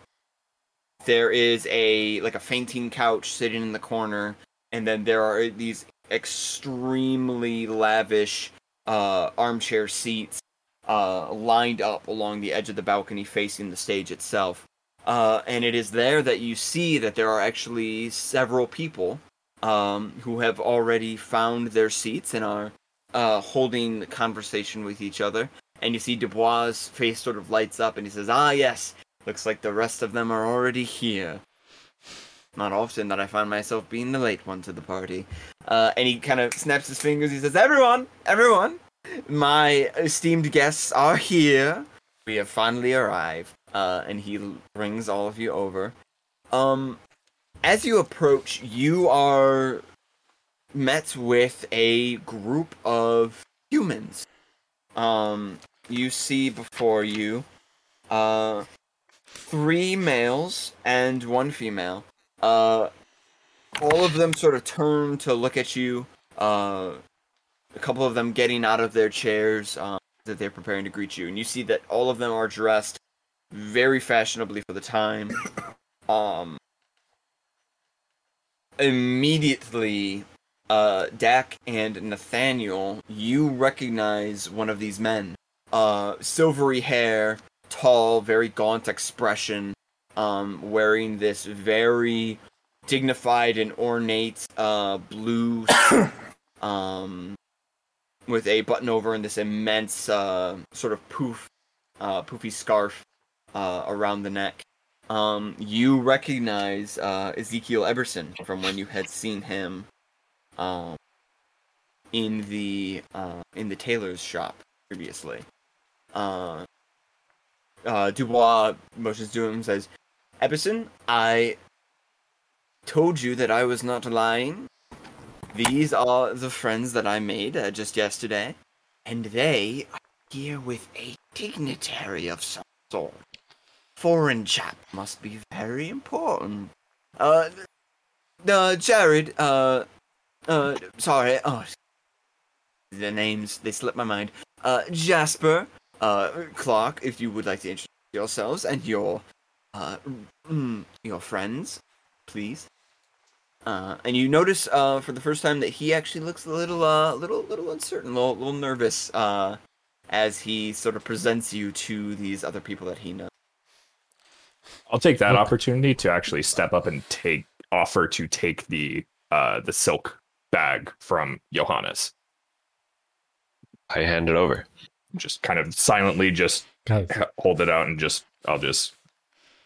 [SPEAKER 2] there is a like a fainting couch sitting in the corner, and then there are these extremely lavish uh, armchair seats uh, lined up along the edge of the balcony facing the stage itself. Uh, and it is there that you see that there are actually several people um, who have already found their seats and are uh, holding conversation with each other. And you see Dubois' face sort of lights up and he says, Ah, yes, looks like the rest of them are already here. Not often that I find myself being the late one to the party. Uh, and he kind of snaps his fingers. He says, Everyone, everyone, my esteemed guests are here. We have finally arrived. Uh, and he brings all of you over. Um, as you approach, you are met with a group of humans. Um, you see before you, uh, three males and one female. Uh, all of them sort of turn to look at you. Uh, a couple of them getting out of their chairs um, that they're preparing to greet you, and you see that all of them are dressed very fashionably for the time. Um, immediately, uh, Dak and Nathaniel, you recognize one of these men. Uh, silvery hair, tall, very gaunt expression, um, wearing this very dignified and ornate uh, blue um, with a button over and this immense uh, sort of poof, uh, poofy scarf uh, around the neck. Um, you recognize uh, Ezekiel Eberson from when you had seen him um, in the uh, in the tailor's shop previously. Uh, uh, Dubois motions to him and says, Eberson, I told you that I was not lying. These are the friends that I made uh, just yesterday, and they are here with a dignitary of some sort. Foreign chap must be very important. Uh, uh, Jared, uh, uh, sorry, oh, the names, they slipped my mind. Uh, Jasper, uh, Clark, if you would like to introduce yourselves and your, uh, mm, your friends, please. Uh, and you notice, uh, for the first time that he actually looks a little, uh, little, little uncertain, little, little nervous, uh, as he sort of presents you to these other people that he knows.
[SPEAKER 5] I'll take that opportunity to actually step up and take offer to take the uh the silk bag from Johannes.
[SPEAKER 1] I hand it over.
[SPEAKER 5] Just kind of silently just
[SPEAKER 3] Guys,
[SPEAKER 5] h- hold it out and just I'll just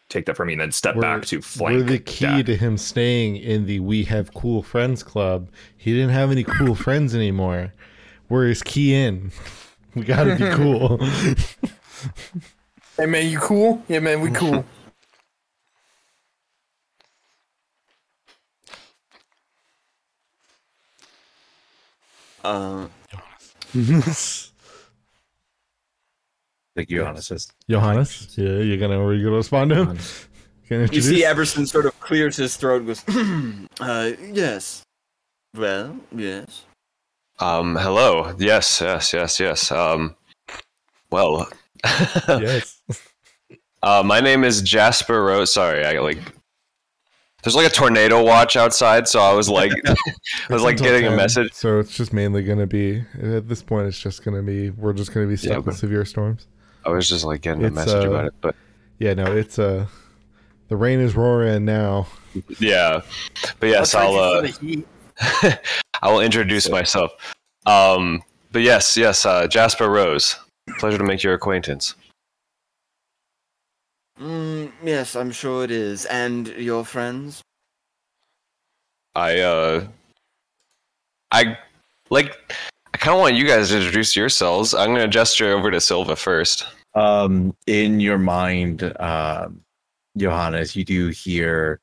[SPEAKER 5] take that from you and then step back to flank.
[SPEAKER 3] We're the key
[SPEAKER 5] Dak.
[SPEAKER 3] to him staying in the We Have Cool Friends Club. He didn't have any cool friends anymore. We're his key in. We gotta be cool.
[SPEAKER 6] Hey man, you cool? Yeah man, we cool.
[SPEAKER 2] Uh,
[SPEAKER 4] Like Johannes says.
[SPEAKER 3] Johannes, yeah, you're gonna are you gonna respond to him? Can
[SPEAKER 2] you see Eberson sort of clears his throat and goes, uh, yes. Well, yes.
[SPEAKER 1] Um, hello. Yes, yes, yes, yes. Um, well,
[SPEAKER 3] yes.
[SPEAKER 1] uh, my name is Jasper Rose. Sorry, I like. There's like a tornado watch outside, so I was like, I was like
[SPEAKER 3] Until
[SPEAKER 1] getting a message.
[SPEAKER 3] So it's just mainly gonna be at this point. It's just gonna be we're just gonna be stuck
[SPEAKER 1] Yeah,
[SPEAKER 3] with severe storms.
[SPEAKER 1] I was just like getting a message
[SPEAKER 3] uh,
[SPEAKER 1] about it, but
[SPEAKER 3] Yeah, no, it's uh the rain is roaring now.
[SPEAKER 1] yeah, but yes, I'll uh, I will introduce myself. Um, but yes, yes, uh, Jasper Rose. Pleasure to make your acquaintance.
[SPEAKER 2] Mm, yes, I'm sure it is. And your friends?
[SPEAKER 1] I uh, I like. I kind of want you guys to introduce yourselves. I'm gonna gesture over to Silva first.
[SPEAKER 4] Um, in your mind, um, Johannes, you do hear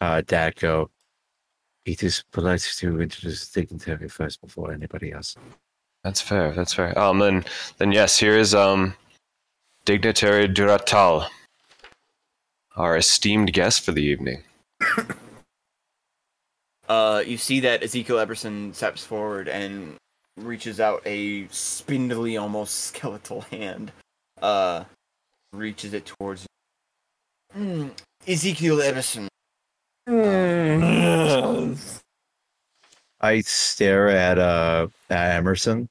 [SPEAKER 4] uh, Dad go, It is polite to introduce the dignitary first before anybody else.
[SPEAKER 1] That's fair. That's fair. Um, then, then yes, here is um, dignitary Duratal, our esteemed guest for the evening.
[SPEAKER 2] Uh, you see that Ezekiel Eberson steps forward and reaches out a spindly, almost skeletal hand. Uh, reaches it towards. Mm, Ezekiel Eberson.
[SPEAKER 4] I stare at uh at Emerson,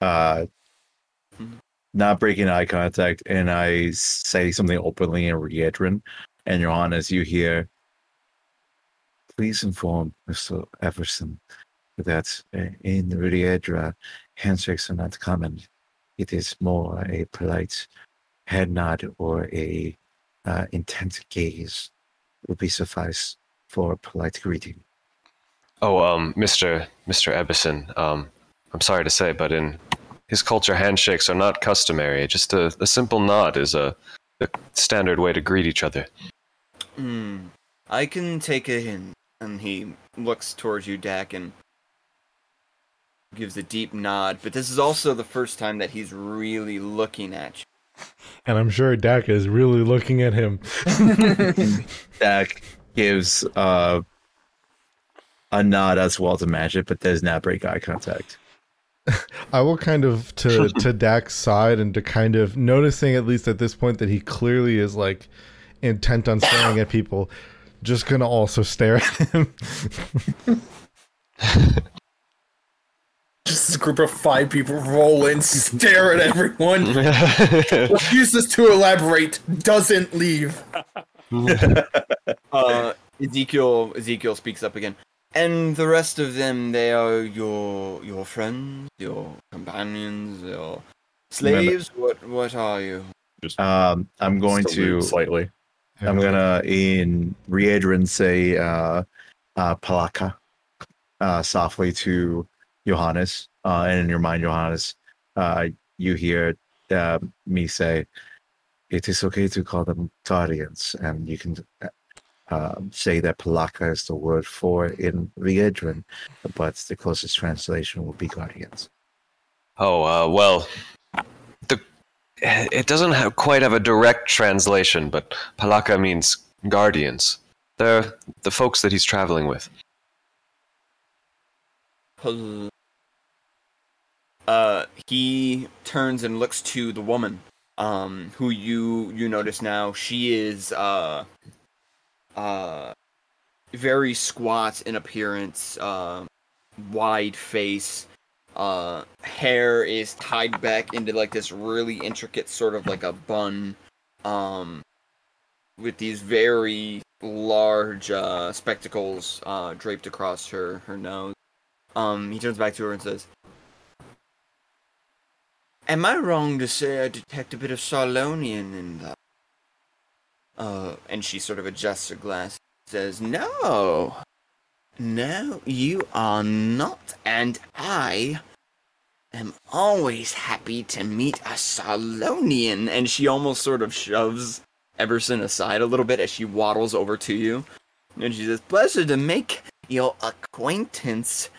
[SPEAKER 4] uh,
[SPEAKER 2] Mhm.
[SPEAKER 4] not breaking eye contact, and I say something openly in Riedran. And Johannes, you hear, please inform Mr. Eberson that uh, in Riedra, handshakes are not common. It is more a polite head nod or a uh, intense gaze would be suffice for a polite greeting.
[SPEAKER 1] Oh, um, Mister Mister Eberson. Um, I'm sorry to say, but in his culture, handshakes are not customary. Just a, a simple nod is a the standard way to greet each other.
[SPEAKER 2] Hmm. I can take a hint. And he looks towards you, Dak, and gives a deep nod. But this is also the first time that he's really looking at you.
[SPEAKER 3] And I'm sure Dak is really looking at him.
[SPEAKER 4] Dak gives uh, a nod as well to match it, but does not break eye contact.
[SPEAKER 3] I will kind of to to Dak's side and to kind of noticing at least at this point that he clearly is like intent on staring at people. Just gonna also stare at him.
[SPEAKER 6] Just a group of five people roll in, stare at everyone, refuses to elaborate, doesn't leave.
[SPEAKER 2] Uh, Ezekiel Ezekiel speaks up again. And the rest of them, they are your your friends, your companions, your slaves. What what are you?
[SPEAKER 5] Just
[SPEAKER 4] Um, I'm going to.
[SPEAKER 5] slightly.
[SPEAKER 4] I'm gonna in Riedran say uh, uh, Palaka uh, softly to Johannes, uh, and in your mind, Johannes, uh, you hear uh, me say, it is okay to call them guardians, and you can uh, um, say that Palaka is the word for it in Riedran, but the closest translation would be guardians.
[SPEAKER 1] Oh, uh, well, the it doesn't have, quite have a direct translation, but Palaka means guardians. They're the folks that he's traveling with.
[SPEAKER 2] Pal- Uh, he turns and looks to the woman, um, who you you notice now. She is uh, uh, very squat in appearance, uh, wide face. Uh, hair is tied back into like this really intricate sort of like a bun, um, with these very large uh, spectacles uh, draped across her her nose. Um, he turns back to her and says, "Am I wrong to say I detect a bit of Sarlonian in that?" Uh, and she sort of adjusts her glass. Says, "No, no, you are not, and I." am always happy to meet a Sarlonian. And she almost sort of shoves Eberson aside a little bit as she waddles over to you. And she says, Pleasure to make your acquaintance.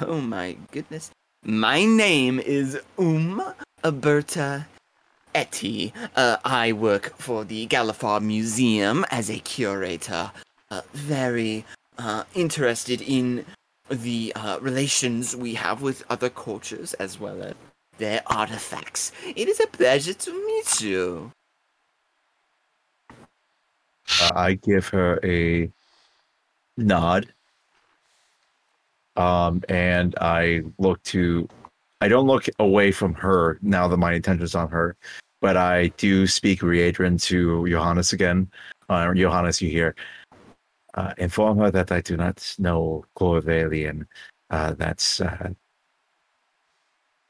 [SPEAKER 2] Oh my goodness. My name is Uma Alberta Etty. Uh, I work for the Galifar Museum as a curator. Uh, very uh, interested in the uh, relations we have with other cultures as well as their artifacts. It is a pleasure to meet you.
[SPEAKER 4] Uh, I give her a nod. Um, and I look to, I don't look away from her now that my attention's on her, but I do speak Riedran to Johannes again. Uh, Johannes, you hear, uh, inform her that I do not know Khorvairian. Uh, that's uh,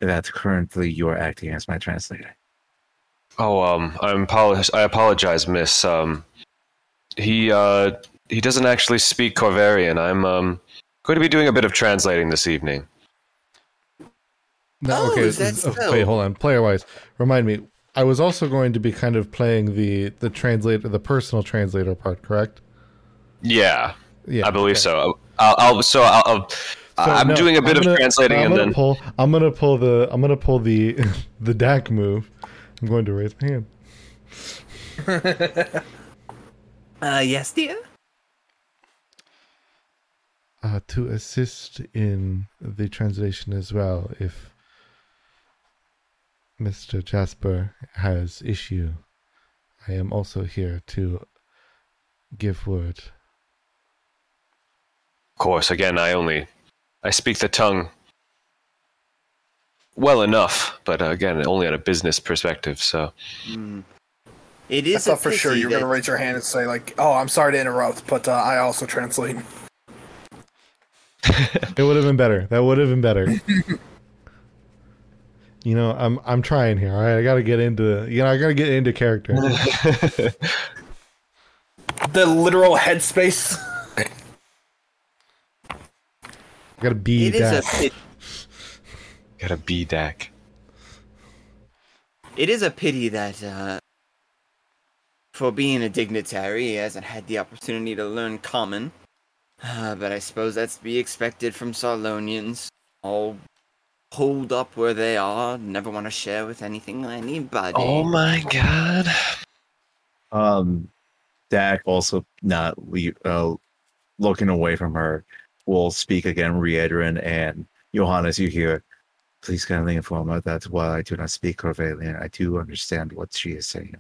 [SPEAKER 4] that currently you're acting as my translator.
[SPEAKER 1] Oh, um, I'm I apologize, Miss. Um, he uh, he doesn't actually speak Khorvairian. I'm um going to be doing a bit of translating this evening.
[SPEAKER 3] No,
[SPEAKER 2] Oh,
[SPEAKER 3] okay.
[SPEAKER 2] is that
[SPEAKER 3] this
[SPEAKER 2] so?
[SPEAKER 3] Wait, hold on. Player wise, remind me. I was also going to be kind of playing the the translator, the personal translator part, correct?
[SPEAKER 1] Yeah,
[SPEAKER 3] Yeah,
[SPEAKER 1] I believe
[SPEAKER 3] okay.
[SPEAKER 1] so. I'll, I'll so I'll. I'll
[SPEAKER 3] So,
[SPEAKER 1] I'm
[SPEAKER 3] no,
[SPEAKER 1] doing a bit
[SPEAKER 3] I'm
[SPEAKER 1] of translating
[SPEAKER 3] I'm
[SPEAKER 1] and
[SPEAKER 3] gonna
[SPEAKER 1] then
[SPEAKER 3] pull. I'm gonna pull the. I'm gonna pull the the Dak move. I'm going to raise my hand.
[SPEAKER 2] Uh, yes, dear?
[SPEAKER 3] Uh, to assist in the translation as well, if Mr. Jasper has issue, I am also here to give word.
[SPEAKER 1] of course again I only I speak the tongue well enough, but uh, again only on a business perspective. So
[SPEAKER 2] Mm. It
[SPEAKER 6] I
[SPEAKER 2] is a
[SPEAKER 6] thought for sure you were
[SPEAKER 2] that-
[SPEAKER 6] gonna raise your hand and say like, "Oh, I'm sorry to interrupt, but uh, I also translate."
[SPEAKER 3] It would have been better. That would have been better. you know, I'm I'm trying here. All right, I got to get into you know I got to get into character.
[SPEAKER 6] The literal headspace.
[SPEAKER 3] I got to be
[SPEAKER 2] It is a
[SPEAKER 3] that.
[SPEAKER 2] pity.
[SPEAKER 1] got a B deck.
[SPEAKER 2] It is a pity that, uh, for being a dignitary, he hasn't had the opportunity to learn common. Uh, but I suppose that's to be expected from Sarlonians. All holed up where they are, never want to share with anything or anybody.
[SPEAKER 1] Oh my god.
[SPEAKER 4] Um, Dak also not le- uh, looking away from her will speak again, Riedran and Johannes. You hear, please kindly inform her that while I do not speak Khorvairian, I do understand what she is saying,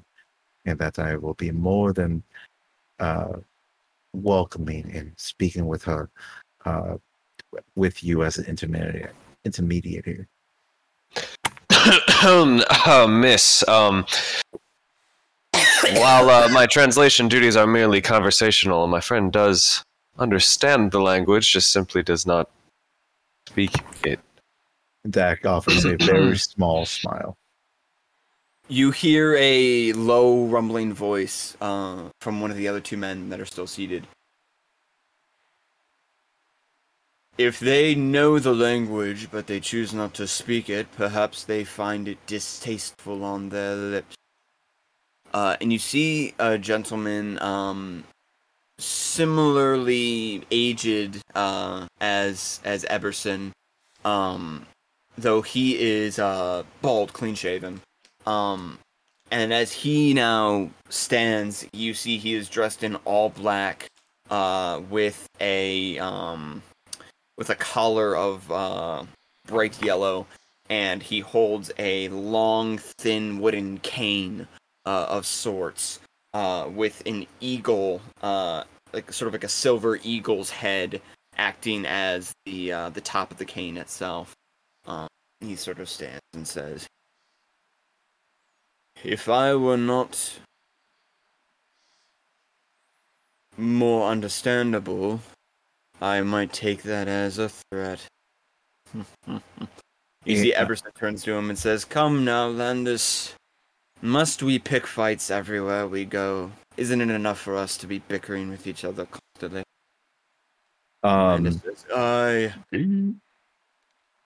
[SPEAKER 4] and that I will be more than uh, welcoming in speaking with her, uh, with you as an intermediary. Intermediary.
[SPEAKER 1] uh, miss, um, while uh, my translation duties are merely conversational, my friend does understand the language, just simply does not speak it.
[SPEAKER 4] Dak offers a very small smile.
[SPEAKER 2] You hear a low rumbling voice uh, from one of the other two men that are still seated. If they know the language but they choose not to speak it, perhaps they find it distasteful on their lips. uh, and you see a gentleman um, similarly aged uh, as as Eberson, um, though he is uh, bald, clean shaven. Um, and as he now stands, you see he is dressed in all black, uh, with a um, with a collar of uh, bright yellow, and he holds a long, thin wooden cane uh, of sorts, uh, with an eagle, uh, like sort of like a silver eagle's head, acting as the uh, the top of the cane itself. Um, he sort of stands and says, "If I were not more understandable, I might take that as a threat." you see,
[SPEAKER 4] Yeah.
[SPEAKER 2] Eberson turns to him and says, "Come now, Landis." Must we pick fights everywhere we go? Isn't it enough for us to be bickering with each other constantly?
[SPEAKER 4] Um,
[SPEAKER 2] says, I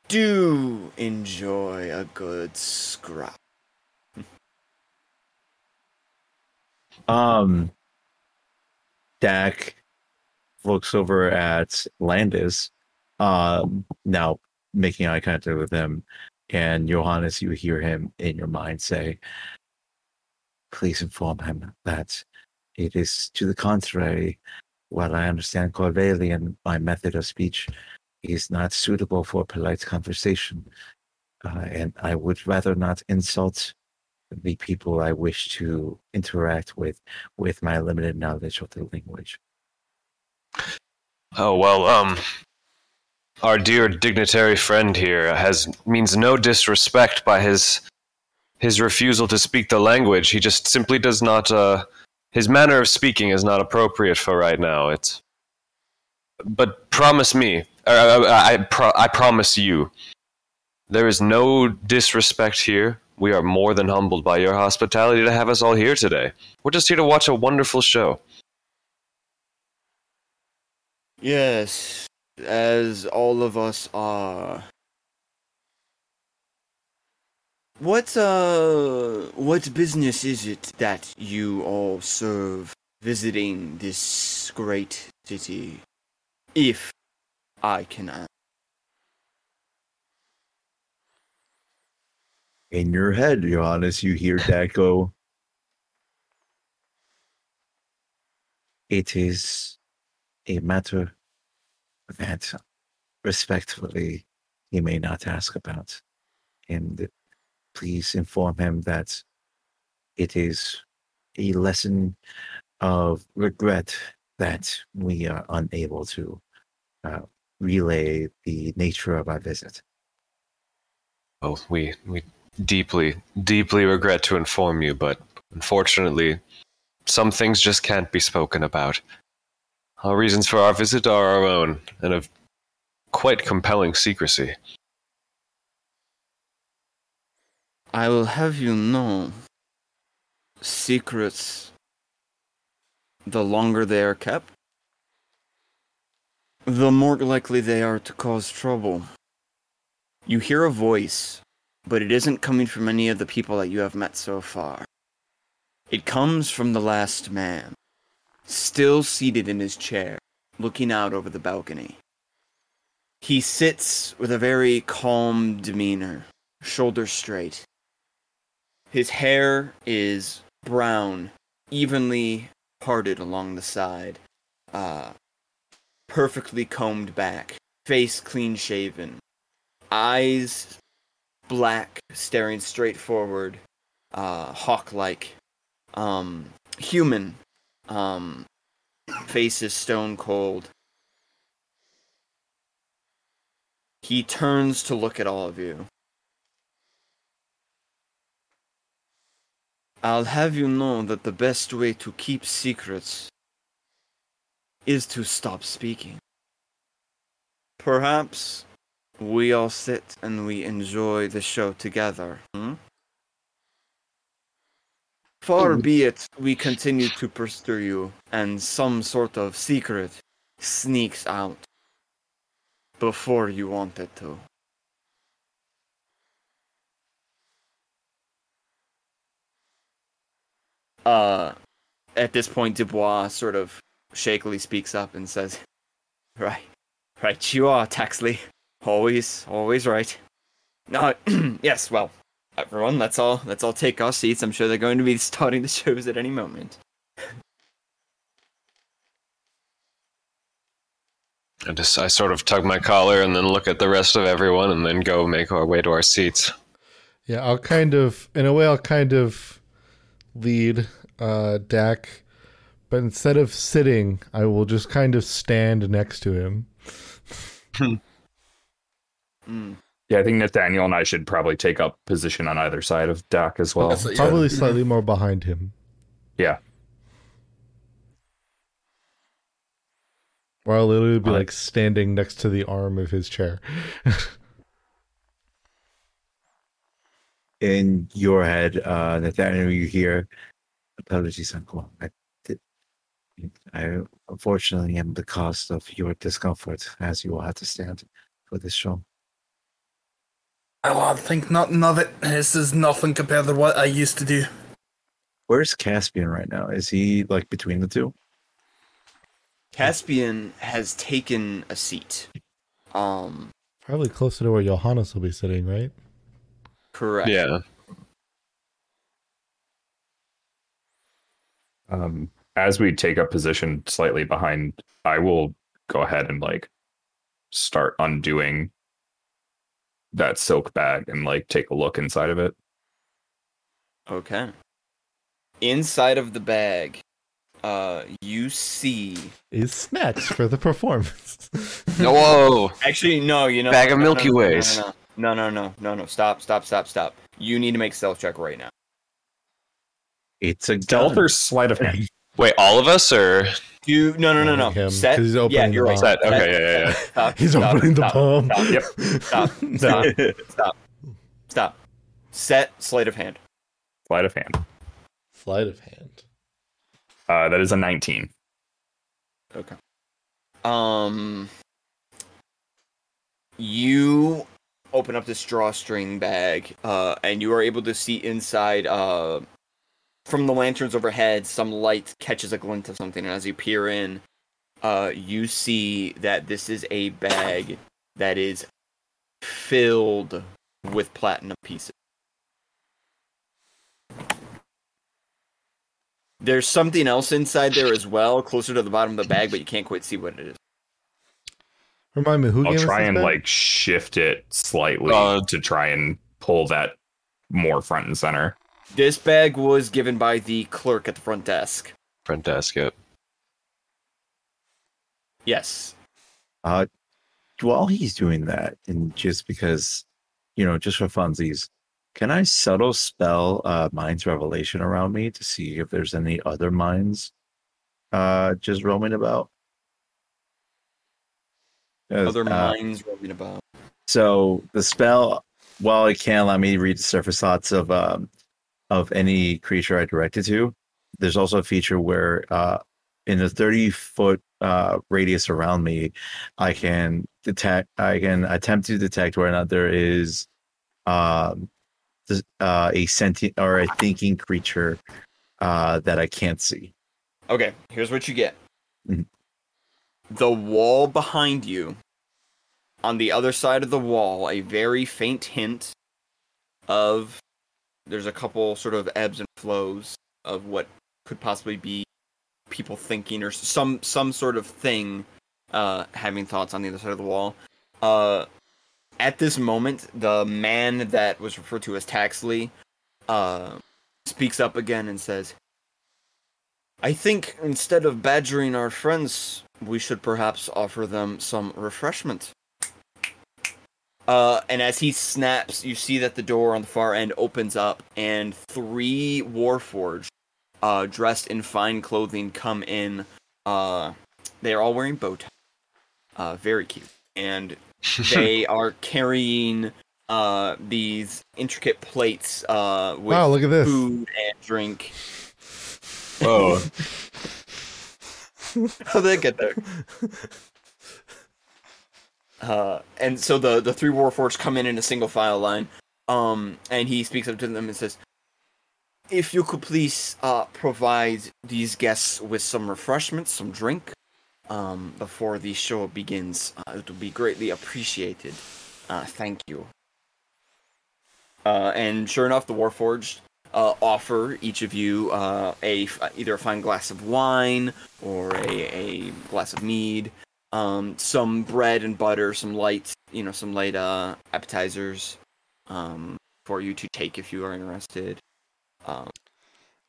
[SPEAKER 2] do enjoy a good scrap.
[SPEAKER 4] um, Dak looks over at Landis, um, now making eye contact with him, and Johannes, you hear him in your mind say, "Please inform him that it is to the contrary. While I understand Khorvairian, my method of speech is not suitable for polite conversation, uh, and I would rather not insult." the people I wish to interact with with my limited knowledge of the language.
[SPEAKER 1] Oh well, um, our dear dignitary friend here has means no disrespect by his his refusal to speak the language. He just simply does not. Uh, his manner of speaking is not appropriate for right now. It's. But promise me, uh, I I, pro- I promise you, there is no disrespect here. We are more than humbled by your hospitality to have us all here today. We're just here to watch a wonderful show.
[SPEAKER 2] Yes, as all of us are. What uh what business is it that you all serve visiting this great city? If I can ask.
[SPEAKER 4] In your head, Johannes, you hear that go. It is a matter that respectfully he may not ask about. And please inform him that it is a lesson of regret that we are unable to uh, relay the nature of our visit.
[SPEAKER 1] Oh, we we deeply deeply regret to inform you, but unfortunately, some things just can't be spoken about. Our reasons for our visit are our own, and of quite compelling secrecy.
[SPEAKER 2] I will have you know secrets the longer they are kept, the more likely they are to cause trouble. You hear a voice, but it isn't coming from any of the people that you have met so far. It comes from the last man, still seated in his chair, looking out over the balcony. He sits with a very calm demeanor, shoulders straight. His hair is brown, evenly parted along the side, uh, perfectly combed back, face clean shaven, eyes black, staring straight forward, uh, hawk like, um, human, um, face is stone cold. He turns to look at all of you. I'll have you know that the best way to keep secrets is to stop speaking. Perhaps we all sit and we enjoy the show together. Hmm? Far be it we continue to pursue you and some sort of secret sneaks out before you want it to. Uh, at this point, Dubois sort of shakily speaks up and says, "Right, right, you are Taxley. Always, always right. No, yes, well, everyone, let's all let's all take our seats. I'm sure they're going to be starting the shows at any moment."
[SPEAKER 1] I just I sort of tug my collar and then look at the rest of everyone and then go make our way to our seats.
[SPEAKER 3] Yeah, I'll kind of, in a way, I'll kind of lead uh, Dak, but instead of sitting, I will just kind of stand next to him.
[SPEAKER 2] Mm.
[SPEAKER 5] Yeah, I think Nathaniel and I should probably take up position on either side of Dak as well.
[SPEAKER 6] That's- yeah.
[SPEAKER 3] Probably slightly more behind him.
[SPEAKER 5] Yeah.
[SPEAKER 3] Or I'll literally be
[SPEAKER 5] Alright.
[SPEAKER 3] like standing next to the arm of his chair.
[SPEAKER 4] In your head, uh, Nathaniel, you hear, apologies, uncle. I did. I unfortunately am the cause of your discomfort, as you will have to stand for this show.
[SPEAKER 6] I think nothing of it. This is nothing compared to what I used to do.
[SPEAKER 4] Where's Caspian right now? Is he like between the two?
[SPEAKER 2] Caspian has taken a seat. Um,
[SPEAKER 3] Probably closer to where Johannes will be sitting, right?
[SPEAKER 2] correct.
[SPEAKER 1] Yeah.
[SPEAKER 5] Um, as we take up position slightly behind, I will go ahead and like start undoing that silk bag and like take a look inside of it.
[SPEAKER 2] Okay. Inside of the bag, uh, you see.
[SPEAKER 3] Is snacks for the performance.
[SPEAKER 1] no, Whoa!
[SPEAKER 2] Actually, no. You know.
[SPEAKER 1] Bag of
[SPEAKER 2] no, no,
[SPEAKER 1] Milky
[SPEAKER 2] no, no,
[SPEAKER 1] Ways.
[SPEAKER 2] No, no, no, no, no, no. Stop, stop, stop, stop. You need to make a stealth check right now.
[SPEAKER 4] It's a
[SPEAKER 5] Stealth or sleight of hand?
[SPEAKER 1] Wait, all of us or
[SPEAKER 2] You no, no, no, no.
[SPEAKER 3] Him, 'cause
[SPEAKER 2] Set.
[SPEAKER 3] he's
[SPEAKER 2] yeah, you're right.
[SPEAKER 1] Set, okay, yeah, yeah, yeah.
[SPEAKER 2] Stop,
[SPEAKER 3] He's
[SPEAKER 2] stop,
[SPEAKER 3] opening the
[SPEAKER 2] stop,
[SPEAKER 3] bomb.
[SPEAKER 2] Stop,
[SPEAKER 5] Yep.
[SPEAKER 2] stop, stop, stop, stop. Set sleight of hand.
[SPEAKER 5] Sleight of hand.
[SPEAKER 3] Sleight of hand.
[SPEAKER 5] Uh, that is a 19.
[SPEAKER 2] Okay. Um, you open up this drawstring bag, uh, and you are able to see inside. Uh, from the lanterns overhead, some light catches a glint of something, and as you peer in, uh, you see that this is a bag that is filled with platinum pieces. There's something else inside there as well, closer to the bottom of the bag, but you can't quite see what it is.
[SPEAKER 3] Remind me, who
[SPEAKER 5] I'll
[SPEAKER 3] gave
[SPEAKER 5] try
[SPEAKER 3] this
[SPEAKER 5] and
[SPEAKER 3] back?
[SPEAKER 5] like shift it slightly
[SPEAKER 1] Uh,
[SPEAKER 5] to try and pull that more front and center.
[SPEAKER 2] This bag was given by the clerk at the front desk.
[SPEAKER 1] front desk? Yep.
[SPEAKER 2] Yes.
[SPEAKER 4] Uh, while he's doing that, and just because, you know, just for funsies, can I subtle spell uh, Mind's Revelation around me to see if there's any other minds uh, just roaming about?
[SPEAKER 2] Other
[SPEAKER 4] uh,
[SPEAKER 2] minds roaming about.
[SPEAKER 4] So the spell, while it can allow me to read the surface thoughts of um, of any creature I direct it to, there's also a feature where uh, in the 30 foot uh, radius around me, I can detect, I can attempt to detect whether or not there is um, uh, a sentient or a thinking creature uh, that I can't see.
[SPEAKER 2] Okay, here's what you get.
[SPEAKER 4] Mhm.
[SPEAKER 2] The wall behind you, on the other side of the wall, a very faint hint of there's a couple sort of ebbs and flows of what could possibly be people thinking or some some sort of thing uh having thoughts on the other side of the wall. Uh at this moment, the man that was referred to as Taxley uh speaks up again and says, I think instead of badgering our friends, we should perhaps offer them some refreshment. Uh, and as he snaps, you see that the door on the far end opens up, and three Warforged, uh, dressed in fine clothing, come in. Uh, they are all wearing bow ties. Uh, very cute. And they are carrying uh, these intricate plates uh, with
[SPEAKER 3] Wow, look at this.
[SPEAKER 2] food and drink.
[SPEAKER 1] Whoa.
[SPEAKER 2] How did they get there? Uh, and so the the three warforged come in in a single file line. Um, and he speaks up to them and says, if you could please uh, provide these guests with some refreshments, some drink, um, before the show begins, uh, it would be greatly appreciated. Uh, thank you. Uh, and sure enough, the Warforged uh, offer each of you uh, a either a fine glass of wine or a, a glass of mead, um, some bread and butter, some light, you know, some light uh, appetizers um, for you to take if you are interested. Um,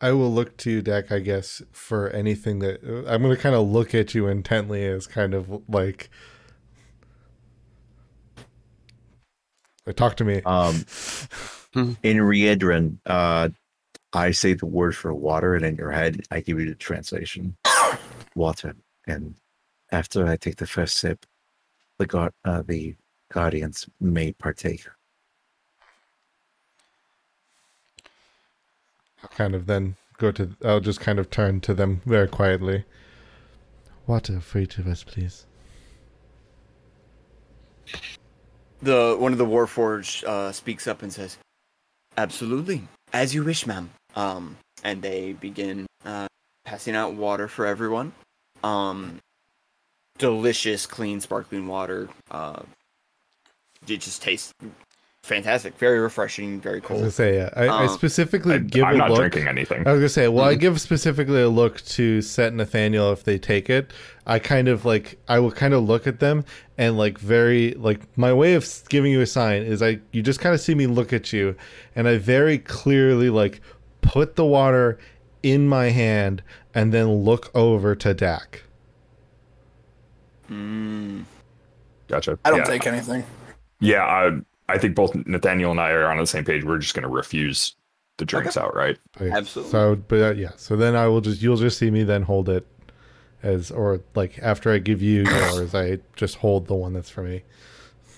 [SPEAKER 3] I will look to you, Dak, I guess, for anything that I'm going to kind of look at you intently as kind of like. Talk to me.
[SPEAKER 4] Um, in Riedran, uh, I say the word for water, and in your head, I give you the translation. water. And after I take the first sip, the guard, uh, the guardians may partake.
[SPEAKER 3] I'll kind of then go to. I'll just kind of turn to them very quietly. Water for each of us, please.
[SPEAKER 2] the one of the Warforged uh, speaks up and says, "Absolutely, as you wish, ma'am." Um, and they begin uh, passing out water for everyone. Um, delicious, clean, sparkling water. Uh, it just tastes fantastic, very refreshing, very
[SPEAKER 3] I was
[SPEAKER 2] cold.
[SPEAKER 3] gonna say, yeah. I, I
[SPEAKER 2] Um,
[SPEAKER 3] specifically
[SPEAKER 5] I,
[SPEAKER 3] give
[SPEAKER 5] I'm
[SPEAKER 3] a
[SPEAKER 5] not
[SPEAKER 3] look.
[SPEAKER 5] drinking anything.
[SPEAKER 3] I was gonna say, well, I
[SPEAKER 2] Mm-hmm.
[SPEAKER 3] give specifically a look to Set and Nathaniel if they take it. I kind of like, I will kind of look at them and like very like my way of giving you a sign is I you just kind of see me look at you, and I very clearly like put the water in my hand and then look over to Dak.
[SPEAKER 2] Mm.
[SPEAKER 5] Gotcha.
[SPEAKER 6] I don't
[SPEAKER 5] yeah.
[SPEAKER 6] take anything.
[SPEAKER 5] Yeah, I, I think both Nathaniel and I are on the same page. We're just going to refuse the drinks outright.
[SPEAKER 3] Okay,
[SPEAKER 2] Absolutely.
[SPEAKER 3] So, but uh, yeah, so then I will just you'll just see me then hold it as or like after I give you yours, I just hold the one that's for me.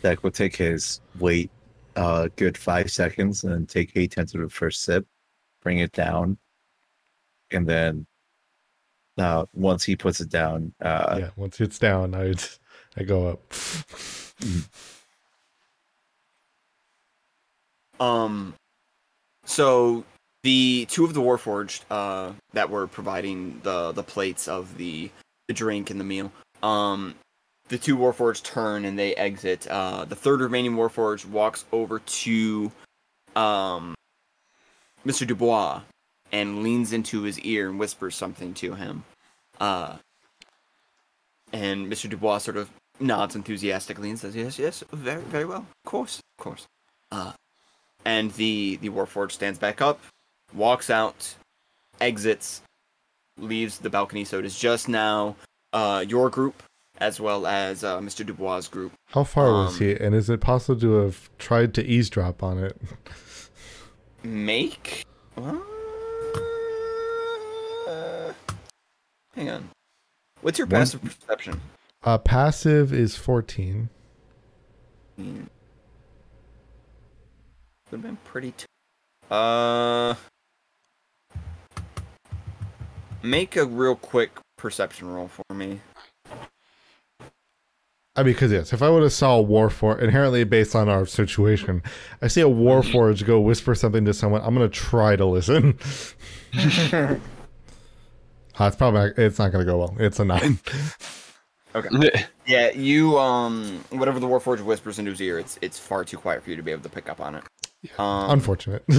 [SPEAKER 4] Dak will take his wait a good five seconds and then take a tentative first sip, bring it down, and then uh, once he puts it down, uh,
[SPEAKER 3] yeah, once it's down, I I go up.
[SPEAKER 2] Um, so the two of the Warforged uh, that were providing the the plates of the the drink and the meal. Um, the two Warforged turn and they exit. Uh, the third remaining Warforged walks over to um, Mr. Dubois and leans into his ear and whispers something to him. Uh, and Mr. Dubois sort of nods enthusiastically and says, "Yes, yes, very, very well. Of course, of course." Uh, and the the Warforged stands back up, walks out, exits, leaves the balcony. So it is just now uh, your group as well as uh, Mr. Dubois' group.
[SPEAKER 3] How far was
[SPEAKER 2] Um,
[SPEAKER 3] he? And is it possible to have tried to eavesdrop on it?
[SPEAKER 2] Make. Uh, hang on. What's your
[SPEAKER 4] One-
[SPEAKER 2] passive perception?
[SPEAKER 3] Uh, passive is fourteen.
[SPEAKER 2] Hmm. Would have been pretty. T- uh. Make a real quick perception roll for me.
[SPEAKER 3] I mean, because yes, if I would have saw a warforged, inherently based on our situation, I see a warforged go whisper something to someone, I'm gonna try to listen. uh, it's probably not, it's not gonna go well. It's a nine. okay.
[SPEAKER 2] Yeah, you um whatever the Warforged whispers into his ear, it's it's far too quiet for you to be able to pick up on it. Um,
[SPEAKER 3] Unfortunate.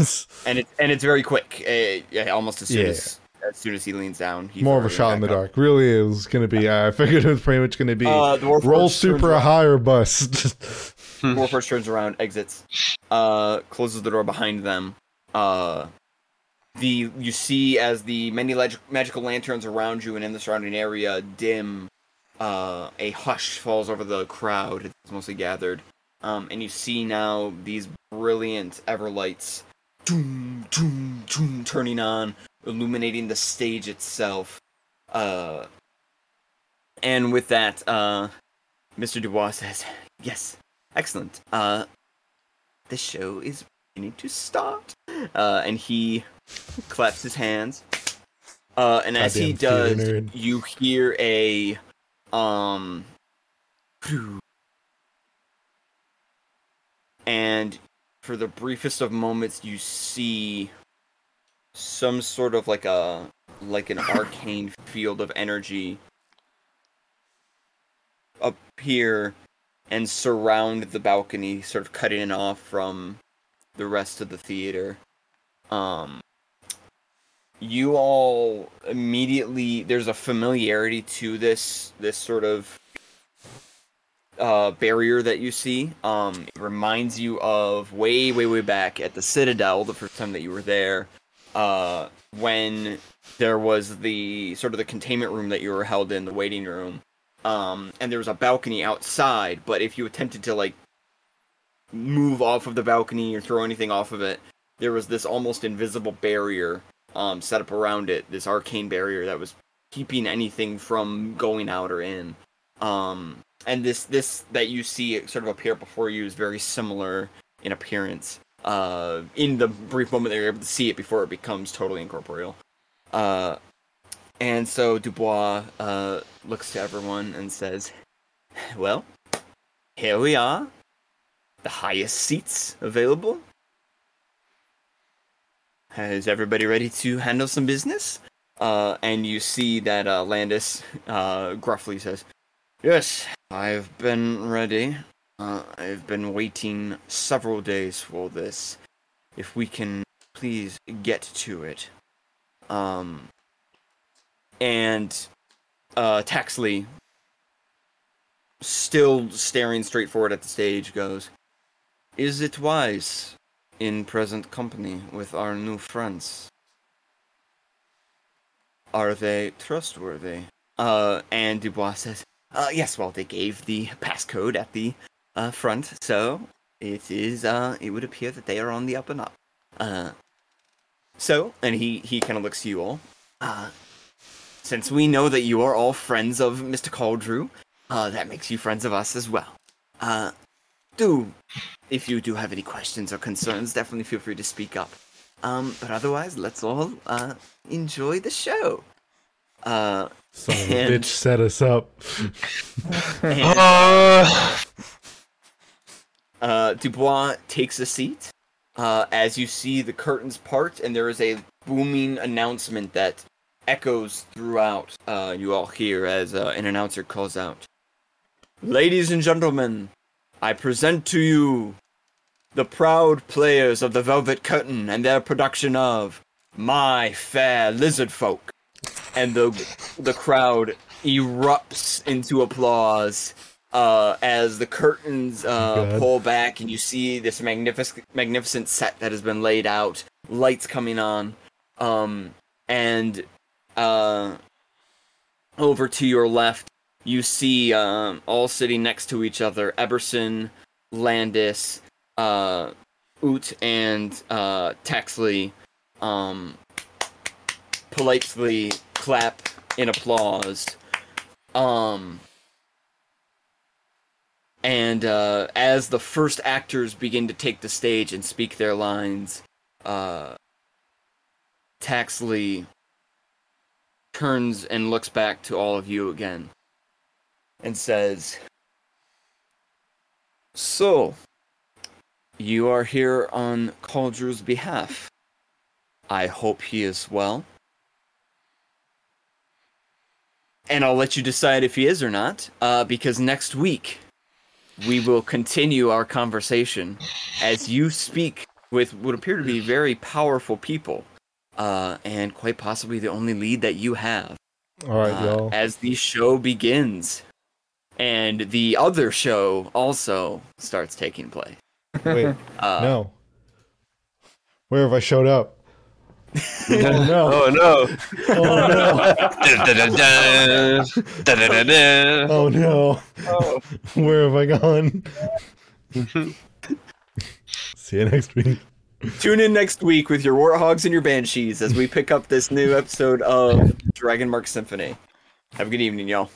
[SPEAKER 2] and it's and it's very quick. Uh, yeah, almost as soon
[SPEAKER 3] Yeah.
[SPEAKER 2] as as soon as he leans down, he's
[SPEAKER 3] More of a shot in the
[SPEAKER 2] up.
[SPEAKER 3] dark. Really, it was gonna be. Uh, I figured it was pretty much gonna be
[SPEAKER 2] Uh, the Warforged
[SPEAKER 3] roll super
[SPEAKER 2] around-
[SPEAKER 3] high or bust.
[SPEAKER 2] Warforged turns around, exits, uh, closes the door behind them. Uh, the you see as the many leg- magical lanterns around you and in the surrounding area dim. Uh, a hush falls over the crowd. It's mostly gathered, um, and you see now these brilliant everlights, doom, doom, doom, turning on, illuminating the stage itself. Uh, and with that, uh, Mr. Dubois says, "Yes, Excellent. Uh, the show is beginning to start. Uh, and he claps his hands. Uh, and as he does,
[SPEAKER 3] nerd.
[SPEAKER 2] you hear a um, and for the briefest of moments, you see some sort of like a like an arcane field of energy appear and surround the balcony, sort of cutting it off from the rest of the theater. Um, you all immediately there's a familiarity to this this sort of uh, barrier that you see. Um, it reminds you of way, way, way back at the Citadel, the first time that you were there, uh, when there was the sort of the containment room that you were held in, the waiting room, um, and there was a balcony outside. But if you attempted to like move off of the balcony or throw anything off of it, there was this almost invisible barrier um, set up around it, this arcane barrier that was keeping anything from going out or in. Um, and this this that you see sort of appear before you is very similar in appearance. Uh, in the brief moment that you're able to see it before it becomes totally incorporeal. Uh, and so Dubois uh, looks to everyone and says, "Well, here we are, the highest seats available. Is everybody ready to handle some business?" Uh, and you see that uh, Landis uh, gruffly says, "Yes, I've been ready. Uh, I've been waiting several days for this. If we can please get to it." Um, and uh, Taxley, still staring straight forward at the stage, goes, Is it wise in present company with our new friends? Are they trustworthy? Uh, and Dubois says, uh, yes, well, they gave the passcode at the uh, front, so it is, uh, it would appear that they are on the up and up. Uh, so, and he, he kind of looks to you all. Uh, since we know that you are all friends of Mr. Caldrew, uh, that makes you friends of us as well. Uh, do, if you do have any questions or concerns, definitely feel free to speak up. Um, but otherwise, let's all uh, enjoy the show. Uh,
[SPEAKER 3] Son of a
[SPEAKER 2] And-
[SPEAKER 3] bitch set us up.
[SPEAKER 2] and,
[SPEAKER 1] Uh,
[SPEAKER 2] uh, Dubois takes a seat uh, as you see the curtains part, and there is a booming announcement that echoes throughout. Uh, you all hear as uh, an announcer calls out, "Ladies and gentlemen, I present to you the proud players of the Velvet Curtain and their production of My Fair Lizard Folk." And the the crowd erupts into applause uh, as the curtains uh, pull back and you see this magnificent magnificent set that has been laid out, lights coming on, um, and uh, over to your left you see um, all sitting next to each other Eberson, Landis, uh, Oot, and uh, Taxley um, politely clap in applause. Um, and uh, as the first actors begin to take the stage and speak their lines, uh, Taxley turns and looks back to all of you again and says, So, you are here on Caldrew's behalf. I hope he is well. And I'll let you decide if he is or not, uh, because next week we will continue our conversation as you speak with what appear to be very powerful people, uh, and quite possibly the only lead that you have
[SPEAKER 3] All right,
[SPEAKER 2] uh,
[SPEAKER 3] y'all.
[SPEAKER 2] as the show begins. And the other show also starts taking place.
[SPEAKER 3] Wait,
[SPEAKER 2] Uh,
[SPEAKER 3] no. Where have I showed up? oh no!
[SPEAKER 1] oh no!
[SPEAKER 3] Oh no! Oh no! Where have I gone? See you next week.
[SPEAKER 2] Tune in next week with your warthogs and your banshees as we pick up this new episode of Dragon Mark Symphony. Have a good evening, y'all.